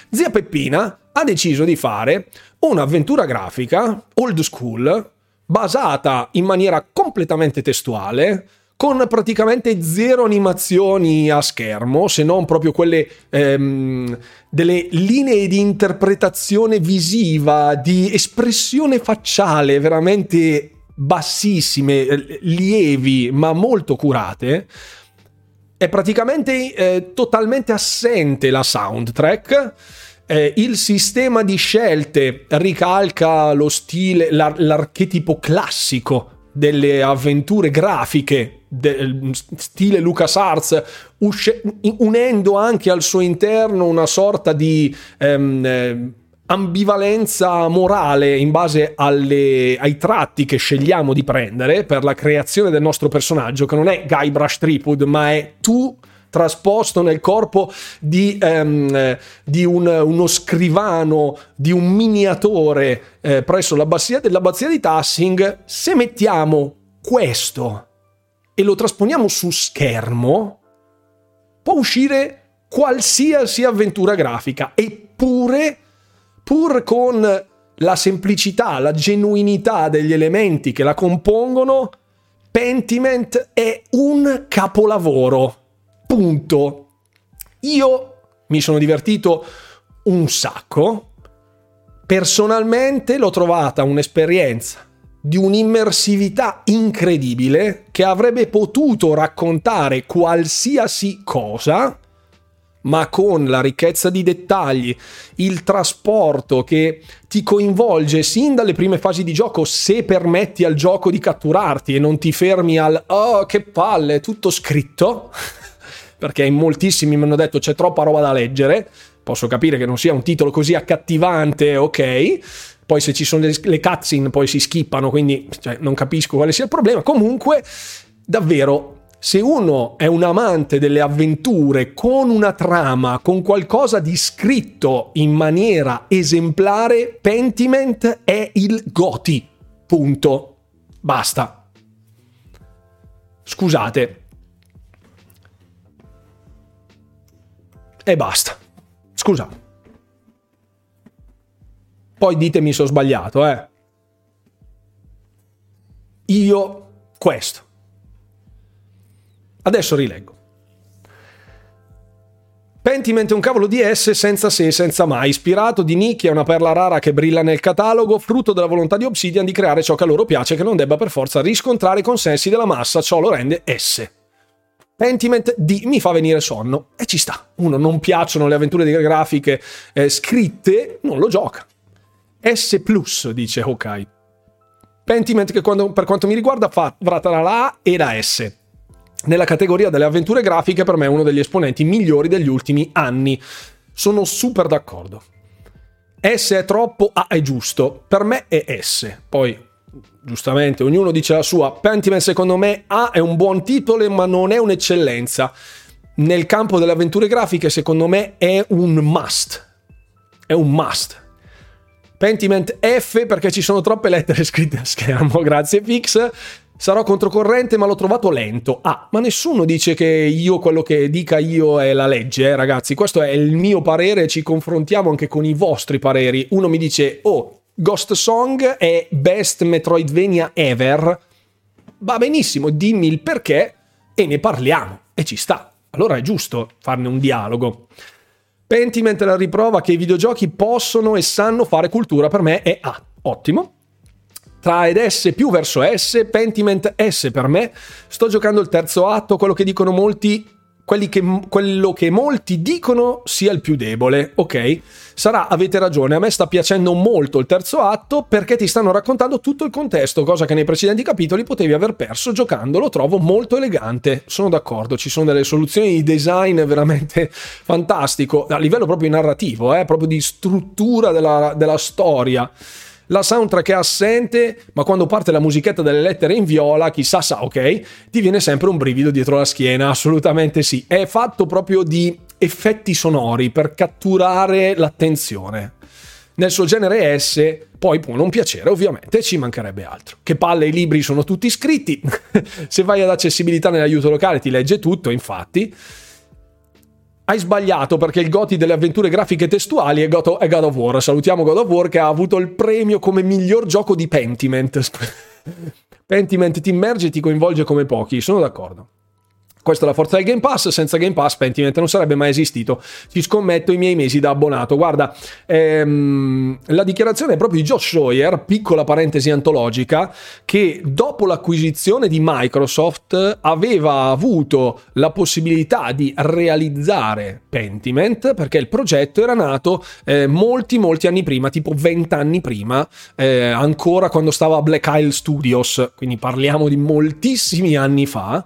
Zia Peppina ha deciso di fare un'avventura grafica old school basata in maniera completamente testuale con praticamente zero animazioni a schermo, se non proprio quelle ehm, delle linee di interpretazione visiva, di espressione facciale veramente bassissime, eh, lievi, ma molto curate. È praticamente eh, totalmente assente la soundtrack eh, il sistema di scelte ricalca lo stile, l'ar- l'archetipo classico delle avventure grafiche del stile LucasArts, usce- unendo anche al suo interno una sorta di ehm, eh, ambivalenza morale in base alle, ai tratti che scegliamo di prendere per la creazione del nostro personaggio, che non è Guybrush Threepwood, ma è tu trasposto nel corpo di, um, di un, uno scrivano, di un miniatore eh, presso l'abbazia, dell'abbazia di Tassing, se mettiamo questo e lo trasponiamo su schermo, può uscire qualsiasi avventura grafica, eppure, pur con la semplicità, la genuinità degli elementi che la compongono, Pentiment è un capolavoro punto, io mi sono divertito un sacco. Personalmente l'ho trovata un'esperienza di un'immersività incredibile che avrebbe potuto raccontare qualsiasi cosa, ma con la ricchezza di dettagli, il trasporto che ti coinvolge sin dalle prime fasi di gioco se permetti al gioco di catturarti e non ti fermi al oh che palle, tutto scritto <laughs> perché in moltissimi mi hanno detto c'è troppa roba da leggere. Posso capire che non sia un titolo così accattivante, ok. Poi se ci sono le, le cutscene poi si skippano, quindi cioè, non capisco quale sia il problema. Comunque, davvero, se uno è un amante delle avventure con una trama, con qualcosa di scritto in maniera esemplare, Pentiment è il Goti. Punto. Basta. Scusate, e basta. Scusa. Poi ditemi se ho sbagliato, eh. Io questo. Adesso rileggo. Pentiment è un cavolo di S senza se e senza mai, ispirato di nicchia, una perla rara che brilla nel catalogo, frutto della volontà di Obsidian di creare ciò che a loro piace che non debba per forza riscontrare i consensi della massa, ciò lo rende S. Pentiment D mi fa venire sonno e ci sta. Uno non piacciono le avventure di grafiche eh, scritte, non lo gioca. S dice Hawkeye. Pentiment che quando, per quanto mi riguarda fa tra la A e la S. Nella categoria delle avventure grafiche per me è uno degli esponenti migliori degli ultimi anni. Sono super d'accordo. S è troppo, A è giusto. Per me è S. Poi giustamente, ognuno dice la sua. Pentiment secondo me A è un buon titolo, ma non è un'eccellenza. Nel campo delle avventure grafiche, secondo me, è un must. È un must. Pentiment F perché ci sono troppe lettere scritte a schermo, <laughs> grazie Fix. Sarò controcorrente ma l'ho trovato lento. Ah, ma nessuno dice che io quello che dica io è la legge, eh, ragazzi. Questo è il mio parere, ci confrontiamo anche con i vostri pareri. Uno mi dice, oh, Ghost Song è best Metroidvania ever. Va benissimo, dimmi il perché e ne parliamo. E ci sta. Allora è giusto farne un dialogo. Pentiment la riprova che i videogiochi possono e sanno fare cultura per me è A. Ottimo. Tra ed S più verso S, Pentiment S per me. Sto giocando il terzo atto, quello che dicono molti che, quello che molti dicono sia il più debole, ok? Sarà, avete ragione, a me sta piacendo molto il terzo atto perché ti stanno raccontando tutto il contesto, cosa che nei precedenti capitoli potevi aver perso giocando, lo trovo molto elegante, sono d'accordo, ci sono delle soluzioni di design veramente <laughs> fantastico, a livello proprio narrativo, eh, proprio di struttura della, della storia. La soundtrack è assente, ma quando parte la musichetta delle lettere in viola, chissà sa, ok, ti viene sempre un brivido dietro la schiena, assolutamente sì. È fatto proprio di effetti sonori per catturare l'attenzione. Nel suo genere S, poi può non piacere, ovviamente, ci mancherebbe altro. Che palle, i libri sono tutti scritti. <laughs> Se vai ad accessibilità nell'aiuto locale ti legge tutto, infatti hai sbagliato perché il Goti delle avventure grafiche testuali è God, è God of War. Salutiamo God of War che ha avuto il premio come miglior gioco di Pentiment. <laughs> Pentiment ti immerge e ti coinvolge come pochi, sono d'accordo. Questa è la forza del Game Pass, senza Game Pass Pentiment non sarebbe mai esistito. Ci scommetto i miei mesi da abbonato. Guarda, ehm, la dichiarazione è proprio di Josh Schroyer, piccola parentesi antologica, che dopo l'acquisizione di Microsoft aveva avuto la possibilità di realizzare Pentiment perché il progetto era nato eh, molti molti anni prima, tipo 20 anni prima, eh, ancora quando stava a Black Isle Studios, quindi parliamo di moltissimi anni fa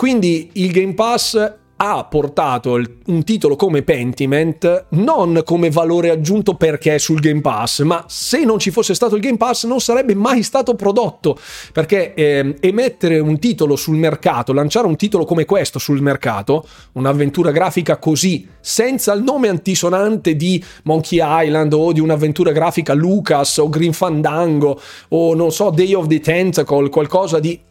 quindi il Game Pass ha portato un titolo come Pentiment non come valore aggiunto perché è sul Game Pass, ma se non ci fosse stato il Game Pass non sarebbe mai stato prodotto, perché eh, emettere un titolo sul mercato, lanciare un titolo come questo sul mercato, un'avventura grafica così, senza il nome antisonante di Monkey Island o di un'avventura grafica Lucas o Green Fandango o non so Day of the Tentacle, qualcosa di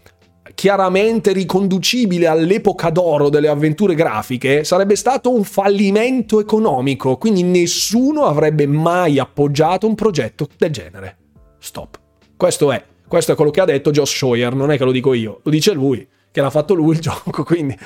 chiaramente riconducibile all'epoca d'oro delle avventure grafiche, sarebbe stato un fallimento economico, quindi nessuno avrebbe mai appoggiato un progetto del genere. Stop. Questo è, questo è quello che ha detto Josh Schroyer, non è che lo dico io, lo dice lui, che l'ha fatto lui il <laughs> gioco, quindi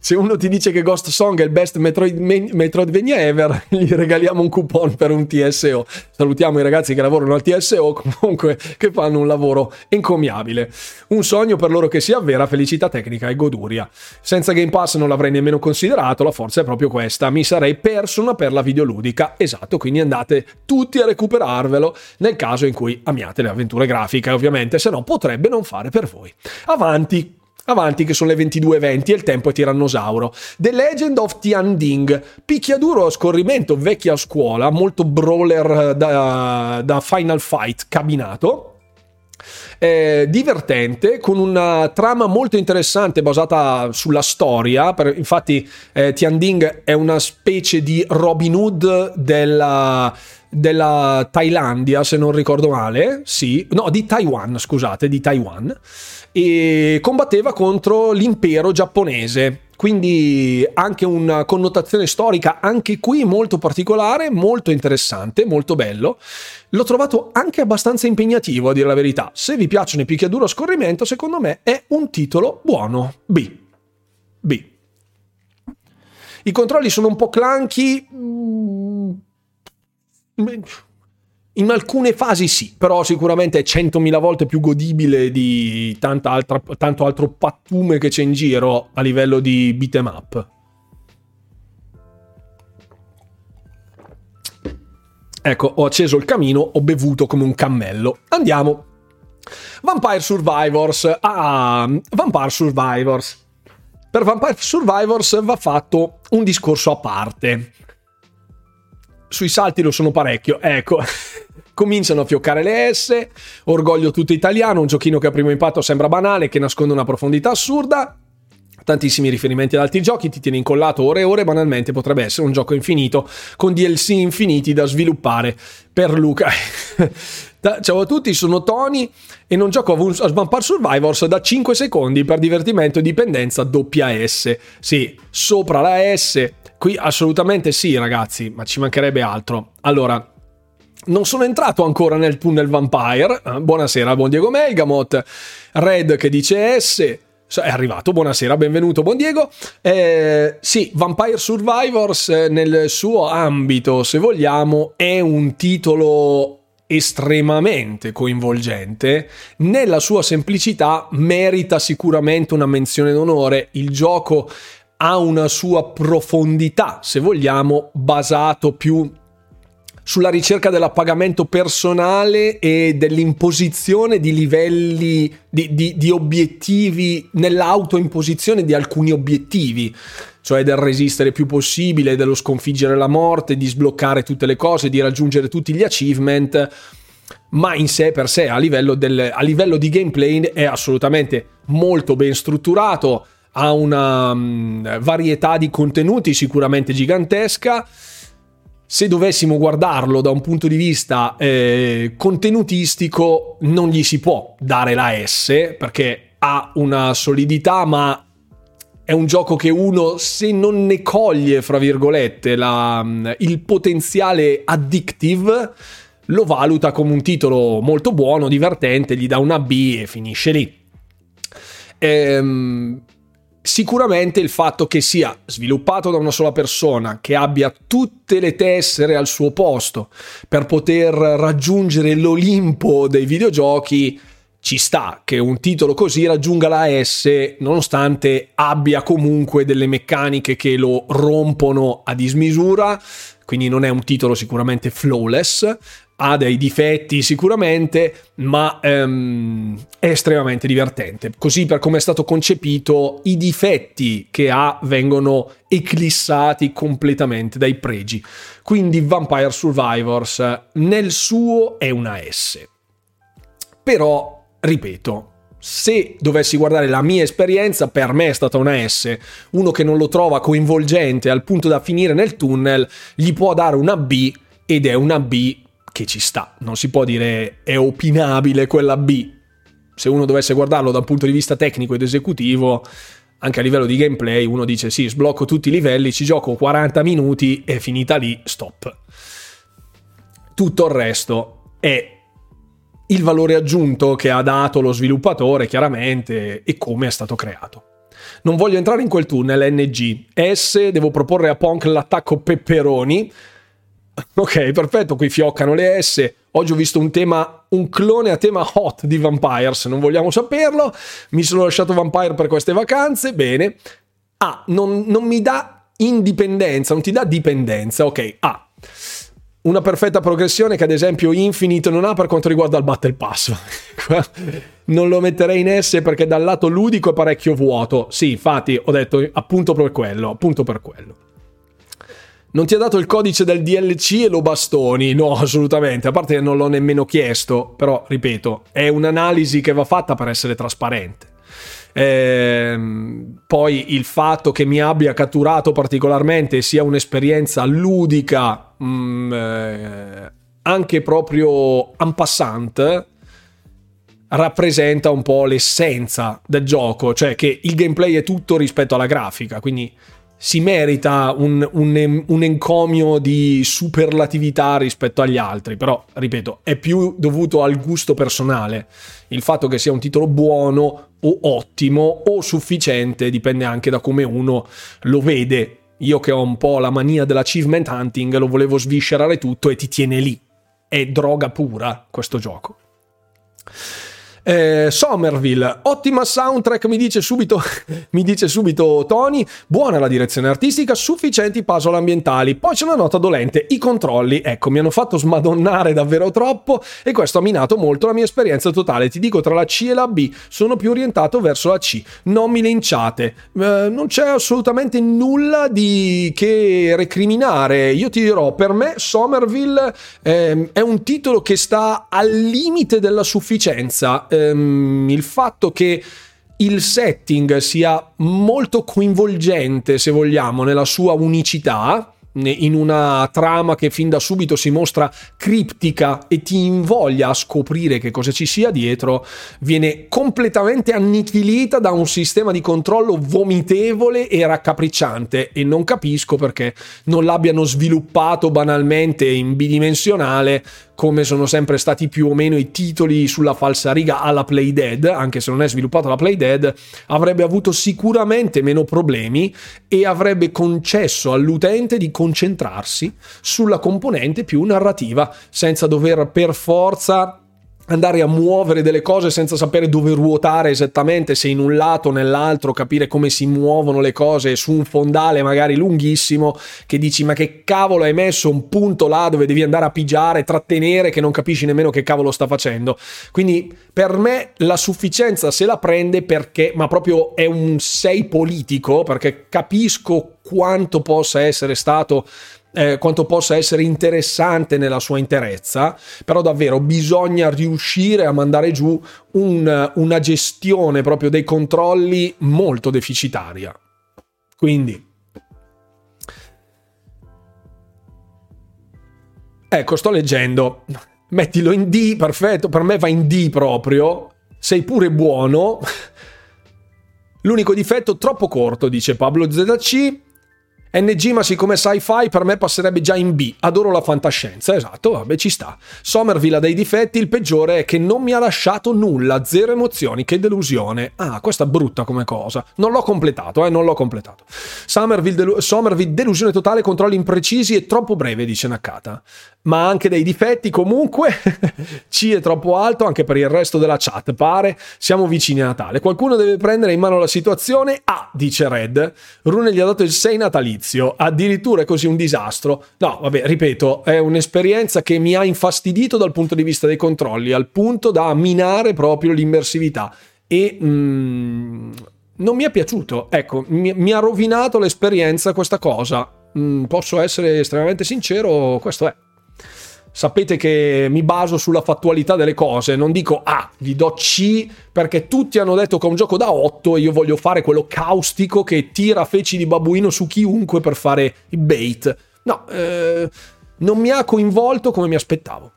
se uno ti dice che Ghost Song è il best Metroid, Metroidvania ever, <laughs> gli regaliamo un coupon per un TSO. Salutiamo i ragazzi che lavorano al TSO, <laughs> comunque che fanno un lavoro encomiabile. Un sogno per loro che si avvera, felicità tecnica e goduria. Senza Game Pass non l'avrei nemmeno considerato, la forza è proprio questa. Mi sarei perso una perla videoludica. Esatto, quindi andate tutti a recuperarvelo nel caso in cui amiate le avventure grafiche, ovviamente, se no potrebbe non fare per voi. Avanti! Avanti che sono le 22.20 e il tempo è tirannosauro. The Legend of Tian Ding, picchiaduro a scorrimento vecchia scuola, molto brawler da, da Final Fight cabinato. Eh, divertente, con una trama molto interessante basata sulla storia. Per, infatti, eh, Tianding è una specie di Robin Hood della, della Thailandia, se non ricordo male. Sì, no, di Taiwan, scusate, di Taiwan e combatteva contro l'impero giapponese. Quindi anche una connotazione storica anche qui molto particolare, molto interessante, molto bello. L'ho trovato anche abbastanza impegnativo a dire la verità. Se vi piacciono i picchiaduro a scorrimento, secondo me è un titolo buono. B. B. I controlli sono un po' clunky. Mm, in alcune fasi sì, però sicuramente è 100.000 volte più godibile di altra, tanto altro pattume che c'è in giro a livello di beat'em up. Ecco, ho acceso il camino, ho bevuto come un cammello. Andiamo. Vampire Survivors. Ah, Vampire Survivors. Per Vampire Survivors va fatto un discorso a parte sui salti lo sono parecchio. Ecco, <laughs> cominciano a fioccare le S, orgoglio tutto italiano, un giochino che a primo impatto sembra banale, che nasconde una profondità assurda. Tantissimi riferimenti ad altri giochi, ti tiene incollato ore e ore, banalmente potrebbe essere un gioco infinito con DLC infiniti da sviluppare per Luca. <laughs> Ciao a tutti, sono Tony e non gioco a Vampire Survivors da 5 secondi per divertimento e dipendenza doppia S. Sì, sopra la S, Qui assolutamente sì, ragazzi, ma ci mancherebbe altro. Allora, non sono entrato ancora nel tunnel Vampire. Eh, buonasera, buon Diego Melgamot. Red che dice S. È arrivato, buonasera, benvenuto, buon Diego. Eh, sì, Vampire Survivors eh, nel suo ambito, se vogliamo, è un titolo estremamente coinvolgente, nella sua semplicità merita sicuramente una menzione d'onore. Il gioco ha una sua profondità, se vogliamo, basato più sulla ricerca dell'appagamento personale e dell'imposizione di livelli di, di, di obiettivi, nell'autoimposizione di alcuni obiettivi, cioè del resistere più possibile, dello sconfiggere la morte, di sbloccare tutte le cose, di raggiungere tutti gli achievement. Ma in sé per sé, a livello, del, a livello di gameplay, è assolutamente molto ben strutturato ha una um, varietà di contenuti sicuramente gigantesca. Se dovessimo guardarlo da un punto di vista eh, contenutistico, non gli si può dare la S perché ha una solidità, ma è un gioco che uno, se non ne coglie, fra virgolette, la, il potenziale addictive, lo valuta come un titolo molto buono, divertente, gli dà una B e finisce lì. Ehm, sicuramente il fatto che sia sviluppato da una sola persona, che abbia tutte le tessere al suo posto per poter raggiungere l'Olimpo dei videogiochi, ci sta che un titolo così raggiunga la S nonostante abbia comunque delle meccaniche che lo rompono a dismisura, quindi non è un titolo sicuramente flawless, ha dei difetti sicuramente, ma ehm, è estremamente divertente. Così per come è stato concepito, i difetti che ha vengono eclissati completamente dai pregi. Quindi Vampire Survivors nel suo è una S. Però, ripeto, se dovessi guardare la mia esperienza, per me è stata una S. Uno che non lo trova coinvolgente al punto da finire nel tunnel, gli può dare una B ed è una B che ci sta. Non si può dire è opinabile quella B. Se uno dovesse guardarlo da un punto di vista tecnico ed esecutivo, anche a livello di gameplay, uno dice sì, sblocco tutti i livelli, ci gioco 40 minuti e finita lì, stop. Tutto il resto è il valore aggiunto che ha dato lo sviluppatore, chiaramente, e come è stato creato. Non voglio entrare in quel tunnel NG. S, devo proporre a Punk l'attacco Pepperoni, <laughs> Ok, perfetto, qui fioccano le S. Oggi ho visto un tema, un clone a tema hot di Vampires, non vogliamo saperlo. Mi sono lasciato Vampire per queste vacanze, bene. Ah, non, non mi dà indipendenza, non ti dà dipendenza, ok. Ah, una perfetta progressione che ad esempio Infinite non ha per quanto riguarda il Battle Pass. <laughs> non lo metterei in S perché dal lato ludico è parecchio vuoto. Sì, infatti ho detto appunto per quello, appunto per quello non ti ha dato il codice del DLC e lo bastoni? No, assolutamente, a parte che non l'ho nemmeno chiesto, però ripeto, è un'analisi che va fatta per essere trasparente. Ehm, poi il fatto che mi abbia catturato particolarmente sia un'esperienza ludica, mh, mm, eh, anche proprio en passant, rappresenta un po' l'essenza del gioco, cioè che il gameplay è tutto rispetto alla grafica, quindi si merita un, un, un, encomio di superlatività rispetto agli altri, però ripeto, è più dovuto al gusto personale. Il fatto che sia un titolo buono o ottimo o sufficiente dipende anche da come uno lo vede. Io che ho un po' la mania dell'achievement hunting, lo volevo sviscerare tutto e ti tiene lì. È droga pura questo gioco. Eh, Somerville, ottima soundtrack, mi dice, subito, <laughs> mi dice subito Tony. Buona la direzione artistica, sufficienti puzzle ambientali. Poi c'è una nota dolente, i controlli, ecco, mi hanno fatto smadonnare davvero troppo e questo ha minato molto la mia esperienza totale. Ti dico, tra la C e la B sono più orientato verso la C. Non mi linciate, eh, non c'è assolutamente nulla di che recriminare. Io ti dirò, per me Somerville eh, è un titolo che sta al limite della sufficienza ehm, il fatto che il setting sia molto coinvolgente, se vogliamo, nella sua unicità, in una trama che fin da subito si mostra criptica e ti invoglia a scoprire che cosa ci sia dietro, viene completamente annichilita da un sistema di controllo vomitevole e raccapricciante. E non capisco perché non l'abbiano sviluppato banalmente in bidimensionale come sono sempre stati più o meno i titoli sulla falsariga alla Playdead, anche se non è sviluppato la Playdead, avrebbe avuto sicuramente meno problemi e avrebbe concesso all'utente di concentrarsi sulla componente più narrativa, senza dover per forza andare a muovere delle cose senza sapere dove ruotare esattamente, se in un lato o nell'altro, capire come si muovono le cose su un fondale magari lunghissimo, che dici ma che cavolo hai messo un punto là dove devi andare a pigiare, trattenere, che non capisci nemmeno che cavolo sta facendo. Quindi per me la sufficienza se la prende perché, ma proprio è un sei politico, perché capisco quanto possa essere stato eh, quanto possa essere interessante nella sua interezza, però davvero bisogna riuscire a mandare giù un, una gestione proprio dei controlli molto deficitaria. Quindi, ecco, sto leggendo, mettilo in D, perfetto, per me va in D proprio, sei pure buono. L'unico difetto troppo corto, dice Pablo ZC, NG, ma siccome sci-fi per me passerebbe già in B. Adoro la fantascienza, esatto, vabbè, ci sta. Somerville ha dei difetti, il peggiore è che non mi ha lasciato nulla, zero emozioni, che delusione. Ah, questa è brutta come cosa. Non l'ho completato, eh, non l'ho completato. Somerville, delu- Somerville delusione totale, controlli imprecisi e troppo breve, dice Nakata. Ma anche dei difetti, comunque. <laughs> C è troppo alto anche per il resto della chat, pare. Siamo vicini a Natale. Qualcuno deve prendere in mano la situazione. Ah, dice Red. Rune gli ha dato il 6 natalizio all'inizio, addirittura è così un disastro. No, vabbè, ripeto, è un'esperienza che mi ha infastidito dal punto di vista dei controlli, al punto da minare proprio l'immersività. E mm, non mi è piaciuto, ecco, mi, mi, ha rovinato l'esperienza questa cosa. Mm, posso essere estremamente sincero, questo è sapete che mi baso sulla fattualità delle cose, non dico ah, gli do C perché tutti hanno detto che è un gioco da 8 e io voglio fare quello caustico che tira feci di babbuino su chiunque per fare i bait. No, eh, non mi ha coinvolto come mi aspettavo.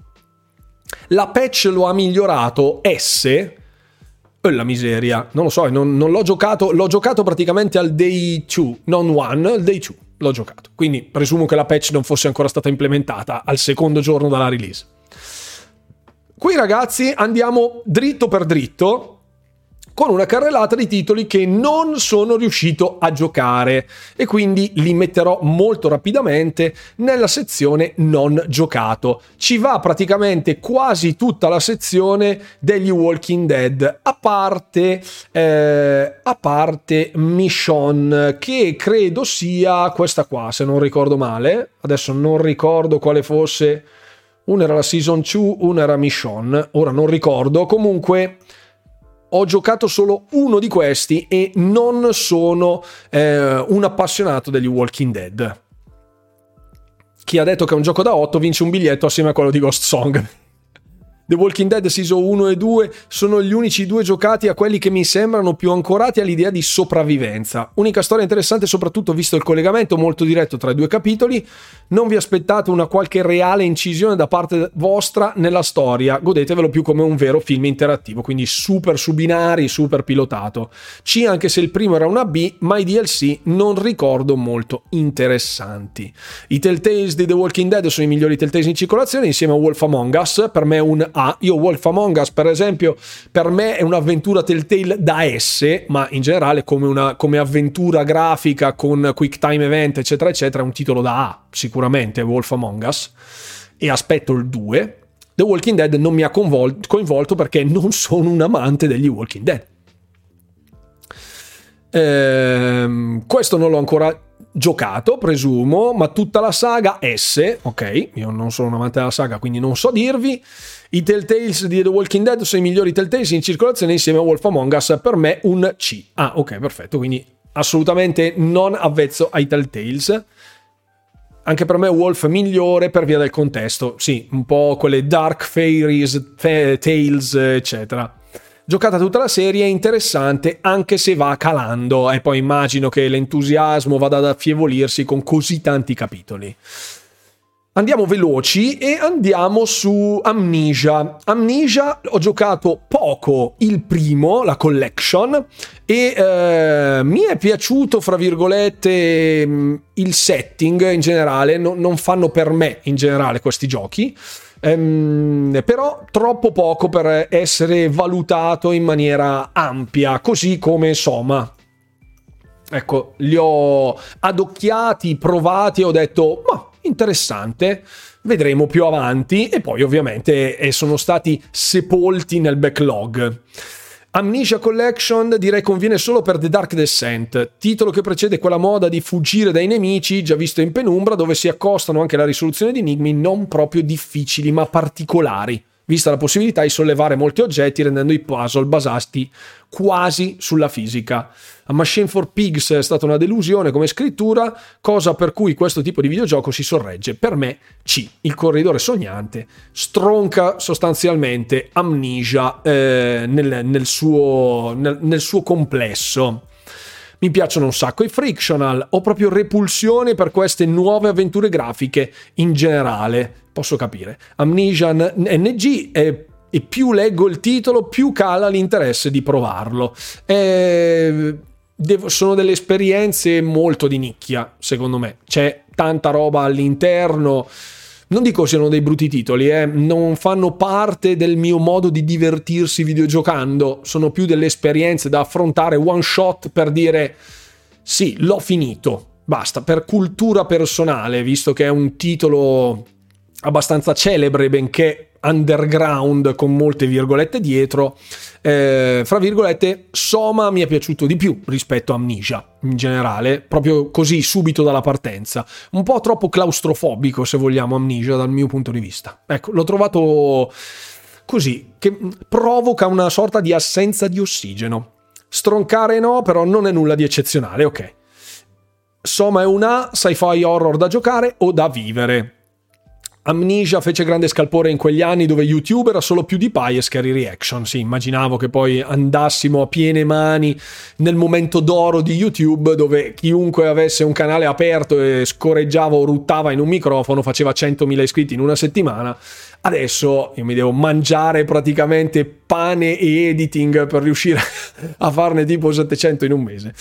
La patch lo ha migliorato S. Eh, la miseria, non lo so, non, non l'ho giocato, l'ho giocato praticamente al day 2, non one, al day 2 l'ho giocato. Quindi presumo che la patch non fosse ancora stata implementata al secondo giorno dalla release. Qui ragazzi andiamo dritto per dritto con una carrellata di titoli che non sono riuscito a giocare e quindi li metterò molto rapidamente nella sezione non giocato. Ci va praticamente quasi tutta la sezione degli Walking Dead, a parte, eh, a parte Mission, che credo sia questa qua, se non ricordo male. Adesso non ricordo quale fosse. Una era la Season 2, una era Mission, ora non ricordo. Comunque ho giocato solo uno di questi e non sono eh, un appassionato degli Walking Dead. Chi ha detto che è un gioco da 8 vince un biglietto assieme a quello di Ghost Song. The Walking Dead Season 1 e 2 sono gli unici due giocati a quelli che mi sembrano più ancorati all'idea di sopravvivenza. Unica storia interessante soprattutto visto il collegamento molto diretto tra i due capitoli. Non vi aspettate una qualche reale incisione da parte vostra nella storia, godetevelo più come un vero film interattivo, quindi super su binari, super pilotato. C anche se il primo era una B, ma i DLC non ricordo molto interessanti. I Telltales di The Walking Dead sono i migliori Telltales in circolazione insieme a Wolf Among Us, per me un ha. Io Wolf Among Us, per esempio, per me è un'avventura Telltale da S, ma in generale come, una, come avventura grafica con quick time event, eccetera, eccetera, è un titolo da A, sicuramente, Wolf Among Us. E aspetto il 2. The Walking Dead non mi ha coinvolto perché non sono un amante degli Walking Dead. Ehm, questo non l'ho ancora giocato, presumo, ma tutta la saga S, ok, io non sono un amante della saga, quindi non so dirvi. I Telltales di The Walking Dead sono i migliori Telltales in circolazione insieme a Wolf Among Us, per me un C. Ah, ok, perfetto, quindi assolutamente non avvezzo ai Telltales. Anche per me Wolf migliore per via del contesto, sì, un po' quelle dark fairies, tales, eccetera giocata tutta la serie è interessante anche se va calando e poi immagino che l'entusiasmo vada ad affievolirsi con così tanti capitoli. Andiamo veloci e andiamo su Amnesia. Amnesia ho giocato poco il primo, la collection, e eh, mi è piaciuto, fra virgolette, mm, il setting in generale. No, non fanno per me in generale questi giochi. Ehm, però troppo poco per essere valutato in maniera ampia, così come Soma. Ecco, li ho adocchiati, provati e ho detto, ma interessante, vedremo più avanti e poi ovviamente eh, sono stati sepolti nel backlog. Amnesia Collection direi conviene solo per The Dark Descent, titolo che precede quella moda di fuggire dai nemici già visto in Penumbra dove si accostano anche alla risoluzione di enigmi non proprio difficili ma particolari vista la possibilità di sollevare molti oggetti rendendo i puzzle basati quasi sulla fisica. A Machine for Pigs è stata una delusione come scrittura, cosa per cui questo tipo di videogioco si sorregge. Per me C, il corridore sognante, stronca sostanzialmente Amnesia eh, nel, nel, suo, nel, nel suo complesso. Mi piacciono un sacco i frictional, ho proprio repulsione per queste nuove avventure grafiche in generale, posso capire. Amnesia NG è e più leggo il titolo, più cala l'interesse di provarlo. E devo, sono delle esperienze molto di nicchia, secondo me. C'è tanta roba all'interno. Non dico siano dei brutti titoli, eh, non fanno parte del mio modo di divertirsi videogiocando, sono più delle esperienze da affrontare one shot per dire sì, l'ho finito, basta, per cultura personale, visto che è un titolo abbastanza celebre, benché underground con molte virgolette dietro, eh, fra virgolette, Soma mi è piaciuto di più rispetto a Amnesia in generale, proprio così subito dalla partenza. Un po' troppo claustrofobico, se vogliamo, Amnesia dal mio punto di vista. Ecco, l'ho trovato così, che provoca una sorta di assenza di ossigeno. Stroncare no, però non è nulla di eccezionale, ok. Soma è una sci-fi horror da giocare o da vivere. Amnesia fece grande scalpore in quegli anni dove YouTube era solo più di pie e scary reaction. Sì, immaginavo che poi andassimo a piene mani nel momento d'oro di YouTube dove chiunque avesse un canale aperto e scorreggiava o ruttava in un microfono faceva 100.000 iscritti in una settimana. Adesso io mi devo mangiare praticamente pane e editing per riuscire <laughs> a farne tipo 700 in un mese.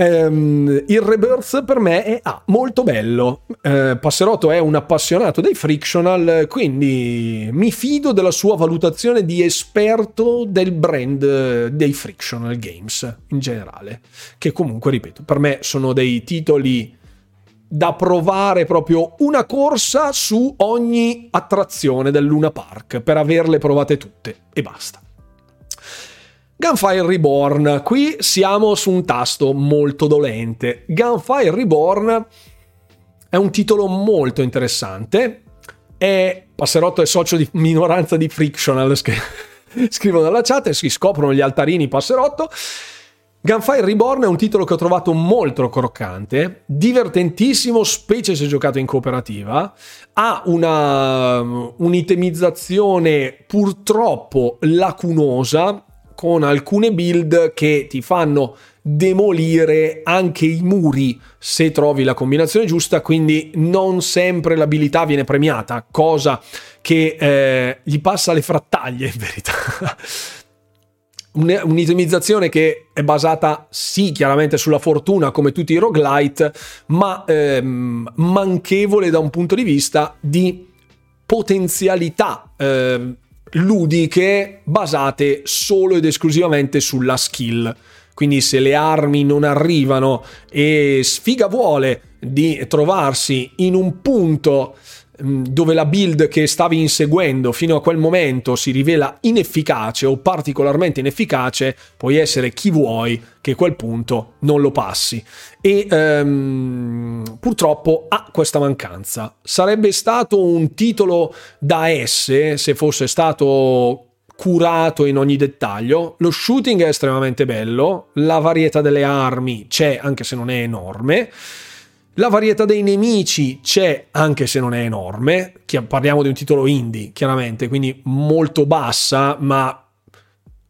Um, il Rebirth per me è ah, molto bello. Uh, Passerotto è un appassionato dei frictional, quindi mi fido della sua valutazione di esperto del brand dei frictional games in generale. Che comunque, ripeto, per me sono dei titoli da provare proprio una corsa su ogni attrazione del Luna Park per averle provate tutte e basta. Gunfire Reborn, qui siamo su un tasto molto dolente. Gunfire Reborn è un titolo molto interessante. È Passerotto è socio di minoranza di Frictional, <laughs> scrivono nella chat e si scoprono gli altarini Passerotto. Gunfire Reborn è un titolo che ho trovato molto croccante, divertentissimo, specie se giocato in cooperativa. Ha una un'itemizzazione purtroppo lacunosa, con alcune build che ti fanno demolire anche i muri se trovi la combinazione giusta, quindi non sempre l'abilità viene premiata, cosa che eh, gli passa le frattaglie in verità. <laughs> Un'itemizzazione che è basata sì chiaramente sulla fortuna come tutti i roguelite, ma ehm, manchevole da un punto di vista di potenzialità. Eh, ludiche basate solo ed esclusivamente sulla skill. Quindi se le armi non arrivano e sfiga vuole di trovarsi in un punto dove la build che stavi inseguendo fino a quel momento si rivela inefficace o particolarmente inefficace, puoi essere chi vuoi che quel punto non lo passi. E um, purtroppo ha questa mancanza. Sarebbe stato un titolo da S se fosse stato curato in ogni dettaglio. Lo shooting è estremamente bello, la varietà delle armi c'è anche se non è enorme. La varietà dei nemici c'è anche se non è enorme. Parliamo di un titolo indie, chiaramente, quindi molto bassa, ma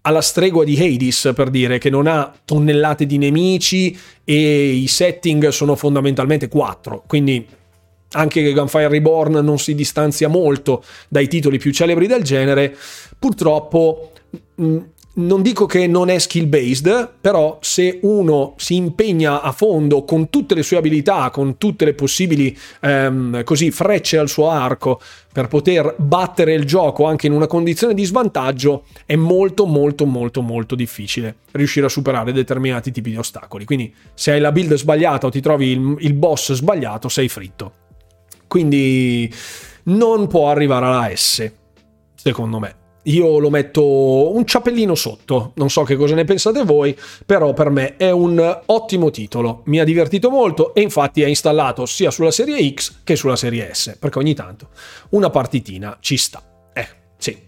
alla stregua di Hades per dire che non ha tonnellate di nemici e i setting sono fondamentalmente quattro. Quindi anche Gunfire Reborn non si distanzia molto dai titoli più celebri del genere, purtroppo non dico che non è skill based, però se uno si impegna a fondo con tutte le sue abilità, con tutte le possibili ehm, così, frecce al suo arco per poter battere il gioco anche in una condizione di svantaggio, è molto molto molto molto difficile riuscire a superare determinati tipi di ostacoli. Quindi se hai la build sbagliata o ti trovi il, il boss sbagliato, sei fritto. Quindi non può arrivare alla S, secondo me. Io lo metto un ciappellino sotto, non so che cosa ne pensate voi, però per me è un ottimo titolo, mi ha divertito molto e infatti è installato sia sulla serie X che sulla serie S, perché ogni tanto una partitina ci sta. Eh, sì.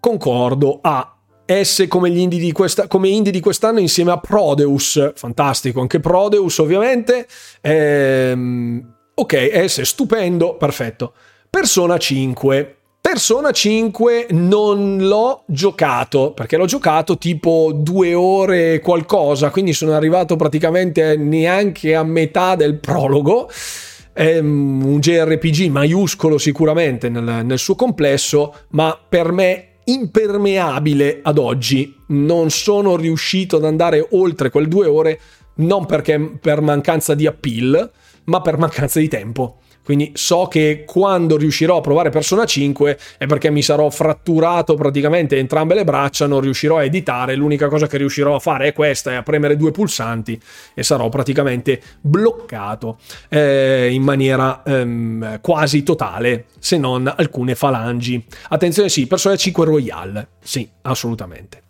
Concordo a S come, indie di questa, come indie di quest'anno insieme a Prodeus, fantastico, anche Prodeus ovviamente. Ehm, ok, S stupendo, perfetto. Persona 5. Persona 5 non l'ho giocato perché l'ho giocato tipo due ore qualcosa, quindi sono arrivato praticamente neanche a metà del prologo. È un JRPG maiuscolo sicuramente nel, nel suo complesso, ma per me impermeabile ad oggi. Non sono riuscito ad andare oltre quelle due ore, non perché per mancanza di appeal, ma per mancanza di tempo. Quindi so che quando riuscirò a provare Persona 5 è perché mi sarò fratturato praticamente entrambe le braccia, non riuscirò a editare, l'unica cosa che riuscirò a fare è questa, è a premere due pulsanti e sarò praticamente bloccato eh, in maniera ehm, quasi totale, se non alcune falangi. Attenzione sì, Persona 5 Royale, sì, assolutamente.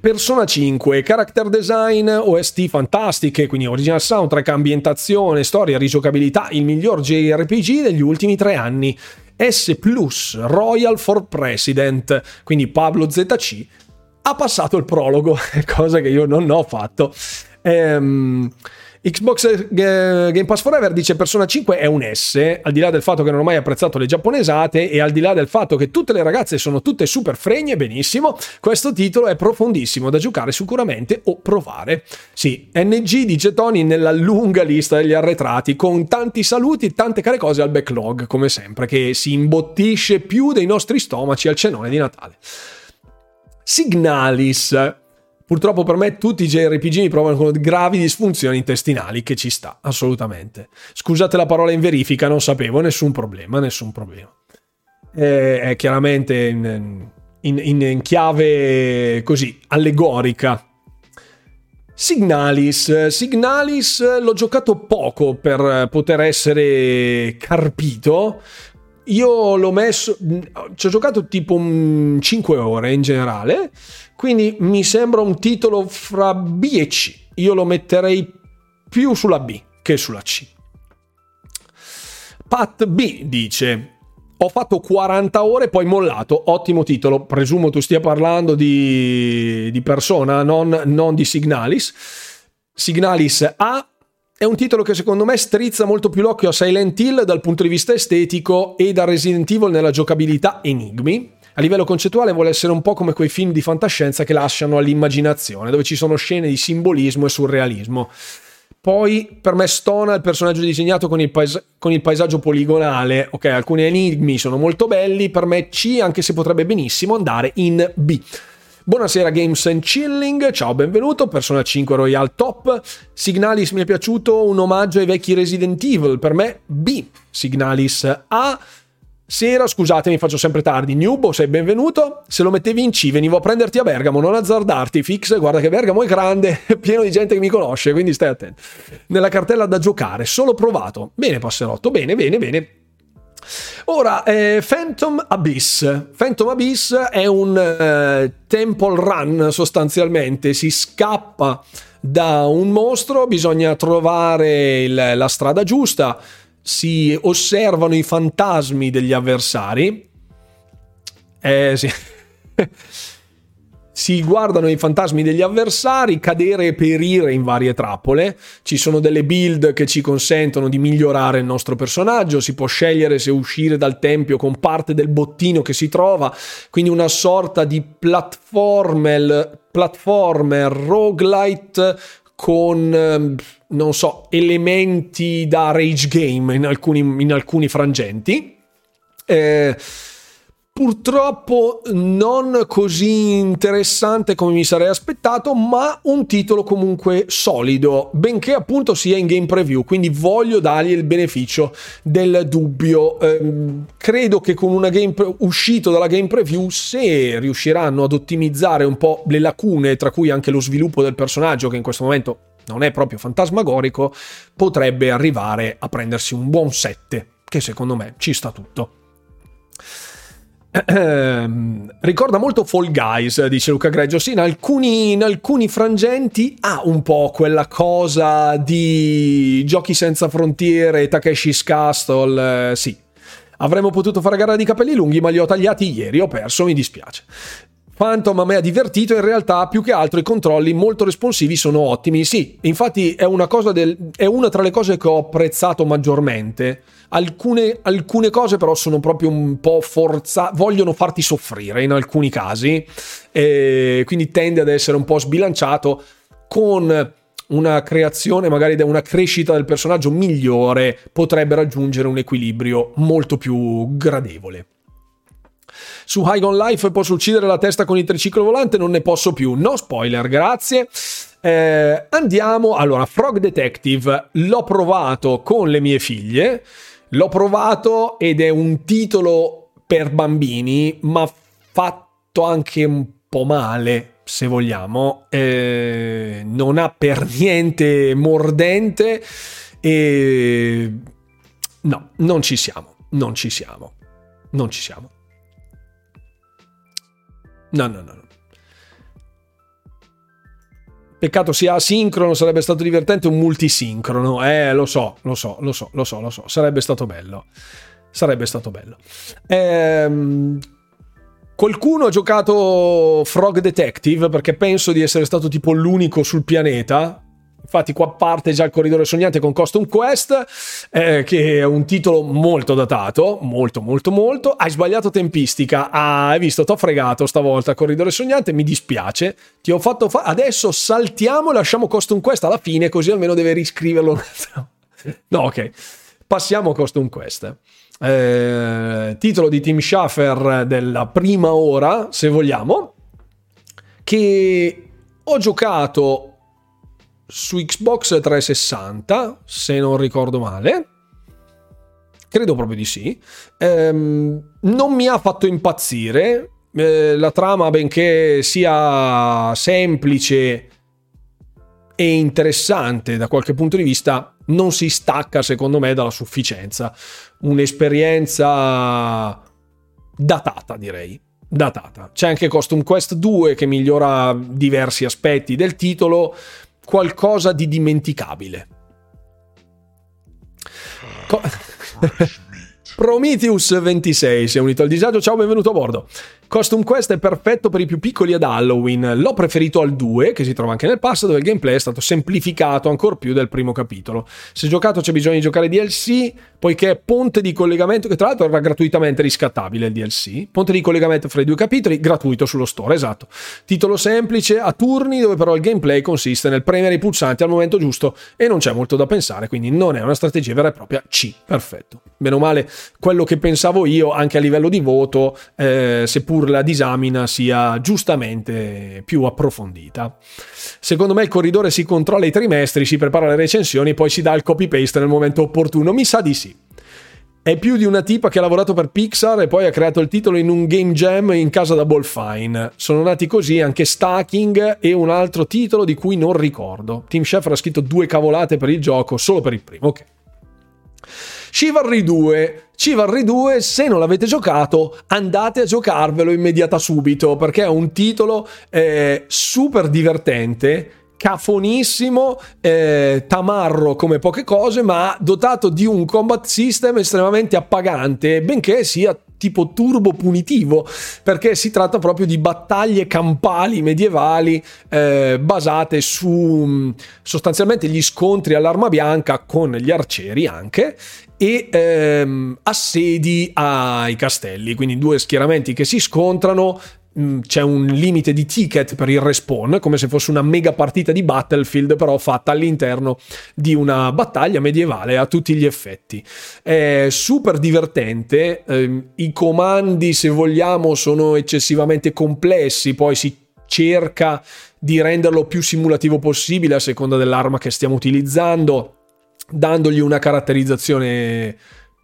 Persona 5, character design, OST fantastiche, quindi original soundtrack, ambientazione, storia, rigiocabilità, il miglior JRPG degli ultimi tre anni. S Plus Royal for President, quindi Pablo ZC ha passato il prologo, <laughs> cosa che io non ho fatto. Ehm, Xbox eh, Game Pass Forever dice Persona 5 è un S, al di là del fatto che non ho mai apprezzato le giapponesate e al di là del fatto che tutte le ragazze sono tutte super fregne, benissimo, questo titolo è profondissimo da giocare sicuramente o provare. Sì, NG dice Tony nella lunga lista degli arretrati con tanti saluti e tante care cose al backlog, come sempre, che si imbottisce più dei nostri stomaci al cenone di Natale. Signalis Purtroppo per me tutti i JRPG provano con gravi disfunzioni intestinali, che ci sta, assolutamente. Scusate la parola in verifica, non sapevo, nessun problema, nessun problema. È, è chiaramente in, in, in, chiave così, allegorica. Signalis. Signalis l'ho giocato poco per poter essere carpito. Io l'ho messo, ci ho giocato tipo 5 ore in generale quindi mi sembra un titolo fra B e C. Io lo metterei più sulla B che sulla C. Pat B dice: Ho fatto 40 ore, poi mollato. Ottimo titolo. Presumo tu stia parlando di, di persona, non, non di Signalis. Signalis A è un titolo che secondo me strizza molto più l'occhio a Silent Hill dal punto di vista estetico e da Resident Evil nella giocabilità enigmi a livello concettuale vuole essere un po' come quei film di fantascienza che lasciano all'immaginazione, dove ci sono scene di simbolismo e surrealismo. Poi per me stona il personaggio disegnato con il, paes- con il, paesaggio poligonale. Ok, alcuni enigmi sono molto belli, per me C, anche se potrebbe benissimo andare in B. Buonasera Games and Chilling, ciao, benvenuto, Persona 5 Royal Top. Signalis mi è piaciuto, un omaggio ai vecchi Resident Evil, per me B. Signalis A. Sera, scusatemi, faccio sempre tardi. Nubo, sei benvenuto. Se lo mettevi in C, venivo a prenderti a Bergamo, non azzardarti. Fix, guarda che Bergamo è grande, <laughs> pieno di gente che mi conosce, quindi stai attento. Nella cartella da giocare, solo provato. Bene, passerotto, bene, bene, bene. Ora, eh, Phantom Abyss. Phantom Abyss è un eh, temple run sostanzialmente, si scappa da un mostro, bisogna trovare il, la strada giusta si osservano i fantasmi degli avversari. Eh sì. <laughs> si guardano i fantasmi degli avversari, cadere e perire in varie trappole. Ci sono delle build che ci consentono di migliorare il nostro personaggio. Si può scegliere se uscire dal tempio con parte del bottino che si trova. Quindi una sorta di platformer, platformer roguelite con, ehm, non so, elementi da rage game in alcuni, in alcuni frangenti. Eh, purtroppo non così interessante come mi sarei aspettato, ma un titolo comunque solido, benché appunto sia in game preview, quindi voglio dargli il beneficio del dubbio. Eh, credo che con una game pre- uscito dalla game preview, se riusciranno ad ottimizzare un po' le lacune, tra cui anche lo sviluppo del personaggio, che in questo momento non è proprio fantasmagorico, potrebbe arrivare a prendersi un buon 7, che secondo me ci sta tutto. Ricorda molto Fall Guys, dice Luca Greggio. Sì, in alcuni, in alcuni frangenti ha un po' quella cosa di giochi senza frontiere, Takeshi's Castle. Eh, sì, avremmo potuto fare gara di capelli lunghi, ma li ho tagliati ieri. Ho perso, mi dispiace. Phantom a me ha divertito, in realtà più che altro i controlli molto responsivi sono ottimi. Sì, infatti è una, del, è una tra le cose che ho apprezzato maggiormente. Alcune, alcune, cose però sono proprio un po' forzate, vogliono farti soffrire in alcuni casi, e quindi tende ad essere un po' sbilanciato con una creazione, magari una crescita del personaggio migliore, potrebbe raggiungere un equilibrio molto più gradevole. Su High on Life posso uccidere la testa con il triciclo volante, non ne posso più. No spoiler, grazie. Eh, andiamo, allora, Frog Detective l'ho provato con le mie figlie, l'ho provato ed è un titolo per bambini, ma fatto anche un po' male, se vogliamo. Eh, non ha per niente mordente e... No, non ci siamo, non ci siamo, non ci siamo. No, no, no. Peccato sia asincrono, sarebbe stato divertente un multisincrono. Eh, lo so, lo so, lo so, lo so, lo so. Sarebbe stato bello. Sarebbe stato bello. Ehm, qualcuno ha giocato Frog Detective perché penso di essere stato tipo l'unico sul pianeta Infatti qua parte già il corridore sognante con Custom Quest, eh, che è un titolo molto datato, molto molto molto. Hai sbagliato tempistica, ah, hai visto, t'ho fregato stavolta corridore sognante, mi dispiace, ti ho fatto fa- adesso saltiamo e lasciamo Custom Quest alla fine, così almeno deve riscriverlo. <laughs> no, ok. Passiamo a Custom Quest. Eh, titolo di Tim Schafer della prima ora, se vogliamo, che ho giocato su Xbox 360, se non ricordo male. Credo proprio di sì. Ehm, non mi ha fatto impazzire. Eh, la trama, benché sia semplice e interessante da qualche punto di vista, non si stacca secondo me dalla sufficienza. Un'esperienza datata, direi. Datata. C'è anche Custom Quest 2 che migliora diversi aspetti del titolo, qualcosa di dimenticabile. Co- <laughs> Prometheus 26 si è unito al disagio, ciao, benvenuto a bordo. Costume Quest è perfetto per i più piccoli ad Halloween. L'ho preferito al 2, che si trova anche nel pass, dove il gameplay è stato semplificato ancora più del primo capitolo. Se giocato c'è bisogno di giocare DLC, poiché è ponte di collegamento, che tra l'altro era gratuitamente riscattabile il DLC. Ponte di collegamento fra i due capitoli, gratuito sullo store, esatto. Titolo semplice, a turni, dove però il gameplay consiste nel premere i pulsanti al momento giusto e non c'è molto da pensare, quindi non è una strategia vera e propria C. Perfetto. Meno male quello che pensavo io, anche a livello di voto, eh, seppur seppur la disamina sia giustamente più approfondita. Secondo me il corridore si controlla i trimestri, si prepara le recensioni, poi si dà il copy paste nel momento opportuno. Mi sa di sì. È più di una tipa che ha lavorato per Pixar e poi ha creato il titolo in un game jam in casa da Bolfine. Sono nati così anche Stacking e un altro titolo di cui non ricordo. Tim Schafer ha scritto due cavolate per il gioco, solo per il primo. Ok. Chivalry 2. Chivalry 2, se non l'avete giocato, andate a giocarvelo immediata subito perché è un titolo eh, super divertente cafonissimo, eh, tamarro come poche cose, ma dotato di un combat system estremamente appagante, benché sia tipo turbo punitivo, perché si tratta proprio di battaglie campali medievali eh, basate su mm, sostanzialmente gli scontri all'arma bianca con gli arcieri anche e ehm, assedi ai castelli, quindi due schieramenti che si scontrano Mm, c'è un limite di ticket per il respawn, come se fosse una mega partita di Battlefield, però fatta all'interno di una battaglia medievale a tutti gli effetti. È super divertente, eh, i comandi, se vogliamo, sono eccessivamente complessi, poi si cerca di renderlo più simulativo possibile a seconda dell'arma che stiamo utilizzando, dandogli una caratterizzazione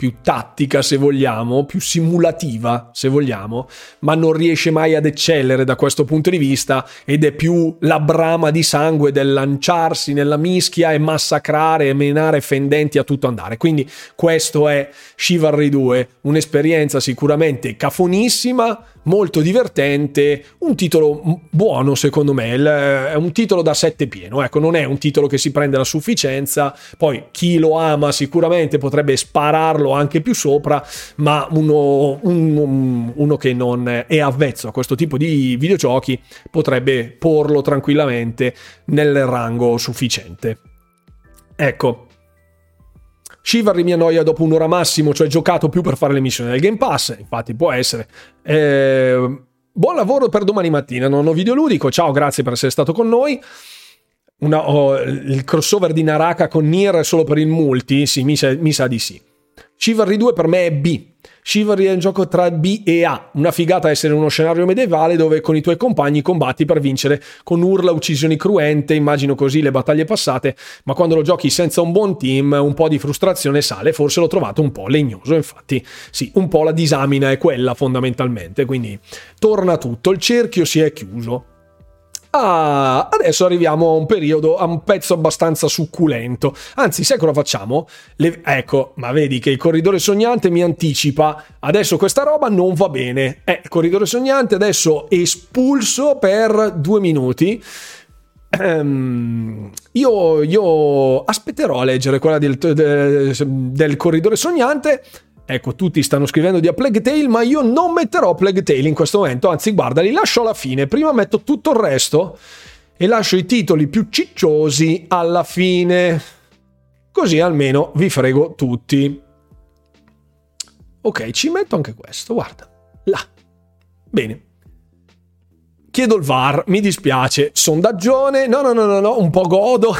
più tattica se vogliamo, più simulativa se vogliamo, ma non riesce mai ad eccellere da questo punto di vista ed è più la brama di sangue del lanciarsi nella mischia e massacrare e menare fendenti a tutto andare. Quindi questo è Chivalry 2, un'esperienza sicuramente cafonissima, molto divertente, un titolo buono secondo me, è un titolo da sette pieno, ecco, non è un titolo che si prende la sufficienza, poi chi lo ama sicuramente potrebbe spararlo anche più sopra, ma uno, uno, uno che non è avvezzo a questo tipo di videogiochi potrebbe porlo tranquillamente nel rango sufficiente. Ecco, Chivalry mi annoia dopo un'ora massimo, cioè giocato più per fare le missioni del Game Pass, infatti può essere. Eh, buon lavoro per domani mattina, nonno videoludico, ciao, grazie per essere stato con noi. Una, oh, il crossover di Naraka con Nier solo per il multi? Sì, mi sa, mi sa di sì. Chivalry 2 per me è B. Chivalry è un gioco tra B e A, una figata essere uno scenario medievale dove con i tuoi compagni combatti per vincere con urla, uccisioni cruente, immagino così le battaglie passate, ma quando lo giochi senza un buon team un po' di frustrazione sale, forse l'ho trovato un po' legnoso, infatti sì, un po' la disamina è quella fondamentalmente, quindi torna tutto, il cerchio si è chiuso. Ah, adesso arriviamo a un periodo, a un pezzo abbastanza succulento. Anzi, sai cosa facciamo? Le... ecco, ma vedi che il corridore sognante mi anticipa. Adesso questa roba non va bene. Eh, corridore sognante adesso espulso per due minuti. Um, io, io, aspetterò a leggere quella del, del, del corridore sognante Ecco, tutti stanno scrivendo di A Plague Tale, ma io non metterò Plague Tale in questo momento, anzi guarda, li lascio alla fine, prima metto tutto il resto e lascio i titoli più cicciosi alla fine. Così almeno vi frego tutti. Ok, ci metto anche questo, guarda, là. Bene. Chiedo il VAR, mi dispiace, sondaggione, no no no no, no un po' godo.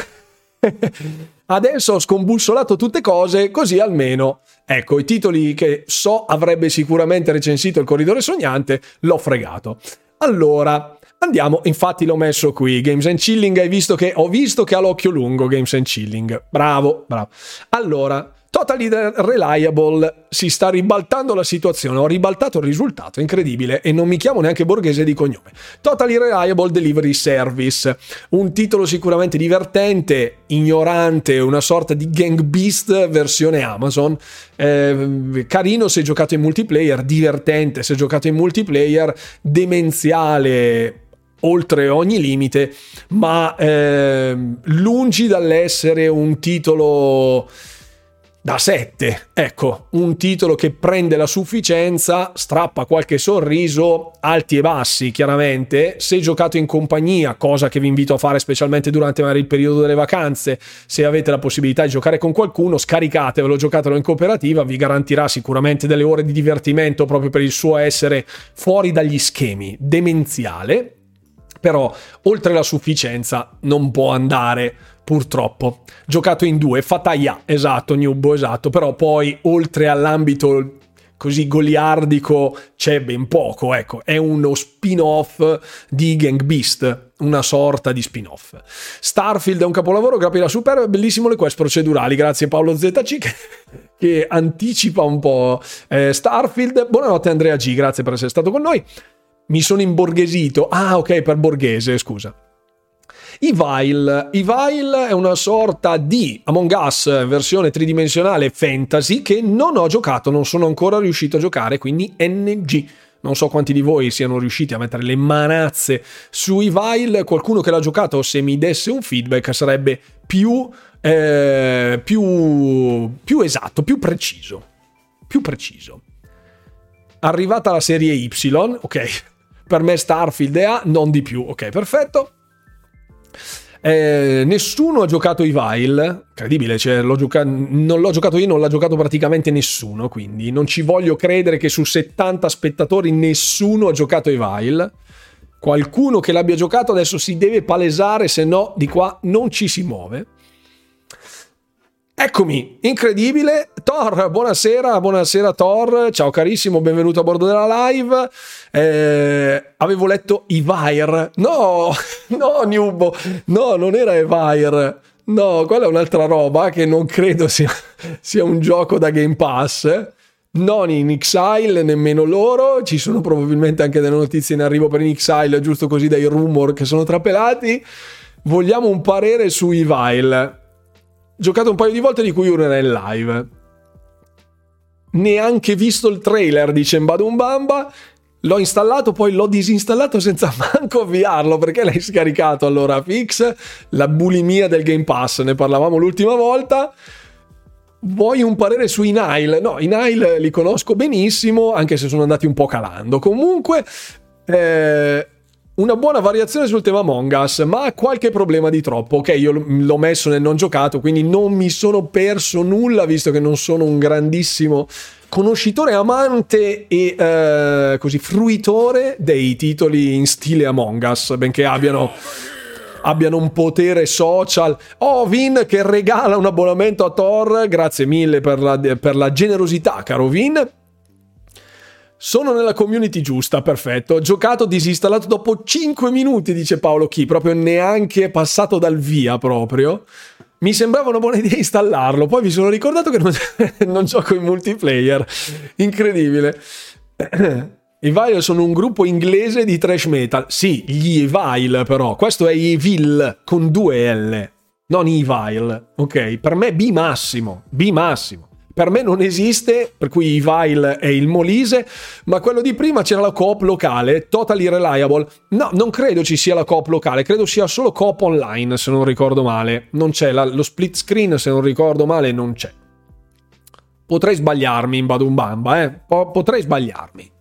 <laughs> Adesso ho scombussolato tutte cose, così almeno, ecco, i titoli che so avrebbe sicuramente recensito il corridore sognante, l'ho fregato. Allora, andiamo, infatti l'ho messo qui, Games and Chilling, hai visto che, ho visto che ha l'occhio lungo Games and Chilling, bravo, bravo. Allora, Totally Reliable. Si sta ribaltando la situazione, ho ribaltato il risultato, incredibile, e non mi chiamo neanche borghese di cognome. Totally Reliable Delivery Service, un titolo sicuramente divertente, ignorante, una sorta di Gang Beast versione Amazon, eh, carino se giocato in multiplayer, divertente se giocato in multiplayer, demenziale oltre ogni limite, ma eh, lungi dall'essere un titolo da 7. Ecco, un titolo che prende la sufficienza, strappa qualche sorriso, alti e bassi chiaramente. Se giocato in compagnia, cosa che vi invito a fare specialmente durante magari il periodo delle vacanze, se avete la possibilità di giocare con qualcuno, scaricatevelo, giocatelo in cooperativa, vi garantirà sicuramente delle ore di divertimento proprio per il suo essere fuori dagli schemi, demenziale. Però oltre la sufficienza non può andare purtroppo. Giocato in due, Fataya, esatto, Newbo, esatto, però poi oltre all'ambito così goliardico c'è ben poco, ecco, è uno spin-off di Gang Beast, una sorta di spin-off. Starfield è un capolavoro, grappila super, bellissimo le quest procedurali, grazie Paolo ZC che, che anticipa un po' eh, Starfield. Buonanotte Andrea G, grazie per essere stato con noi. Mi sono imborghesito. Ah, ok, per borghese, scusa. Evil. Evil è una sorta di Among Us versione tridimensionale fantasy che non ho giocato, non sono ancora riuscito a giocare, quindi NG. Non so quanti di voi siano riusciti a mettere le manazze su Evil. Qualcuno che l'ha giocato, se mi desse un feedback, sarebbe più, eh, più, più esatto, più preciso. Più preciso. Arrivata la serie Y, ok. Per me Starfield è A, non di più. Ok, perfetto. Eh, nessuno ha giocato Evil, incredibile, cioè, l'ho gioca- non l'ho giocato io, non l'ha giocato praticamente nessuno, quindi non ci voglio credere che su 70 spettatori nessuno ha giocato Evil. Qualcuno che l'abbia giocato adesso si deve palesare, se no di qua non ci si muove. Eccomi, incredibile. Thor, buonasera, buonasera Thor, ciao carissimo, benvenuto a bordo della live. Eh, avevo letto Evire. No, <laughs> no, Nubo, no, non era Evire. No, quella è un'altra roba che non credo sia, <laughs> sia un gioco da Game Pass. Non in Exile, nemmeno loro. Ci sono probabilmente anche delle notizie in arrivo per in Exile, giusto così dai rumor che sono trapelati. Vogliamo un parere su Evile giocato un paio di volte di cui una nel live. Neanche visto il trailer, dice Mbadumbamba. L'ho installato, poi l'ho disinstallato senza <laughs> manco avviarlo perché l'hai scaricato allora fix. La bulimia del Game Pass, ne parlavamo l'ultima volta. Vuoi un parere su Inail? No, Inail li conosco benissimo, anche se sono andati un po' calando. Comunque, eh, una buona variazione sul tema Among Us, ma ha qualche problema di troppo. Ok, io l'ho messo nel non giocato, quindi non mi sono perso nulla, visto che non sono un grandissimo conoscitore, amante e eh, così fruitore dei titoli in stile Among Us, benché abbiano abbiano un potere social. Oh, Vin che regala un abbonamento a Thor, grazie mille per la, per la generosità, caro Vin. Sono nella community giusta, perfetto. Ho giocato disinstallato dopo 5 minuti, dice Paolo Chi, proprio neanche passato dal via proprio. Mi sembrava una buona idea installarlo, poi mi sono ricordato che non, <laughs> non gioco in multiplayer. Incredibile. <clears throat> I Vile sono un gruppo inglese di trash metal. Sì, gli Evil però. Questo è Evil con due L, non Evil. Ok, per me B massimo, B massimo. Per me non esiste, per cui Vile è il Molise, ma quello di prima c'era la coop locale, totally reliable. No, non credo ci sia la coop locale, credo sia solo coop online, se non ricordo male. Non c'è la, lo split screen, se non ricordo male, non c'è. Potrei sbagliarmi in Badumbamba, eh? potrei sbagliarmi.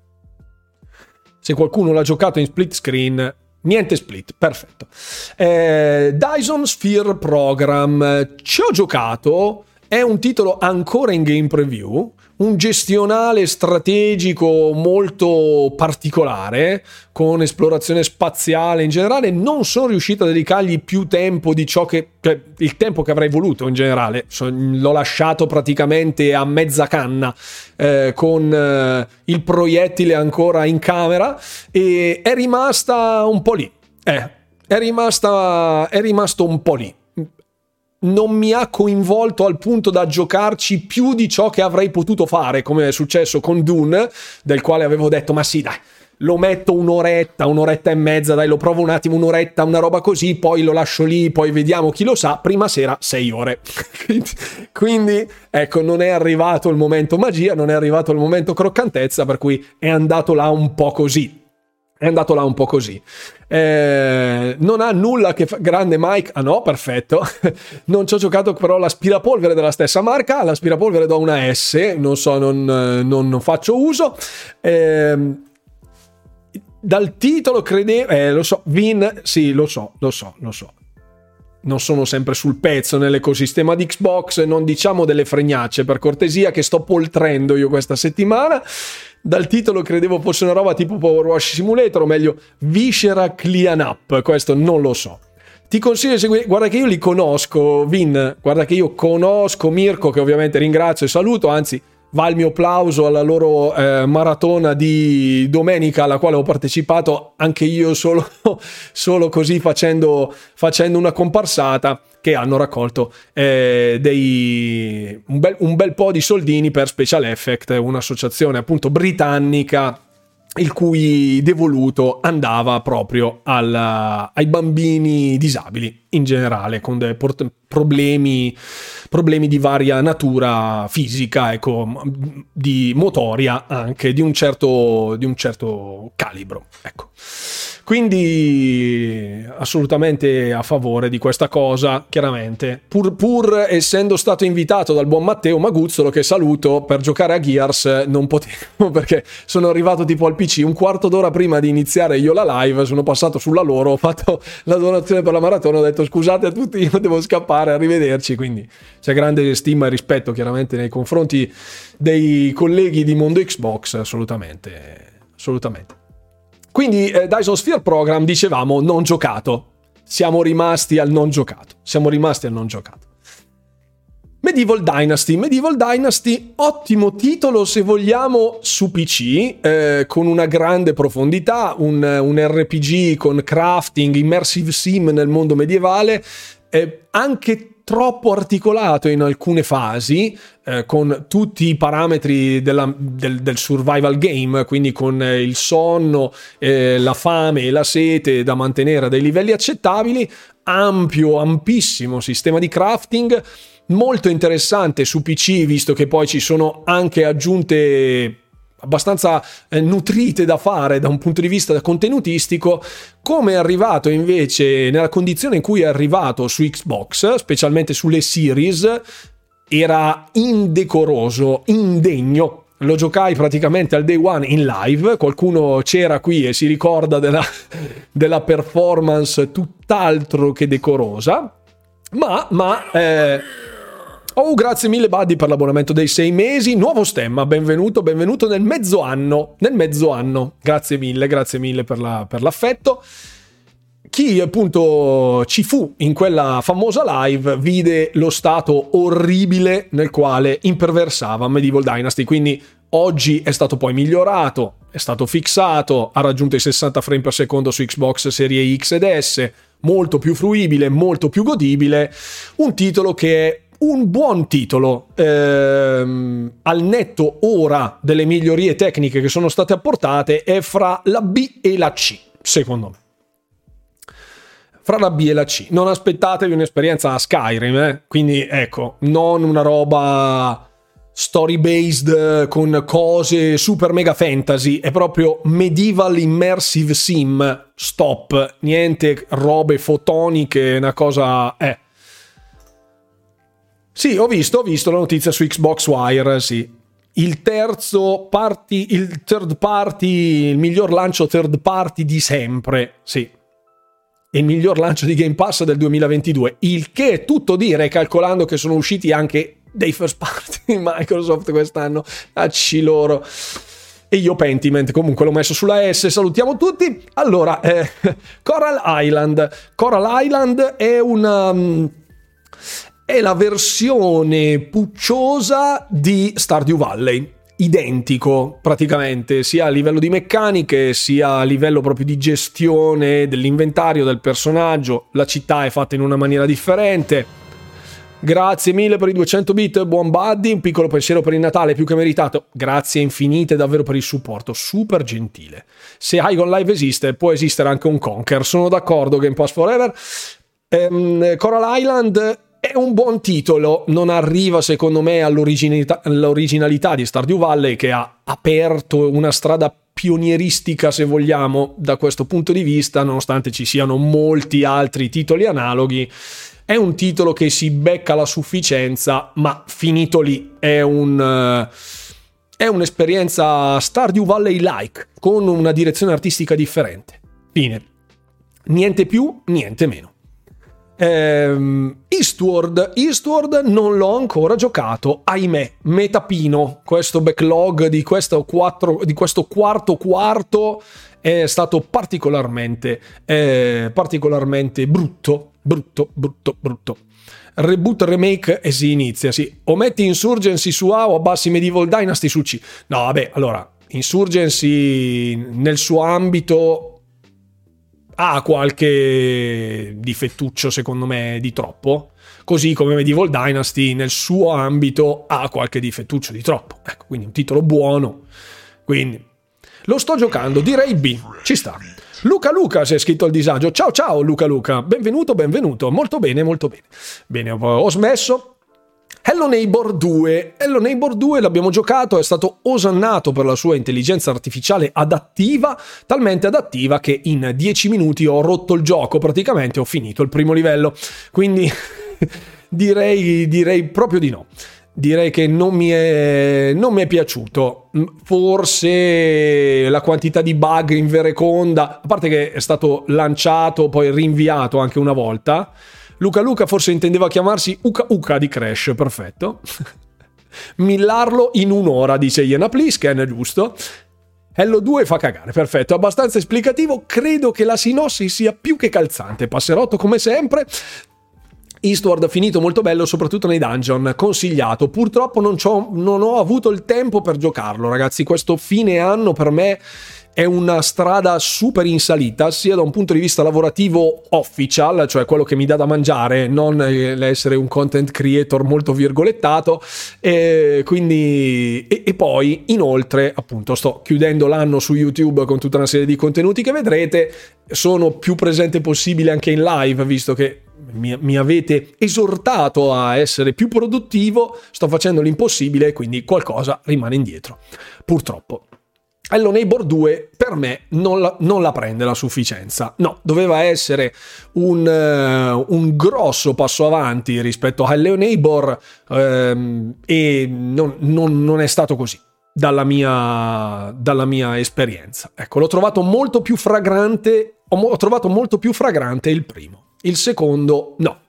Se qualcuno l'ha giocato in split screen, Niente split, perfetto. Eh, Dyson Sphere Program, ci ho giocato, è un titolo ancora in game preview, un gestionale strategico molto particolare, con esplorazione spaziale in generale. Non sono riuscito a dedicargli più tempo di ciò che. Cioè, il tempo che avrei voluto in generale. L'ho lasciato praticamente a mezza canna eh, con eh, il proiettile ancora in camera e è rimasta un po' lì. Eh, è, rimasta, è rimasto un po' lì non mi ha coinvolto al punto da giocarci più di ciò che avrei potuto fare, come è successo con Dune, del quale avevo detto, ma sì, dai, lo metto un'oretta, un'oretta e mezza, dai, lo provo un attimo, un'oretta, una roba così, poi lo lascio lì, poi vediamo chi lo sa, prima sera sei ore. <laughs> Quindi, ecco, non è arrivato il momento magia, non è arrivato il momento croccantezza, per cui è andato là un po' così. È andato là un po' così. Eh, non ha nulla che fa. Grande Mike. Ah no, perfetto. <laughs> non ci ho giocato però l'aspirapolvere della stessa marca. L'aspirapolvere do una S. Non so, non, non, non faccio uso. Eh, dal titolo credevo. Eh, lo so. Vin. Sì, lo so, lo so, lo so non sono sempre sul pezzo nell'ecosistema di Xbox, non diciamo delle fregnacce per cortesia che sto poltrendo io questa settimana. Dal titolo credevo fosse una roba tipo Power Wash Simulator, o meglio Viscera Clean Up, questo non lo so. Ti consiglio di seguire, guarda che io li conosco, Vin, guarda che io conosco Mirko, che ovviamente ringrazio e saluto, anzi va il mio applauso alla loro eh, maratona di domenica alla quale ho partecipato anche io solo, <laughs> solo così facendo, facendo una comparsata che hanno raccolto eh, dei, un, bel, un bel po' di soldini per Special Effect, un'associazione appunto britannica il cui devoluto andava proprio alla, ai bambini disabili in generale, con dei problemi, problemi, di varia natura fisica, ecco, di motoria anche, di un certo, di un certo calibro. Ecco. Quindi assolutamente a favore di questa cosa, chiaramente. Pur, pur, essendo stato invitato dal buon Matteo Maguzzolo, che saluto, per giocare a Gears, non potevo <laughs> perché sono arrivato tipo al PC un quarto d'ora prima di iniziare io la live, sono passato sulla loro, ho fatto la donazione per la maratona, ho detto scusate a tutti, io devo scappare, arrivederci. Quindi c'è grande stima e rispetto chiaramente nei confronti dei colleghi di Mondo Xbox, assolutamente. Assolutamente. Quindi eh, Dyson Sphere Program dicevamo non giocato. Siamo rimasti al non giocato. Siamo rimasti al non giocato. Medieval Dynasty. Medieval Dynasty, ottimo titolo se vogliamo su PC, eh, con una grande profondità, un, un, RPG con crafting, immersive sim nel mondo medievale, eh, anche troppo articolato in alcune fasi, eh, con tutti i parametri della, del, del, survival game, quindi con eh, il sonno, eh, la fame e la sete da mantenere a dei livelli accettabili, ampio, ampissimo sistema di crafting, molto interessante su PC, visto che poi ci sono anche aggiunte abbastanza eh, nutrite da fare da un punto di vista contenutistico, come è arrivato invece nella condizione in cui è arrivato su Xbox, specialmente sulle series, era indecoroso, indegno. Lo giocai praticamente al day one in live. Qualcuno c'era qui e si ricorda della, <laughs> della performance tutt'altro che decorosa. Ma, ma eh, Oh, grazie mille Buddy per l'abbonamento dei sei mesi. Nuovo stemma, benvenuto, benvenuto nel mezzo anno. Nel mezzo anno. Grazie mille, grazie mille per, la, per l'affetto. Chi appunto ci fu in quella famosa live vide lo stato orribile nel quale imperversava Medieval Dynasty, quindi Oggi è stato poi migliorato, è stato fissato, ha raggiunto i 60 frame per secondo su Xbox Serie X ed S, molto più fruibile, molto più godibile, un titolo che è un buon titolo ehm, al netto ora delle migliorie tecniche che sono state apportate è fra la B e la C, secondo me. Fra la B e la C. Non aspettatevi un'esperienza a Skyrim, eh? quindi ecco, non una roba story based con cose super mega fantasy, è proprio medieval immersive sim, stop, niente robe fotoniche, una cosa... Eh sì, ho visto, ho visto la notizia su Xbox Wire, sì. Il terzo party, il third party, il miglior lancio third party di sempre, sì. Il miglior lancio di Game Pass del 2022. Il che è tutto dire, calcolando che sono usciti anche dei first party di Microsoft quest'anno. Acci loro. E io Pentiment, comunque l'ho messo sulla S, salutiamo tutti. Allora, eh, <laughs> Coral Island. Coral Island è una... È la versione pucciosa di Stardew Valley. Identico praticamente, sia a livello di meccaniche, sia a livello proprio di gestione dell'inventario del personaggio. La città è fatta in una maniera differente. Grazie mille per i 200 bit, buon buddy, un piccolo pensiero per il Natale più che meritato. Grazie infinite davvero per il supporto, super gentile. Se Igon Live esiste, può esistere anche un Conquer, sono d'accordo, Game Pass Forever. Ehm, Coral Island è un buon titolo, non arriva secondo me all'originalità di Stardew Valley che ha aperto una strada pionieristica se vogliamo da questo punto di vista, nonostante ci siano molti altri titoli analoghi. È un titolo che si becca la sufficienza, ma finito lì è un... È un'esperienza Stardew Valley-like, con una direzione artistica differente. Fine. Niente più, niente meno. Ehm, Eastward, Eastward non l'ho ancora giocato, ahimè, metapino, questo backlog di questo, quattro, di questo quarto quarto è stato particolarmente, eh, particolarmente brutto, brutto, brutto, brutto. Reboot, remake e si inizia, sì. O metti Insurgency su A o abbassi Medieval Dynasty su C. No, vabbè, allora, Insurgency nel suo ambito ha qualche difettuccio secondo me di troppo, così come Medieval Dynasty nel suo ambito ha qualche difettuccio di troppo. Ecco, quindi un titolo buono. Quindi lo sto giocando, direi B, ci sta. Luca Luca si è scritto al disagio. Ciao ciao Luca Luca, benvenuto, benvenuto. Molto bene, molto bene. Bene, ho smesso, Hello Neighbor 2. Hello Neighbor 2 l'abbiamo giocato, è stato osannato per la sua intelligenza artificiale adattiva, talmente adattiva che in 10 minuti ho rotto il gioco, praticamente ho finito il primo livello. Quindi <laughs> direi, direi proprio di no direi che non mi, è, non mi, è, piaciuto. Forse la quantità di bug in vereconda, a parte che è stato lanciato, poi rinviato anche una volta. Luca Luca forse intendeva chiamarsi Uka Uka di Crash, perfetto. <laughs> Millarlo in un'ora, dice Iena Plisken, giusto? Hello 2 fa cagare, perfetto, abbastanza esplicativo, credo che la sinossi sia più che calzante, passerotto come sempre, Eastward finito molto bello, soprattutto nei dungeon, consigliato. Purtroppo non, non, ho avuto il tempo per giocarlo, ragazzi. Questo fine anno per me è una strada super in salita, sia da un punto di vista lavorativo official, cioè quello che mi dà da mangiare, non l'essere un content creator molto virgolettato, e quindi e, e poi inoltre, appunto, sto chiudendo l'anno su YouTube con tutta una serie di contenuti che vedrete, sono più presente possibile anche in live, visto che mi, mi, avete esortato a essere più produttivo, sto facendo l'impossibile, quindi qualcosa rimane indietro. Purtroppo. Hello Neighbor 2 per me non la, non la, prende la sufficienza. No, doveva essere un, uh, un grosso passo avanti rispetto a Hello Neighbor um, e non, non, non, è stato così. Dalla mia, dalla mia, esperienza. Ecco, l'ho trovato molto più fragrante. Ho, ho trovato molto più fragrante il primo. Il secondo, no.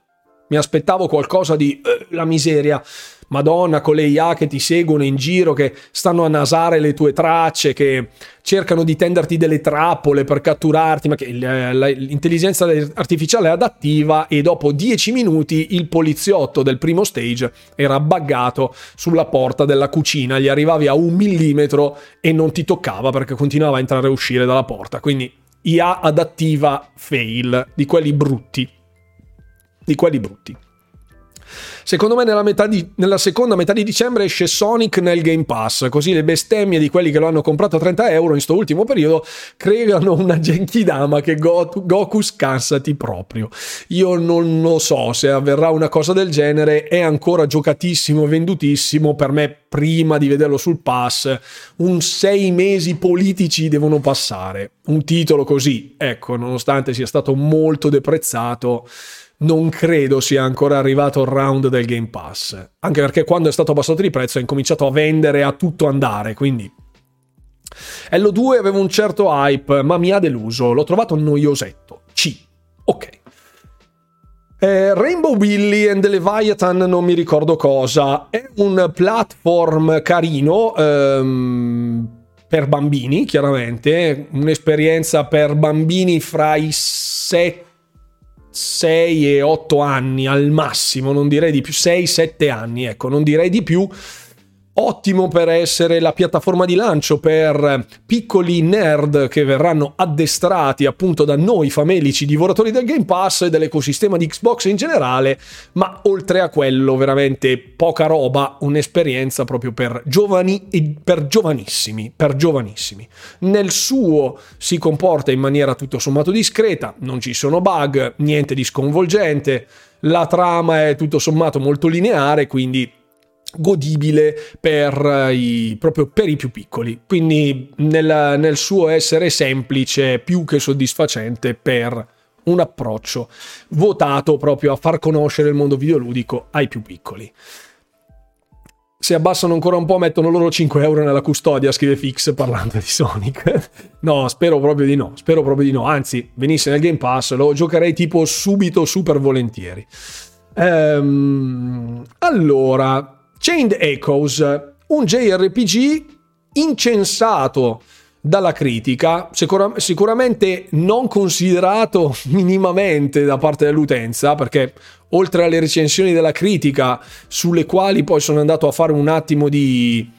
mi aspettavo qualcosa di eh, la miseria. Madonna, con le IA che ti seguono in giro, che stanno a nasare le tue tracce, che cercano di tenderti delle trappole per catturarti, ma che l'intelligenza artificiale è adattiva e dopo dieci minuti il poliziotto del primo stage era buggato sulla porta della cucina, gli arrivavi a un millimetro e non ti toccava perché continuava a entrare e uscire dalla porta. Quindi IA adattiva fail, di quelli brutti. Di quelli brutti. Secondo me nella, di, nella, seconda metà di dicembre esce Sonic nel Game Pass, così le bestemmie di quelli che lo hanno comprato a 30 euro in questo ultimo periodo creano una genkidama che Goku, Goku scansati proprio. Io non lo so se avverrà una cosa del genere, è ancora giocatissimo, vendutissimo, per me prima di vederlo sul pass, un sei mesi politici devono passare. Un titolo così, ecco, nonostante sia stato molto deprezzato non credo sia ancora arrivato il round del Game Pass. Anche perché quando è stato abbassato di prezzo ha incominciato a vendere a tutto andare, quindi... Lo2 aveva un certo hype, ma mi ha deluso, l'ho trovato noiosetto. C. Ok. Eh, Rainbow Billy and Leviathan non mi ricordo cosa. È un platform carino ehm, per bambini, chiaramente. Un'esperienza per bambini fra i 7 6 e 8 anni al massimo, non direi di più, 6-7 anni, ecco, non direi di più ottimo per essere la piattaforma di lancio per piccoli nerd che verranno addestrati appunto da noi famelici divoratori del Game Pass e dell'ecosistema di Xbox in generale, ma oltre a quello veramente poca roba, un'esperienza proprio per giovani e per giovanissimi, per giovanissimi. Nel suo si comporta in maniera tutto sommato discreta, non ci sono bug, niente di sconvolgente, la trama è tutto sommato molto lineare, quindi godibile per i, proprio per i più piccoli. Quindi nel, nel suo essere semplice, più che soddisfacente per un approccio votato proprio a far conoscere il mondo videoludico ai più piccoli. Se abbassano ancora un po', mettono loro 5 euro nella custodia, scrive Fix parlando di Sonic. <laughs> no, spero proprio di no. Spero proprio di no. Anzi, venisse nel Game Pass, lo giocherei tipo subito super volentieri. Ehm, allora, Chained Echoes, un JRPG incensato dalla critica, sicura- sicuramente non considerato <laughs> minimamente da parte dell'utenza, perché oltre alle recensioni della critica, sulle quali poi sono andato a fare un attimo di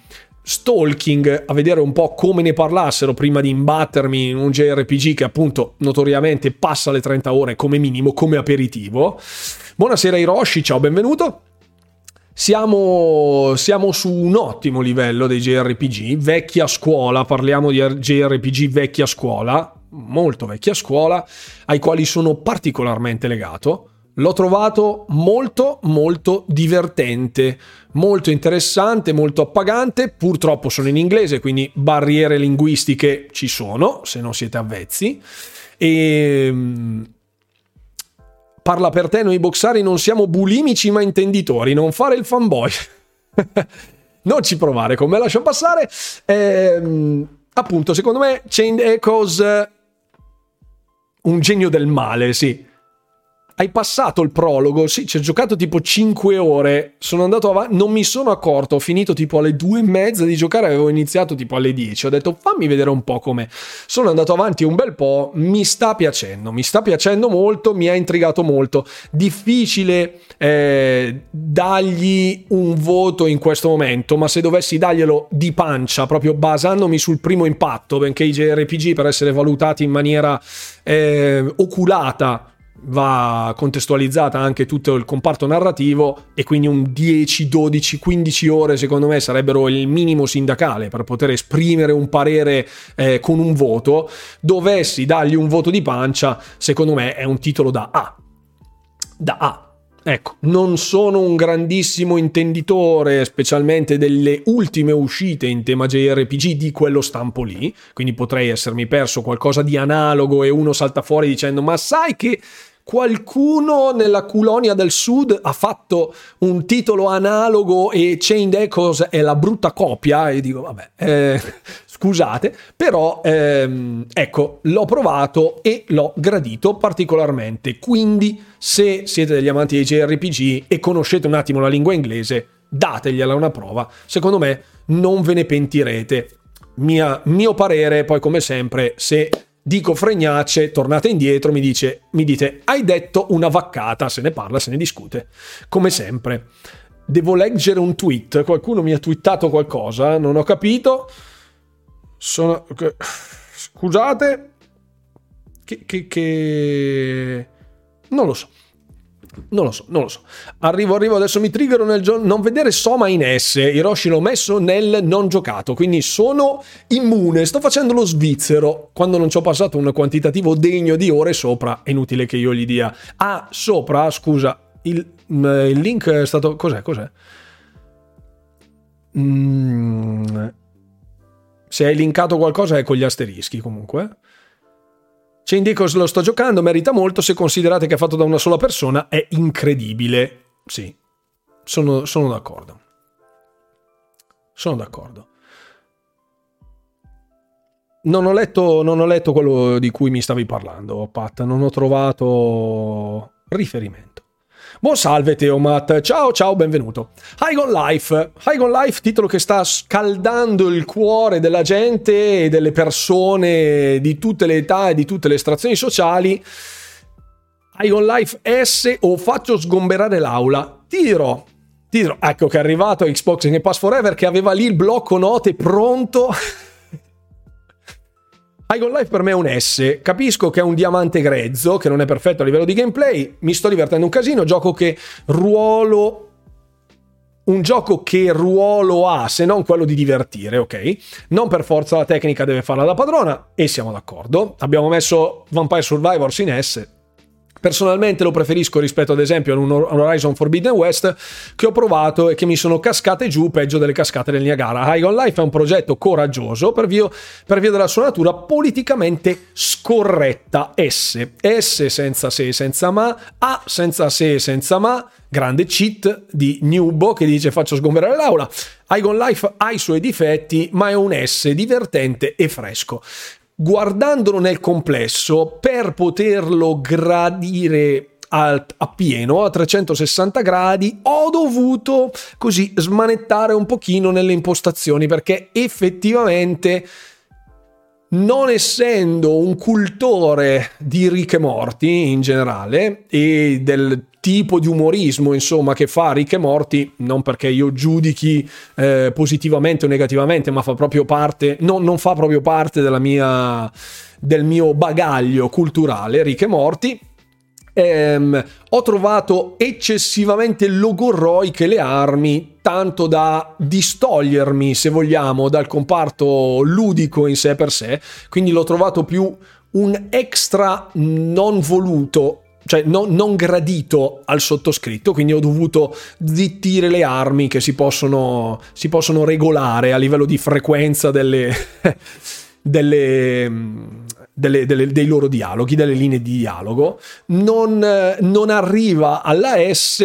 stalking, a vedere un po' come ne parlassero prima di imbattermi in un JRPG che appunto notoriamente passa le 30 ore come minimo, come aperitivo. Buonasera Hiroshi, ciao, benvenuto. Siamo, siamo, su un ottimo livello dei JRPG, vecchia scuola, parliamo di JRPG vecchia scuola, molto vecchia scuola, ai quali sono particolarmente legato. L'ho trovato molto molto divertente, molto interessante, molto appagante, purtroppo sono in inglese, quindi barriere linguistiche ci sono, se non siete avvezzi. E ehm, parla per te, noi boxari non siamo bulimici ma intenditori, non fare il fanboy. <laughs> non ci provare con me, lascio passare. Ehm, appunto, secondo me Chained Echoes un genio del male, sì hai passato il prologo, sì, ci ho giocato tipo 5 ore, sono andato avanti, non mi sono accorto, ho finito tipo alle 2 e mezza di giocare, avevo iniziato tipo alle 10, ho detto fammi vedere un po' come sono andato avanti un bel po', mi sta piacendo, mi sta piacendo molto, mi ha intrigato molto, difficile eh, dargli un voto in questo momento, ma se dovessi darglielo di pancia, proprio basandomi sul primo impatto, benché i JRPG per essere valutati in maniera eh, oculata, va contestualizzata anche tutto il comparto narrativo e quindi un 10, 12, 15 ore secondo me sarebbero il minimo sindacale per poter esprimere un parere eh, con un voto. Dovessi dargli un voto di pancia, secondo me è un titolo da A. Da A. Ecco, non sono un grandissimo intenditore, specialmente delle ultime uscite in tema JRPG di quello stampo lì, quindi potrei essermi perso qualcosa di analogo e uno salta fuori dicendo ma sai che qualcuno nella Culonia del Sud ha fatto un titolo analogo e Chained Echoes è la brutta copia e dico vabbè eh, <laughs> scusate, però ehm, ecco, l'ho provato e l'ho gradito particolarmente. Quindi, se siete degli amanti dei JRPG e conoscete un attimo la lingua inglese, dategliela una prova. Secondo me non ve ne pentirete. Mia, mio parere, poi come sempre, se dico fregnacce, tornate indietro, mi, dice, mi dite hai detto una vaccata, se ne parla, se ne discute, come sempre. Devo leggere un tweet, qualcuno mi ha twittato qualcosa, non ho capito. Sono... Scusate. Che, che, che... Non lo so. Non lo so, non lo so. Arrivo, arrivo, adesso mi triggero nel gio- non vedere Soma in S. Hiroshi l'ho messo nel non giocato, quindi sono immune. Sto facendo lo svizzero. Quando non ci ho passato un quantitativo degno di ore sopra, è inutile che io gli dia. Ah, sopra, scusa, il, mm, il link è stato... Cos'è, cos'è? Mm, se hai linkato qualcosa è con gli asterischi comunque. Chain Deacons lo sto giocando, merita molto, se considerate che è fatto da una sola persona è incredibile. Sì, sono, sono d'accordo. Sono d'accordo. Non ho, letto, non ho letto quello di cui mi stavi parlando, Pat, non ho trovato riferimento. Buon salve Teomat, ciao ciao, benvenuto. High on Life, High on Life, titolo che sta scaldando il cuore della gente e delle persone di tutte le età e di tutte le estrazioni sociali. High on Life S o faccio sgomberare l'aula? Ti dirò, ti dirò, ecco che è arrivato Xbox Game Pass Forever che aveva lì il blocco note pronto <laughs> Igon Life per me è un S, capisco che è un diamante grezzo, che non è perfetto a livello di gameplay, mi sto divertendo un casino, gioco che ruolo un gioco che ruolo ha se non quello di divertire, ok? Non per forza la tecnica deve farla da padrona e siamo d'accordo. Abbiamo messo Vampire Survivors in S, Personalmente lo preferisco rispetto ad esempio a un Horizon Forbidden West che ho provato e che mi sono cascate giù peggio delle cascate del Niagara. High on Life è un progetto coraggioso per via, per via della sua natura politicamente scorretta. S. S senza se e senza ma. A senza se e senza ma. Grande cheat di Newbo che dice faccio sgomberare l'aula. Igon Life ha i suoi difetti, ma è un S divertente e fresco guardandolo nel complesso, per poterlo gradire appieno a 360 gradi ho dovuto così smanettare un pochino nelle impostazioni perché effettivamente non essendo un cultore di Rick e Morti in generale e del tipo di umorismo insomma che fa Rick e Morti non perché io giudichi eh, positivamente o negativamente ma fa proprio parte no, non fa proprio parte mia del mio bagaglio culturale Rick e Morti. Ehm, ho trovato eccessivamente logorroiche le armi tanto da distogliermi se vogliamo dal comparto ludico in sé per sé. Quindi l'ho trovato più un extra non voluto cioè non, non, gradito al sottoscritto, quindi ho dovuto zittire le armi che si possono, si possono regolare a livello di frequenza delle, <laughs> delle, delle, delle, dei loro dialoghi, delle linee di dialogo. Non, non arriva alla S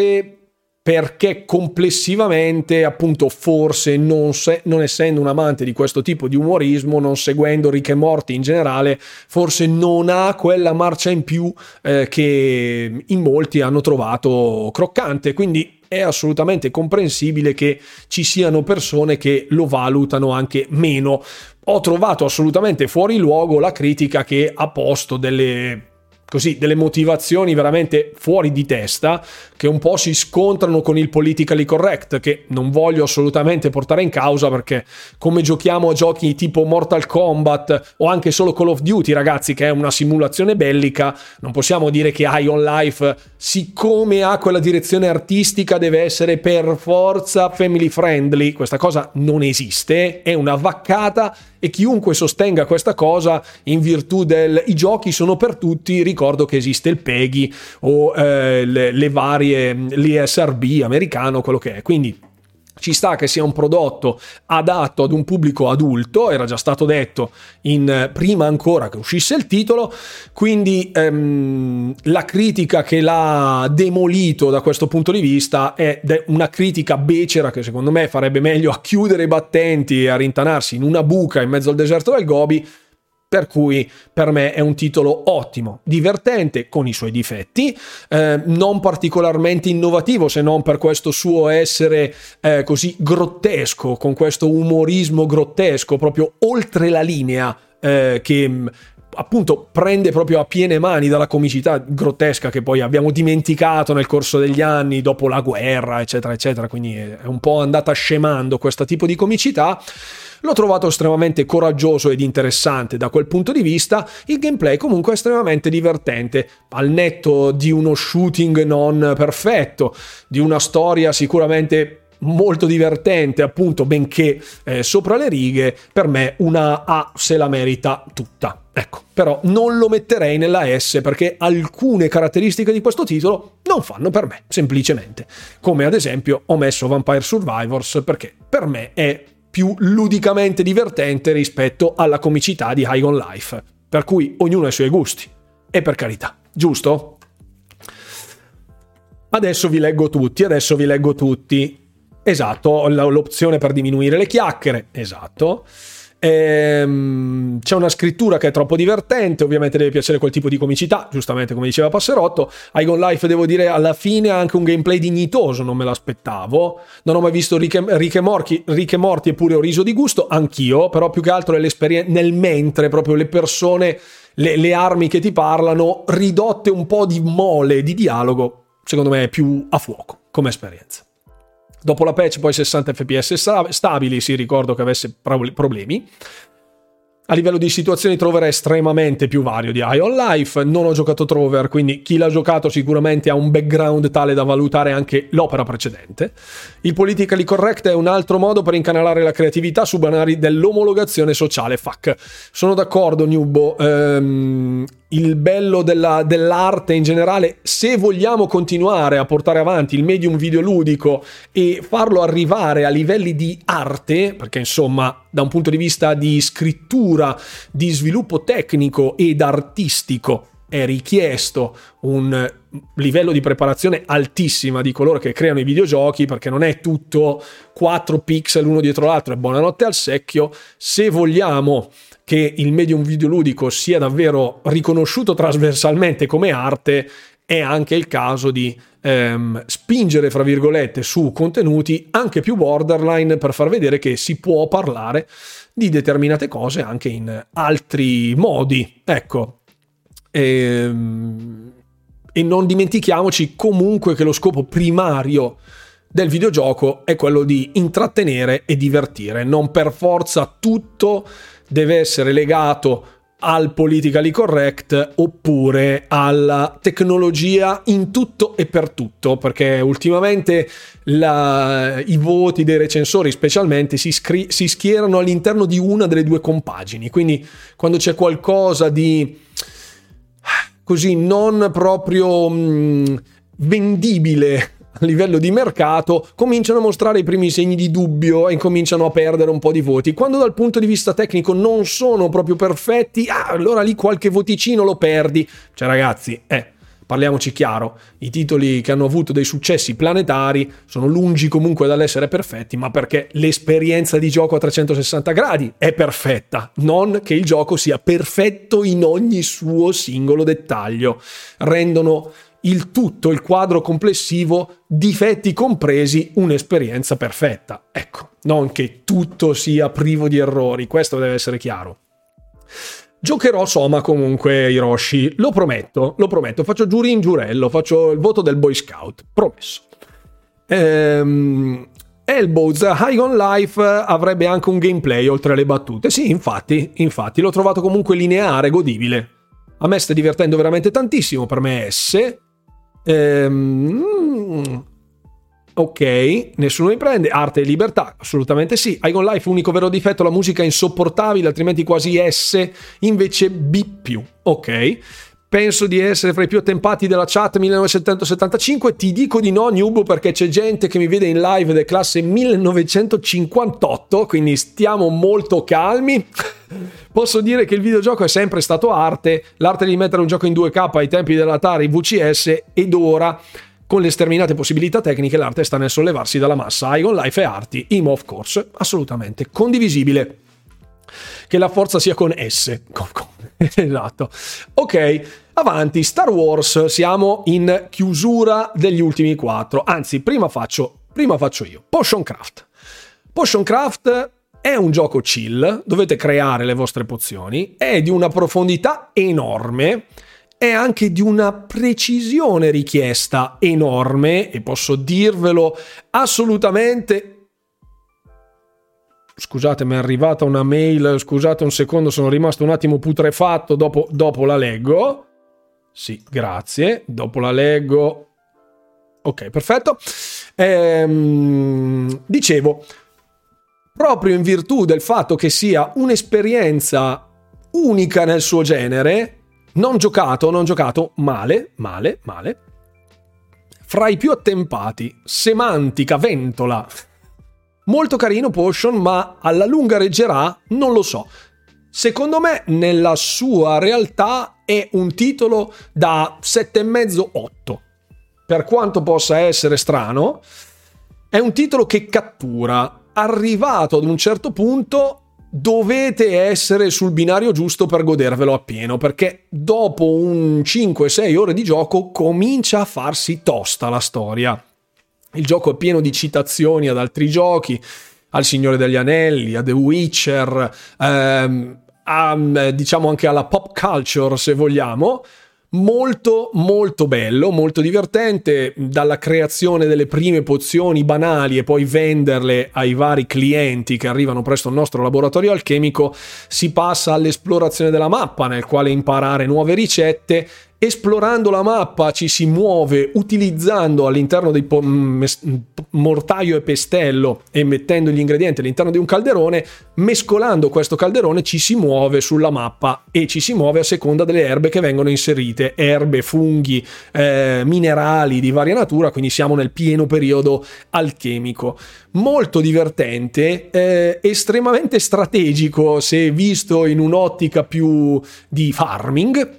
perché complessivamente, appunto, forse non, se, non, essendo un amante di questo tipo di umorismo, non seguendo Rick e Morty in generale, forse non ha quella marcia in più eh, che in molti hanno trovato croccante. Quindi è assolutamente comprensibile che ci siano persone che lo valutano anche meno. Ho trovato assolutamente fuori luogo la critica che ha posto delle così delle motivazioni veramente fuori di testa che un po' si scontrano con il politically correct che non voglio assolutamente portare in causa perché come giochiamo a giochi tipo Mortal Kombat o anche solo Call of Duty ragazzi che è una simulazione bellica non possiamo dire che Ion Life siccome ha quella direzione artistica deve essere per forza family friendly. Questa cosa non esiste è una vaccata e chiunque sostenga questa cosa in virtù del i giochi sono per tutti, ricordo che esiste il PEGI o eh, le, le varie l'ISRB americano, quello che è. Quindi ci sta che sia un prodotto adatto ad un pubblico adulto, era già stato detto in, prima ancora che uscisse il titolo, quindi ehm, la critica che l'ha demolito da questo punto di vista è una critica becera che secondo me farebbe meglio a chiudere i battenti e a rintanarsi in una buca in mezzo al deserto del Gobi per cui per me è un titolo ottimo, divertente con i suoi difetti, eh, non particolarmente innovativo se non per questo suo essere eh, così grottesco, con questo umorismo grottesco proprio oltre la linea eh, che mm, appunto prende proprio a piene mani dalla comicità grottesca che poi abbiamo dimenticato nel corso degli anni dopo la guerra eccetera eccetera. Quindi è un po' andata scemando questo tipo di comicità L'ho trovato estremamente coraggioso ed interessante da quel punto di vista, il gameplay comunque è estremamente divertente, al netto di uno shooting non perfetto, di una storia sicuramente molto divertente, appunto, benché eh, sopra le righe, per me una A se la merita tutta. Ecco, però non lo metterei nella S perché alcune caratteristiche di questo titolo non fanno per me, semplicemente. Come ad esempio ho messo Vampire Survivors perché per me è più ludicamente divertente rispetto alla comicità di High on Life. Per cui ognuno ha i suoi gusti. E per carità, giusto? Adesso vi leggo tutti, adesso vi leggo tutti. Esatto, l'opzione per diminuire le chiacchiere, esatto. Ehm, c'è una scrittura che è troppo divertente, ovviamente deve piacere quel tipo di comicità, giustamente come diceva Passerotto. Igon Life devo dire alla fine ha anche un gameplay dignitoso, non me l'aspettavo. Non ho mai visto Rick Morty eppure ho riso di gusto, anch'io, però più che altro nel mentre, proprio le persone, le, le armi che ti parlano, ridotte un po' di mole, di dialogo, secondo me è più a fuoco come esperienza. Dopo la patch poi 60 fps stabili, si ricordo che avesse problemi. A livello di situazioni Trover è estremamente più vario di Ion Life, non ho giocato Trover, quindi chi l'ha giocato sicuramente ha un background tale da valutare anche l'opera precedente. Il politically correct è un altro modo per incanalare la creatività su banari dell'omologazione sociale. Fuck. Sono d'accordo, Nubo. Ehm, il bello della, dell'arte in generale, se vogliamo continuare a portare avanti il medium videoludico e farlo arrivare a livelli di arte, perché insomma da un punto di vista di scrittura, di sviluppo tecnico ed artistico è richiesto un livello di preparazione altissima di coloro che creano i videogiochi perché non è tutto 4 pixel uno dietro l'altro e buonanotte al secchio. Se vogliamo che il medium videoludico sia davvero riconosciuto trasversalmente come arte, è anche il caso di ehm, spingere, fra virgolette, su contenuti anche più borderline per far vedere che si può parlare di determinate cose anche in altri modi. Ecco. Ehm, e non dimentichiamoci comunque che lo scopo primario del videogioco è quello di intrattenere e divertire, non per forza tutto deve essere legato al politically correct oppure alla tecnologia in tutto e per tutto, perché ultimamente la, i voti dei recensori specialmente si, scri- si, schierano all'interno di una delle due compagini, quindi quando c'è qualcosa di così non proprio mh, vendibile a livello di mercato cominciano a mostrare i primi segni di dubbio e cominciano a perdere un po' di voti. Quando dal punto di vista tecnico non sono proprio perfetti, ah, allora lì qualche voticino lo perdi. Cioè ragazzi, eh, parliamoci chiaro, i titoli che hanno avuto dei successi planetari sono lungi comunque dall'essere perfetti, ma perché l'esperienza di gioco a 360 gradi è perfetta, non che il gioco sia perfetto in ogni suo singolo dettaglio. Rendono il tutto, il quadro complessivo, difetti compresi, un'esperienza perfetta. Ecco, non che tutto sia privo di errori, questo deve essere chiaro. Giocherò Soma comunque Hiroshi, lo prometto, lo prometto, faccio giuri in giurello, faccio il voto del Boy Scout, promesso. Ehm, Elbows High on Life avrebbe anche un gameplay oltre alle battute. Sì, infatti, infatti, l'ho trovato comunque lineare, godibile. A me sta divertendo veramente tantissimo, per me S, Ehm, ok, nessuno mi prende. Arte e libertà, assolutamente sì. Icon Life, unico vero difetto, la musica è insopportabile, altrimenti quasi S, invece B. Ok. penso di essere fra i più attempati della chat 1975. Ti dico di no, Noob, perché c'è gente che mi vede in live del classe 1958, quindi stiamo molto calmi. Posso dire che il videogioco è sempre stato arte, l'arte di mettere un gioco in 2K ai tempi dell'Atari VCS ed ora con le sterminate possibilità tecniche l'arte sta nel sollevarsi dalla massa. Igon Life e arti, IMO of course, assolutamente condivisibile. Che la forza sia con S. <laughs> esatto. Ok, avanti. Star Wars, siamo in chiusura degli ultimi quattro. Anzi, prima faccio, prima faccio io. Potion Craft. Potion Craft è un gioco chill, dovete creare le vostre pozioni, è di una profondità enorme è anche di una precisione richiesta enorme e posso dirvelo assolutamente. Scusate mi è arrivata una mail scusate un secondo sono rimasto un attimo putrefatto dopo, dopo la leggo. Sì grazie dopo la leggo. Ok perfetto. Ehm, dicevo proprio in virtù del fatto che sia un'esperienza unica nel suo genere non giocato, non giocato, male, male, male. Fra i più attempati, semantica, ventola. Molto carino Potion, ma alla lunga reggerà? Non lo so. Secondo me, nella sua realtà, è un titolo da 7,5-8. Per quanto possa essere strano, è un titolo che cattura. Arrivato ad un certo punto, dovete essere sul binario giusto per godervelo appieno, perché dopo un 5-6 ore di gioco comincia a farsi tosta la storia. Il gioco è pieno di citazioni ad altri giochi, al Signore degli Anelli, a The Witcher, ehm, a, diciamo anche alla pop culture se vogliamo, molto molto bello, molto divertente, dalla creazione delle prime pozioni banali e poi venderle ai vari clienti che arrivano presso il nostro laboratorio alchemico, si passa all'esplorazione della mappa nel quale imparare nuove ricette Esplorando la mappa ci si muove utilizzando all'interno di po- mortaio e pestello e mettendo gli ingredienti all'interno di un calderone, mescolando questo calderone ci si muove sulla mappa e ci si muove a seconda delle erbe che vengono inserite, erbe, funghi, eh, minerali di varia natura, quindi siamo nel pieno periodo alchemico. Molto divertente, eh, estremamente strategico se visto in un'ottica più di farming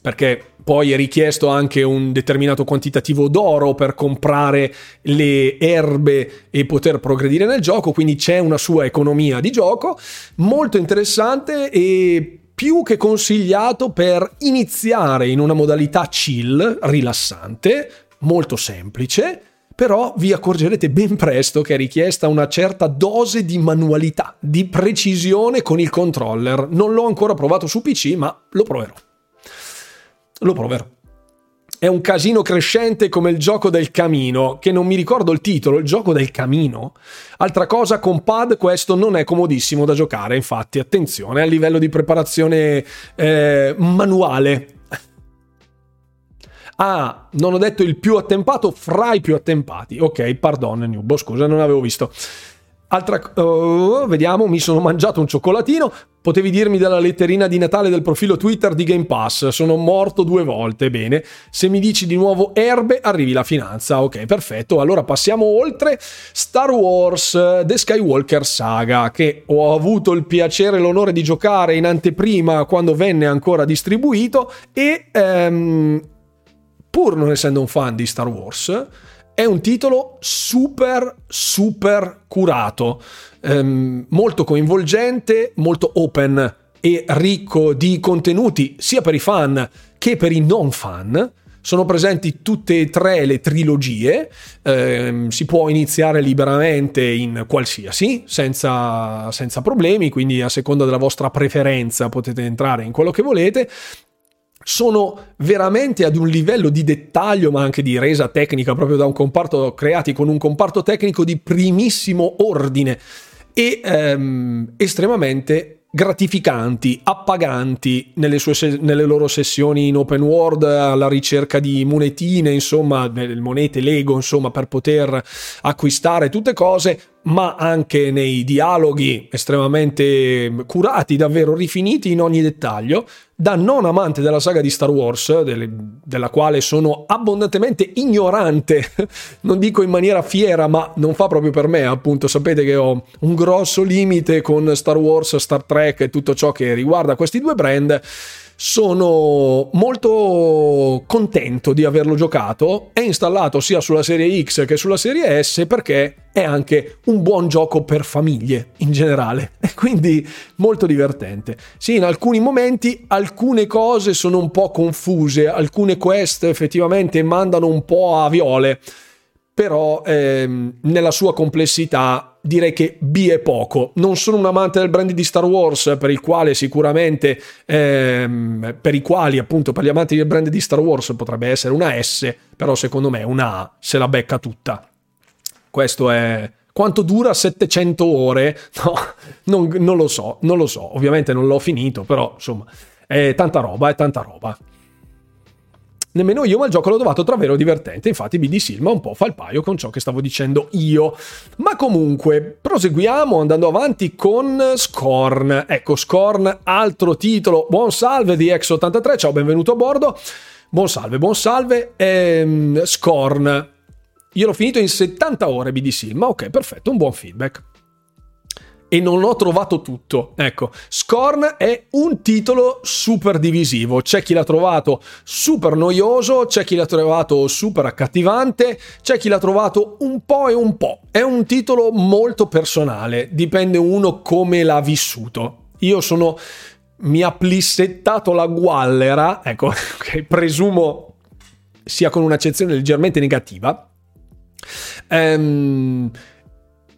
perché poi è richiesto anche un determinato quantitativo d'oro per comprare le erbe e poter progredire nel gioco, quindi c'è una sua economia di gioco molto interessante e più che consigliato per iniziare in una modalità chill, rilassante, molto semplice, però vi accorgerete ben presto che è richiesta una certa dose di manualità, di precisione con il controller. Non l'ho ancora provato su PC, ma lo proverò lo proverò. È un casino crescente come il gioco del camino, che non mi ricordo il titolo, il gioco del camino. Altra cosa, con pad questo non è comodissimo da giocare, infatti attenzione a livello di preparazione eh, manuale. <laughs> Ah, non ho detto il più attempato fra i più attempati. Ok, pardon, Nubo, scusa, non avevo visto. Altra, uh, vediamo, mi sono mangiato un cioccolatino. Potevi dirmi della letterina di Natale del profilo Twitter di Game Pass. Sono morto due volte. Bene. Se mi dici di nuovo erbe, arrivi la finanza. Ok, perfetto. Allora passiamo oltre. Star Wars The Skywalker Saga, che ho avuto il piacere e l'onore di giocare in anteprima quando venne ancora distribuito. E um, pur non essendo un fan di Star Wars è un titolo super, super curato, ehm, molto coinvolgente, molto open e ricco di contenuti sia per i fan che per i non fan. Sono presenti tutte e tre le trilogie, ehm, si può iniziare liberamente in qualsiasi, senza, senza problemi, quindi a seconda della vostra preferenza potete entrare in quello che volete sono veramente ad un livello di dettaglio ma anche di resa tecnica proprio da un comparto creati con un comparto tecnico di primissimo ordine e ehm, estremamente gratificanti, appaganti nelle, sue, nelle loro sessioni in open world alla ricerca di monetine, insomma, monete Lego, insomma, per poter acquistare tutte cose ma anche nei dialoghi estremamente curati, davvero rifiniti in ogni dettaglio. Da non amante della saga di Star Wars, delle, della quale sono abbondantemente ignorante, <laughs> non dico in maniera fiera, ma non fa proprio per me, appunto, sapete che ho un grosso limite con Star Wars, Star Trek e tutto ciò che riguarda questi due brand sono molto contento di averlo giocato. È installato sia sulla serie X che sulla serie S perché è anche un buon gioco per famiglie in generale <laughs> e quindi molto divertente. Sì, in alcuni momenti alcune cose sono un po' confuse, alcune quest effettivamente mandano un po' a viole, però ehm, nella sua complessità direi che B è poco. Non sono un amante del brand di Star Wars, per il quale sicuramente, ehm, per i quali appunto per gli amanti del brand di Star Wars potrebbe essere una S, però secondo me una A se la becca tutta. Questo è... Quanto dura 700 ore? <laughs> No, non, non lo so, non lo so. Ovviamente non l'ho finito, però insomma, è tanta roba, è tanta roba. Nemmeno io, ma il gioco l'ho trovato davvero divertente. Infatti, BD Silma un po' fa il paio con ciò che stavo dicendo io. Ma comunque, proseguiamo andando avanti con Scorn. Ecco, Scorn, altro titolo. Buon salve di X83. Ciao, benvenuto a bordo. Buon salve, buon salve. Ehm, Scorn. Io l'ho finito in 70 ore BD Silma. Ok, perfetto, un buon feedback e non ho trovato tutto. Ecco, Scorn è un titolo super divisivo. C'è chi l'ha trovato super noioso, c'è chi l'ha trovato super accattivante, c'è chi l'ha trovato un po' e un po'. È un titolo molto personale, dipende uno come l'ha vissuto. Io sono mi ha plissettato la guallera, ecco, <laughs> che presumo sia con un'accezione leggermente negativa. Ehm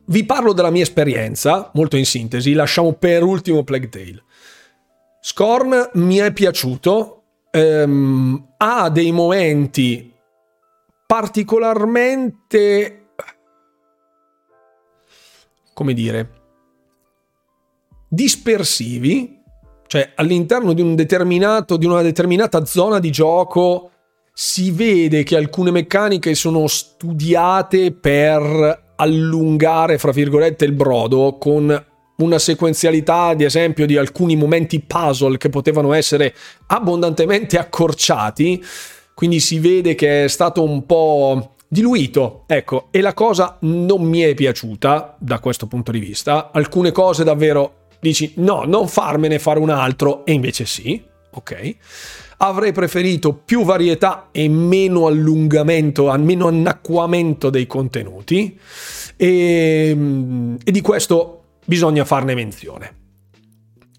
vi parlo della mia esperienza, molto in sintesi, lasciamo per ultimo Plague Tale. Scorn mi è piaciuto, ehm, ha dei momenti particolarmente... come dire... dispersivi, cioè all'interno di, un di una determinata zona di gioco si vede che alcune meccaniche sono studiate per allungare, fra virgolette, il brodo con una sequenzialità, ad esempio, di alcuni momenti puzzle che potevano essere abbondantemente accorciati. Quindi si vede che è stato un po' diluito, ecco, e la cosa non mi è piaciuta da questo punto di vista. Alcune cose davvero dici no, non farmene fare un altro, e invece sì, ok. Avrei preferito più varietà e meno allungamento, meno annacquamento dei contenuti e, e di questo bisogna farne menzione.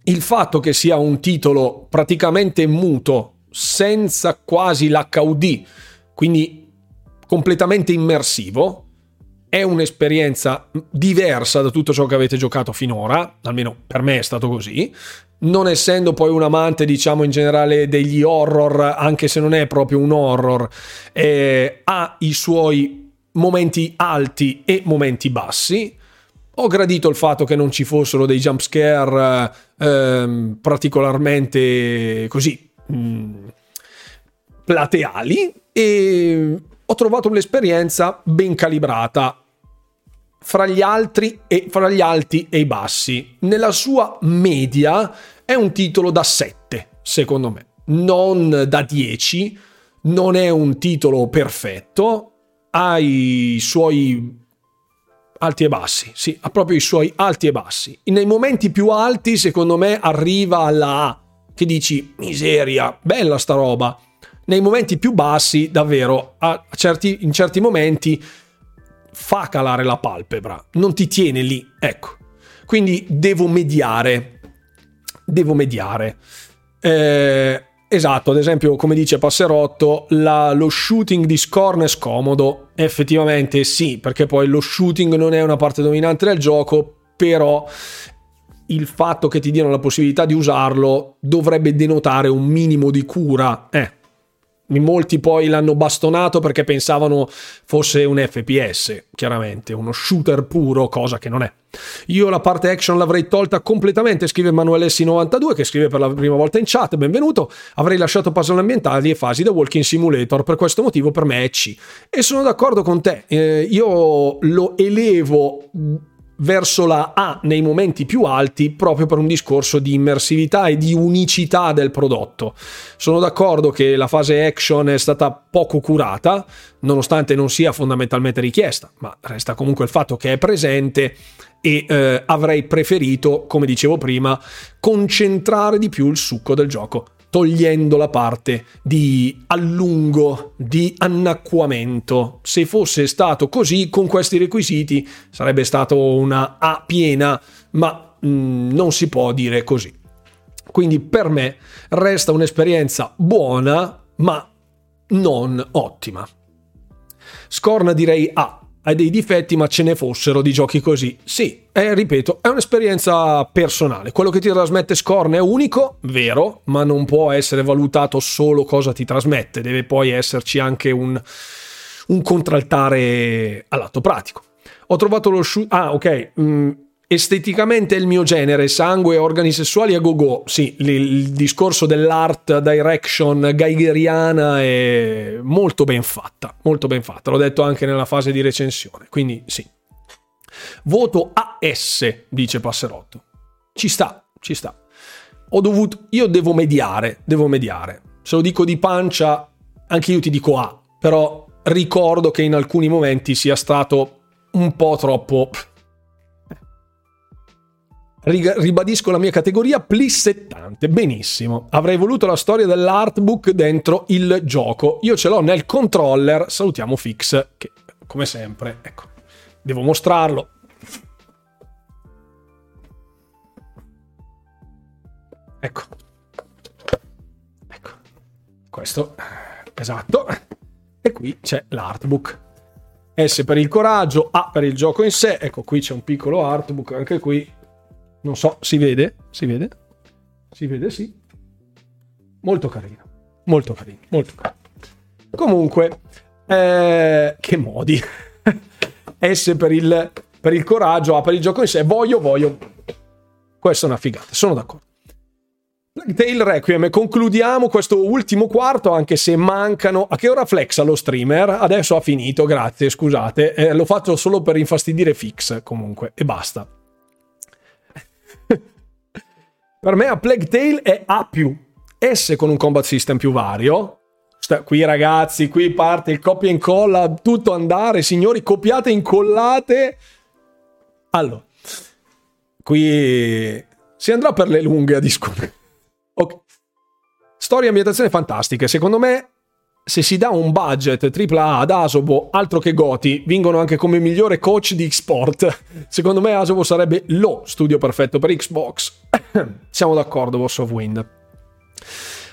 Il fatto che sia un titolo praticamente muto, senza quasi l'HUD, quindi completamente immersivo, è un'esperienza diversa da tutto ciò che avete giocato finora, almeno per me è stato così, non essendo poi un amante, diciamo in generale, degli horror, anche se non è proprio un horror, eh, ha i suoi momenti alti e momenti bassi. Ho gradito il fatto che non ci fossero dei jump scare eh, particolarmente così mh, mm, plateali e ho trovato l'esperienza ben calibrata fra gli altri e fra gli alti e i bassi. Nella sua media è un titolo da 7, secondo me, non da 10. Non è un titolo perfetto, ha i suoi alti e bassi, sì, ha proprio i suoi alti e bassi. Nei momenti più alti, secondo me, arriva alla A, che dici, miseria, bella sta roba. Nei momenti più bassi, davvero, a certi, in certi momenti fa calare la palpebra, non ti tiene lì, ecco. Quindi devo mediare, devo mediare. Eh, esatto, ad esempio, come dice Passerotto, la, lo shooting di Scorn è scomodo. Effettivamente sì, perché poi lo shooting non è una parte dominante del gioco, però il fatto che ti diano la possibilità di usarlo dovrebbe denotare un minimo di cura. Eh, Molti poi l'hanno bastonato perché pensavano fosse un FPS, chiaramente, uno shooter puro, cosa che non è. Io la parte action l'avrei tolta completamente, scrive Emanuele S92 che scrive per la prima volta in chat, benvenuto. Avrei lasciato puzzle ambientali e fasi da walking simulator, per questo motivo per me è C. E sono d'accordo con te, eh, io lo elevo verso la A nei momenti più alti proprio per un discorso di immersività e di unicità del prodotto. Sono d'accordo che la fase action è stata poco curata, nonostante non sia fondamentalmente richiesta, ma resta comunque il fatto che è presente e eh, avrei preferito, come dicevo prima, concentrare di più il succo del gioco togliendo la parte di allungo, di annacquamento. Se fosse stato così, con questi requisiti, sarebbe stato una A piena, ma mh, mm, non si può dire così. Quindi per me resta un'esperienza buona, ma non ottima. Scorna direi A, ha dei difetti, ma ce ne fossero di giochi così. Sì, è, ripeto, è un'esperienza personale. Quello che ti trasmette Scorn è unico, vero, ma non può essere valutato solo cosa ti trasmette, deve poi esserci anche un, un contraltare all'atto pratico. Ho trovato lo shoot. Ah, ok. Mm, esteticamente è il mio genere, sangue, organi sessuali a go-go. Sì, il, il discorso dell'art direction geigeriana è molto ben fatta, molto ben fatta. L'ho detto anche nella fase di recensione, quindi sì. Voto AS, dice Passerotto. Ci sta, ci sta. Ho dovuto, io devo mediare, devo mediare. Se lo dico di pancia, anche io ti dico A, però ricordo che in alcuni momenti sia stato un po' troppo Ribadisco la mia categoria plissettante. Benissimo. Avrei voluto la storia dell'artbook dentro il gioco. Io ce l'ho nel controller. Salutiamo Fix, che come sempre, ecco, devo mostrarlo. Ecco. Ecco. Questo. Esatto. E qui c'è l'artbook. S per il coraggio, A per il gioco in sé. Ecco, qui c'è un piccolo artbook, anche qui non so, si vede? Si vede? Si vede, sì. Molto carino. Molto carino, molto carino. Comunque, eh, che modi. <laughs> S per il, per il coraggio, A per il gioco in sé. Voglio, voglio. Questa è una figata, sono d'accordo. Plague Requiem, concludiamo questo ultimo quarto, anche se mancano. A che ora flexa lo streamer? Adesso ha finito, grazie, scusate. Eh, lo faccio solo per infastidire Fix, comunque, e basta. Per me a Plague Tale è A+, S con un combat system più vario. Qui ragazzi, qui parte il copia e incolla, tutto andare, signori, copiate e incollate. Allora, qui si andrà per le lunghe a discutere. Ok. Storia e ambientazione fantastiche. Secondo me se si dà un budget AAA ad Asobo, altro che Goti, vincono anche come migliore coach di sport. Secondo me Asobo sarebbe lo studio perfetto per Xbox. <coughs> Siamo d'accordo, Boss of Wind.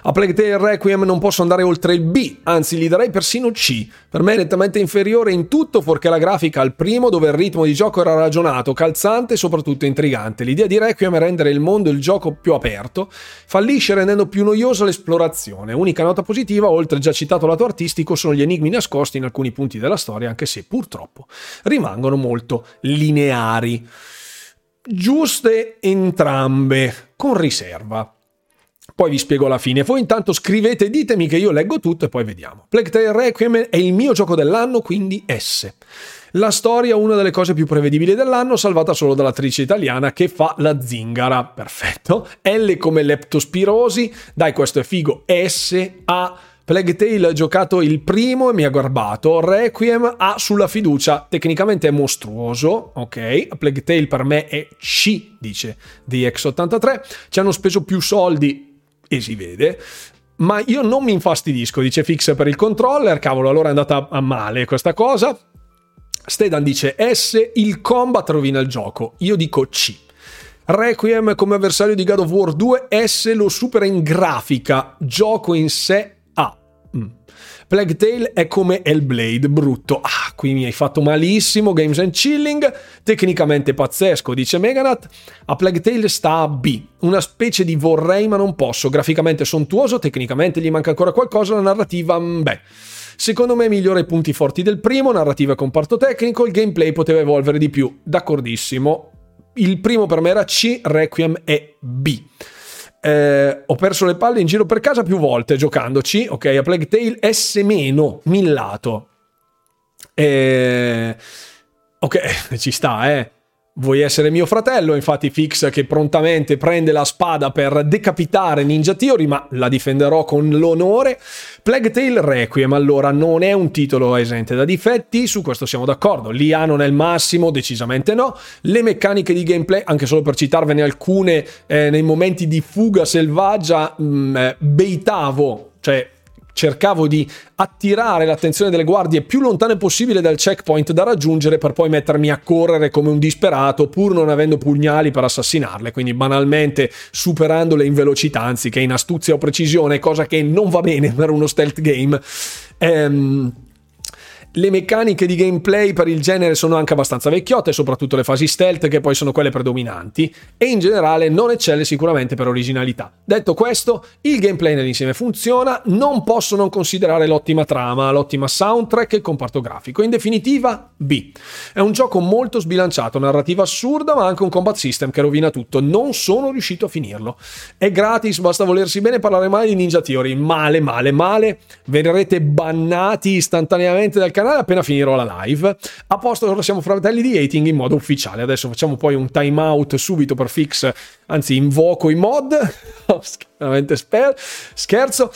A Plague Tale Requiem non posso andare oltre il B, anzi gli darei persino C. Per me è nettamente inferiore in tutto, fuorché la grafica al primo, dove il ritmo di gioco era ragionato, calzante e soprattutto intrigante. L'idea di Requiem è rendere il mondo e il gioco più aperto, fallisce rendendo più noiosa l'esplorazione. Unica nota positiva, oltre già citato lato artistico, sono gli enigmi nascosti in alcuni punti della storia, anche se purtroppo rimangono molto lineari. Giuste entrambe, con riserva poi vi spiego alla fine. Voi intanto scrivete ditemi che io leggo tutto e poi vediamo. Plague Tale Requiem è il mio gioco dell'anno, quindi S. La storia, una delle cose più prevedibili dell'anno, salvata solo dall'attrice italiana che fa la zingara. Perfetto. L come leptospirosi. Dai, questo è figo. S, A. Plague Tale giocato il primo e mi ha garbato. Requiem ha sulla fiducia. Tecnicamente è mostruoso. Ok. Plague Tale per me è C, dice DX83. Ci hanno speso più soldi e si vede. Ma io non mi infastidisco, dice Fix per il controller, cavolo, allora è andata a male questa cosa. Stedan dice S, il combat rovina il gioco. Io dico C. Requiem come avversario di God of War 2, S lo supera in grafica, gioco in sé A. Mm. Plague Tale è come Hellblade, brutto. Ah, qui mi hai fatto malissimo, Games and Chilling, tecnicamente pazzesco, dice Meganat. A Plague Tale sta a B, una specie di vorrei ma non posso, graficamente sontuoso, tecnicamente gli manca ancora qualcosa, la narrativa, mm, beh... Secondo me migliora i punti forti del primo, narrativa e comparto tecnico, il gameplay poteva evolvere di più, d'accordissimo. Il primo per me era C, Requiem è B. Eh, ho perso le palle in giro per casa più volte giocandoci. Ok, a Plague Tale S millato. Eh, ok, <laughs> ci sta, eh. Vuoi essere mio fratello? Infatti Fix che prontamente prende la spada per decapitare Ninja Theory, ma la difenderò con l'onore. Plague Tale Requiem allora non è un titolo esente da difetti, su questo siamo d'accordo. L'IA non è il massimo, decisamente no. Le meccaniche di gameplay, anche solo per citarvene alcune, eh, nei momenti di fuga selvaggia, mh, mm, eh, beitavo, cioè cercavo di attirare l'attenzione delle guardie più lontane possibile dal checkpoint da raggiungere per poi mettermi a correre come un disperato pur non avendo pugnali per assassinarle, quindi banalmente superandole in velocità anziché in astuzia o precisione, cosa che non va bene per uno stealth game. Ehm le meccaniche di gameplay per il genere sono anche abbastanza vecchiotte, soprattutto le fasi stealth che poi sono quelle predominanti, e in generale non eccelle sicuramente per originalità. Detto questo, il gameplay nell'insieme funziona, non posso non considerare l'ottima trama, l'ottima soundtrack e il comparto grafico. In definitiva, B. È un gioco molto sbilanciato, narrativa assurda, ma anche un combat system che rovina tutto. Non sono riuscito a finirlo. È gratis, basta volersi bene parlare male di Ninja Theory. Male, male, male. Verrete bannati istantaneamente dal canale canale appena finirò la live. A posto, ora siamo fratelli di hating in modo ufficiale. Adesso facciamo poi un time out subito per fix, anzi invoco i mod. <laughs> veramente sper- scherzo.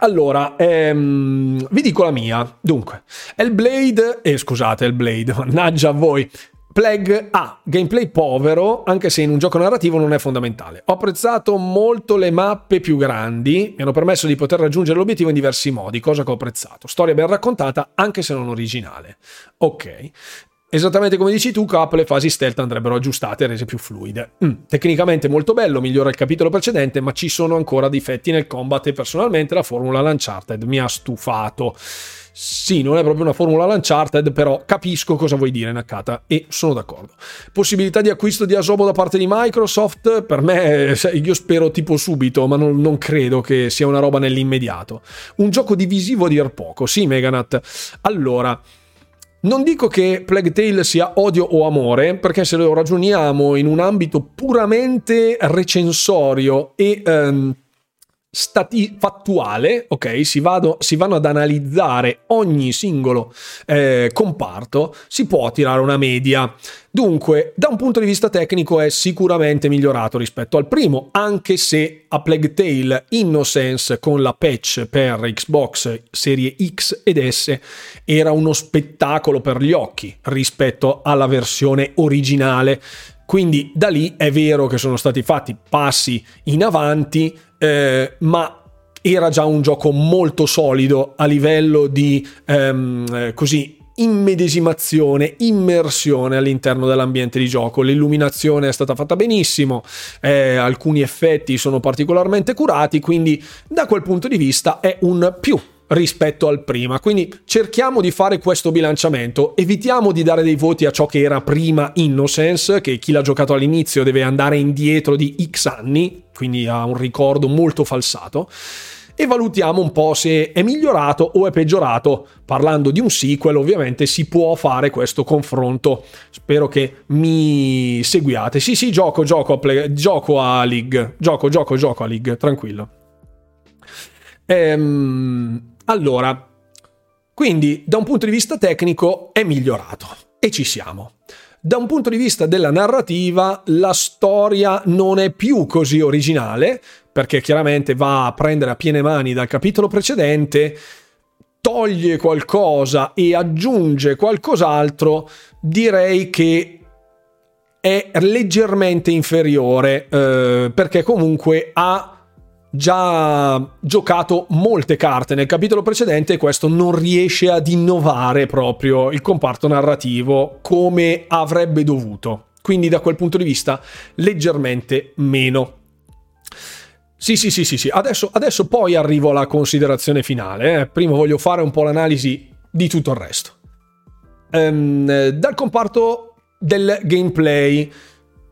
Allora, ehm, vi dico la mia. Dunque, Hellblade, eh, scusate, Hellblade, <laughs> mannaggia a voi. Plague ha gameplay povero, anche se in un gioco narrativo non è fondamentale. Ho apprezzato molto le mappe più grandi, mi hanno permesso di poter raggiungere l'obiettivo in diversi modi, cosa che ho apprezzato. Storia ben raccontata, anche se non originale. Ok. Esattamente come dici tu, Cap, le fasi stealth andrebbero aggiustate e rese più fluide. Mm, tecnicamente molto bello, migliora il capitolo precedente, ma ci sono ancora difetti nel combat e personalmente la formula Uncharted mi ha stufato. Sì, non è proprio una formula Uncharted, però capisco cosa vuoi dire, Nakata, e sono d'accordo. Possibilità di acquisto di Asobo da parte di Microsoft? Per me, io spero tipo subito, ma non, non credo che sia una roba nell'immediato. Un gioco divisivo a dir poco, sì, Meganat. Allora, non dico che Plague Tale sia odio o amore, perché se lo ragioniamo in un ambito puramente recensorio e... Um, stati- fattuale, ok? Si, vado, si, vanno ad analizzare ogni singolo eh, comparto, si può tirare una media. Dunque, da un punto di vista tecnico è sicuramente migliorato rispetto al primo, anche se a Plague Tale Innocence con la patch per Xbox Serie X ed S era uno spettacolo per gli occhi rispetto alla versione originale. Quindi da lì è vero che sono stati fatti passi in avanti, eh, ma era già un gioco molto solido a livello di ehm, così immedesimazione, immersione all'interno dell'ambiente di gioco. L'illuminazione è stata fatta benissimo, eh, alcuni effetti sono particolarmente curati, quindi da quel punto di vista è un più rispetto al prima. Quindi cerchiamo di fare questo bilanciamento, evitiamo di dare dei voti a ciò che era prima Innocence, che chi l'ha giocato all'inizio deve andare indietro di X anni, quindi ha un ricordo molto falsato. E valutiamo un po' se è migliorato o è peggiorato. Parlando di un sequel, ovviamente si può fare questo confronto. Spero che mi seguiate. Sì, sì, gioco, gioco a, gioco a League. Gioco, gioco, gioco a League, tranquillo. Ehm, allora, quindi da un punto di vista tecnico è migliorato e ci siamo. Da un punto di vista della narrativa, la storia non è più così originale, perché chiaramente va a prendere a piene mani dal capitolo precedente, toglie qualcosa e aggiunge qualcos'altro, direi che è leggermente inferiore, eh, perché comunque ha già giocato molte carte nel capitolo precedente e questo non riesce ad innovare proprio il comparto narrativo come avrebbe dovuto. Quindi da quel punto di vista leggermente meno. Sì, sì, sì, sì, sì. Adesso, adesso poi arrivo alla considerazione finale. Eh. Prima voglio fare un po' l'analisi di tutto il resto. Ehm, dal comparto del gameplay.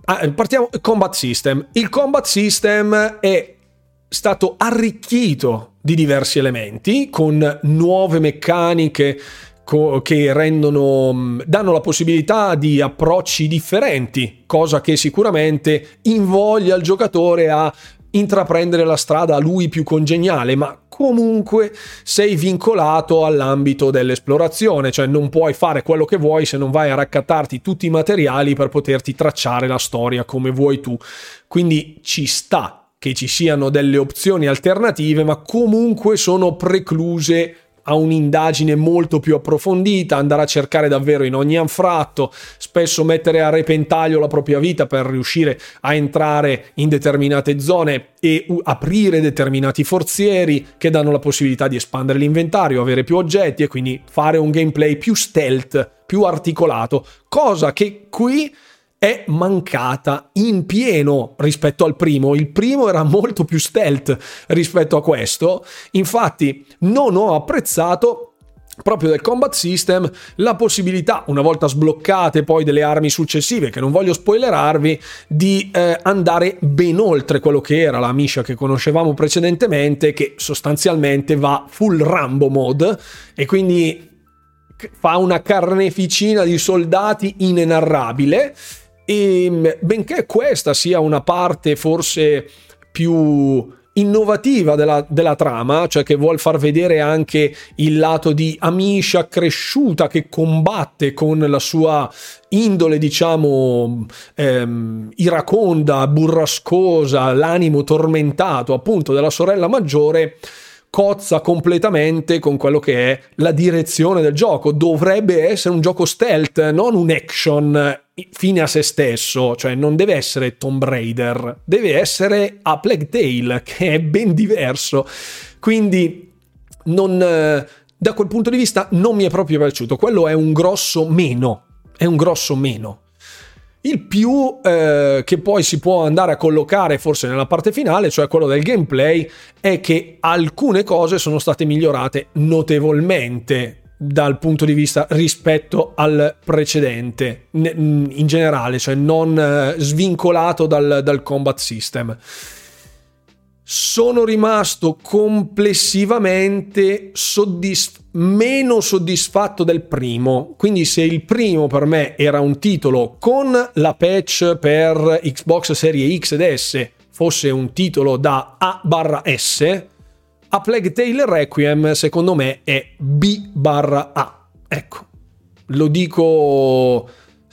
Ah, partiamo combat system. Il combat system è stato arricchito di diversi elementi con nuove meccaniche che rendono, mm, danno la possibilità di approcci differenti, cosa che sicuramente invoglia il giocatore a intraprendere la strada a lui più congeniale, ma comunque sei vincolato all'ambito dell'esplorazione, cioè non puoi fare quello che vuoi se non vai a raccattarti tutti i materiali per poterti tracciare la storia come vuoi tu. Quindi ci sta che ci siano delle opzioni alternative, ma comunque sono precluse a un'indagine molto più approfondita, andare a cercare davvero in ogni anfratto, spesso mettere a repentaglio la propria vita per riuscire a entrare in determinate zone e aprire determinati forzieri che danno la possibilità di espandere l'inventario, avere più oggetti e quindi fare un gameplay più stealth, più articolato, cosa che qui è mancata in pieno rispetto al primo. Il primo era molto più stealth rispetto a questo. Infatti, non ho apprezzato proprio del combat system la possibilità, una volta sbloccate poi delle armi successive, che non voglio spoilerarvi, di eh, andare ben oltre quello che era la miscia che conoscevamo precedentemente, che sostanzialmente va full Rambo mode e quindi fa una carneficina di soldati inenarrabile e mm, benché questa sia una parte forse più innovativa della, della, trama, cioè che vuol far vedere anche il lato di Amisha cresciuta che combatte con la sua indole, diciamo, ehm, iraconda, burrascosa, l'animo tormentato appunto della sorella maggiore cozza completamente con quello che è la direzione del gioco. Dovrebbe essere un gioco stealth, non un action fine a se stesso, cioè non deve essere Tomb Raider, deve essere a Plague Tale, che è ben diverso. Quindi non, da quel punto di vista non mi è proprio piaciuto. Quello è un grosso meno. È un grosso meno. Il più eh, che poi si può andare a collocare forse nella parte finale, cioè quello del gameplay, è che alcune cose sono state migliorate notevolmente dal punto di vista rispetto al precedente in generale, cioè non eh, svincolato dal, dal combat system sono rimasto complessivamente soddisf- meno soddisfatto del primo. Quindi, se il primo per me era un titolo con la patch per Xbox Serie X ed S fosse un titolo da A barra S, A Plague Tale Requiem secondo me è B barra A. Ecco, lo dico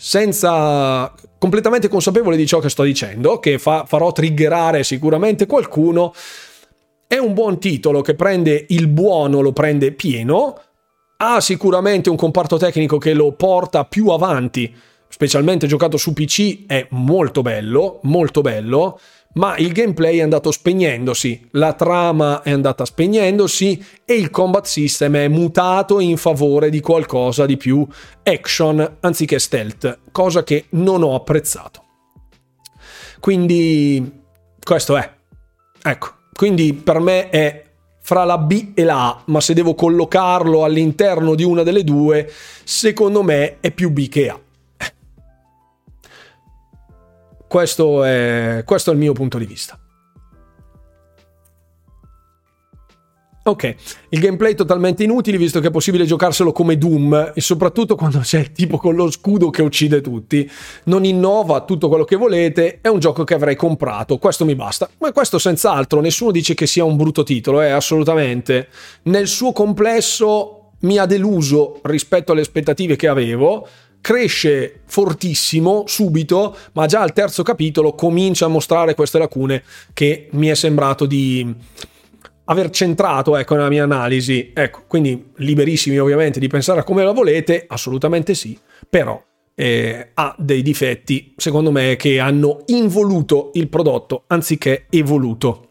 senza completamente consapevole di ciò che sto dicendo, che fa, farò triggerare sicuramente qualcuno. È un buon titolo che prende il buono, lo prende pieno, ha sicuramente un comparto tecnico che lo porta più avanti, specialmente giocato su PC è molto bello, molto bello ma il gameplay è andato spegnendosi, la trama è andata spegnendosi e il combat system è mutato in favore di qualcosa di più action anziché stealth, cosa che non ho apprezzato. Quindi questo è. Ecco, quindi per me è fra la B e la A, ma se devo collocarlo all'interno di una delle due, secondo me è più B che A. Questo è, questo è il mio punto di vista. Ok, il gameplay totalmente inutile visto che è possibile giocarselo come Doom e soprattutto quando c'è il tipo con lo scudo che uccide tutti. Non innova tutto quello che volete, è un gioco che avrei comprato, questo mi basta. Ma questo senz'altro, nessuno dice che sia un brutto titolo, è eh, assolutamente. Nel suo complesso mi ha deluso rispetto alle aspettative che avevo cresce fortissimo subito, ma già al terzo capitolo comincia a mostrare queste lacune che mi è sembrato di aver centrato ecco, nella mia analisi. Ecco, quindi liberissimi ovviamente di pensare a come la volete, assolutamente sì, però eh, ha dei difetti, secondo me, che hanno involuto il prodotto anziché evoluto.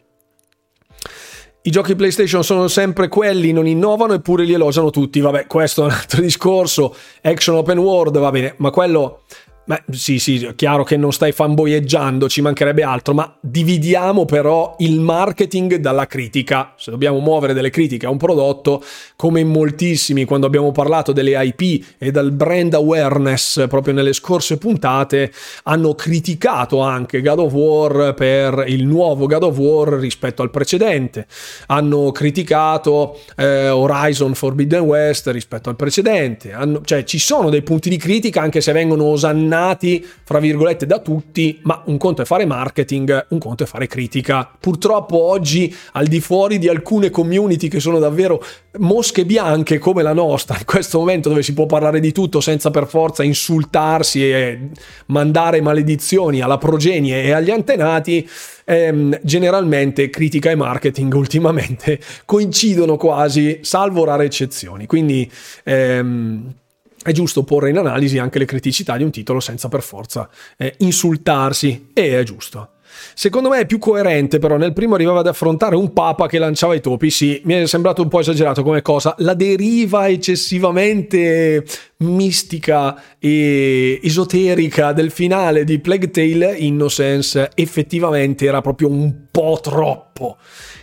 I giochi PlayStation sono sempre quelli, non innovano eppure li elogiano tutti. Vabbè, questo è un altro <laughs> discorso. Action open world, va bene, ma quello Beh, sì, sì, è chiaro che non stai fanboyeggiando, ci mancherebbe altro, ma dividiamo però il marketing dalla critica. Se dobbiamo muovere delle critiche a un prodotto, come in moltissimi quando abbiamo parlato delle IP e dal brand awareness proprio nelle scorse puntate, hanno criticato anche God of War per il nuovo God of War rispetto al precedente. Hanno criticato eh, Horizon Forbidden West rispetto al precedente. Hanno, cioè, ci sono dei punti di critica anche se vengono osannati condannati, fra virgolette, da tutti, ma un conto è fare marketing, un conto è fare critica. Purtroppo oggi, al di fuori di alcune community che sono davvero mosche bianche come la nostra, in questo momento dove si può parlare di tutto senza per forza insultarsi e mandare maledizioni alla progenie e agli antenati, ehm, generalmente critica e marketing ultimamente coincidono quasi, salvo rare eccezioni. Quindi ehm, è giusto porre in analisi anche le criticità di un titolo senza per forza eh, insultarsi, e è giusto. Secondo me è più coerente, però nel primo arrivava ad affrontare un papa che lanciava i topi. Sì, mi è sembrato un po' esagerato come cosa. La deriva eccessivamente mistica e esoterica del finale di Plague Tale Innocence effettivamente era proprio un po' troppo.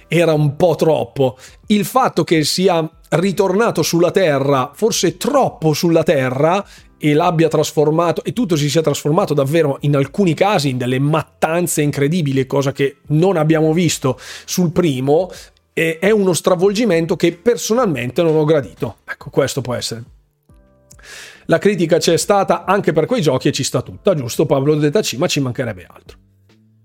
Era un po' troppo. Il fatto che sia ritornato sulla Terra, forse troppo sulla Terra, e l'abbia trasformato e tutto si sia trasformato davvero in alcuni casi in delle mattanze incredibili, cosa che non abbiamo visto sul primo, è uno stravolgimento che personalmente non ho gradito. Ecco, questo può essere. La critica c'è stata anche per quei giochi e ci sta tutta, giusto Pablo De Tacci, ma ci mancherebbe altro.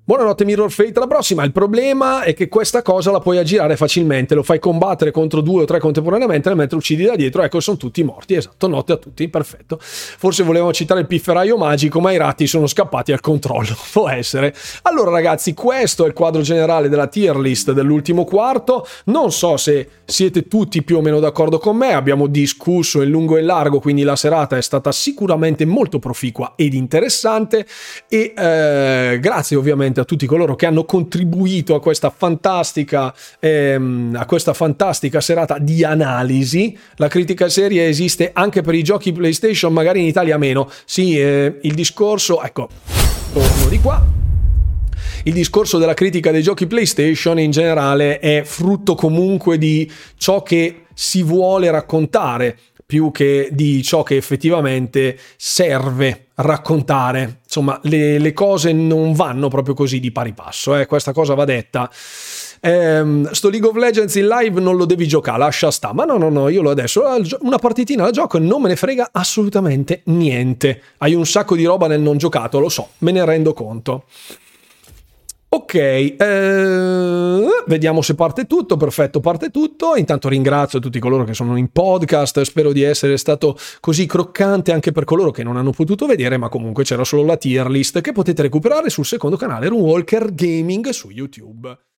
Buonanotte Mirror Fate, alla prossima. Il problema è che questa cosa la puoi aggirare facilmente, lo fai combattere contro due o tre contemporaneamente, mentre uccidi da dietro, ecco sono tutti morti, esatto, notte a tutti, perfetto. Forse volevamo citare il pifferaio magico, ma i ratti sono scappati al controllo, <laughs> può essere. Allora ragazzi, questo è il quadro generale della tier list dell'ultimo quarto, non so se siete tutti più o meno d'accordo con me, abbiamo discusso in lungo e in largo, quindi la serata è stata sicuramente molto proficua ed interessante e eh, grazie ovviamente ovviamente a tutti coloro che hanno contribuito a questa fantastica, ehm, a questa fantastica serata di analisi. La critica seria esiste anche per i giochi PlayStation, magari in Italia meno. Sì, eh, il discorso, ecco, torno di qua. Il discorso della critica dei giochi PlayStation in generale è frutto comunque di ciò che si vuole raccontare più che di ciò che effettivamente serve raccontare. Insomma, le, le cose non vanno proprio così di pari passo, eh? questa cosa va detta. Ehm, sto League of Legends in live non lo devi giocare, lascia sta. Ma no, no, no, io lo adesso una partitina la gioco e non me ne frega assolutamente niente. Hai un sacco di roba nel non giocato, lo so, me ne rendo conto. Ok, eh, vediamo se parte tutto, perfetto, parte tutto. Intanto ringrazio tutti coloro che sono in podcast, spero di essere stato così croccante anche per coloro che non hanno potuto vedere, ma comunque c'era solo la tier list che potete recuperare sul secondo canale Runewalker Gaming su YouTube.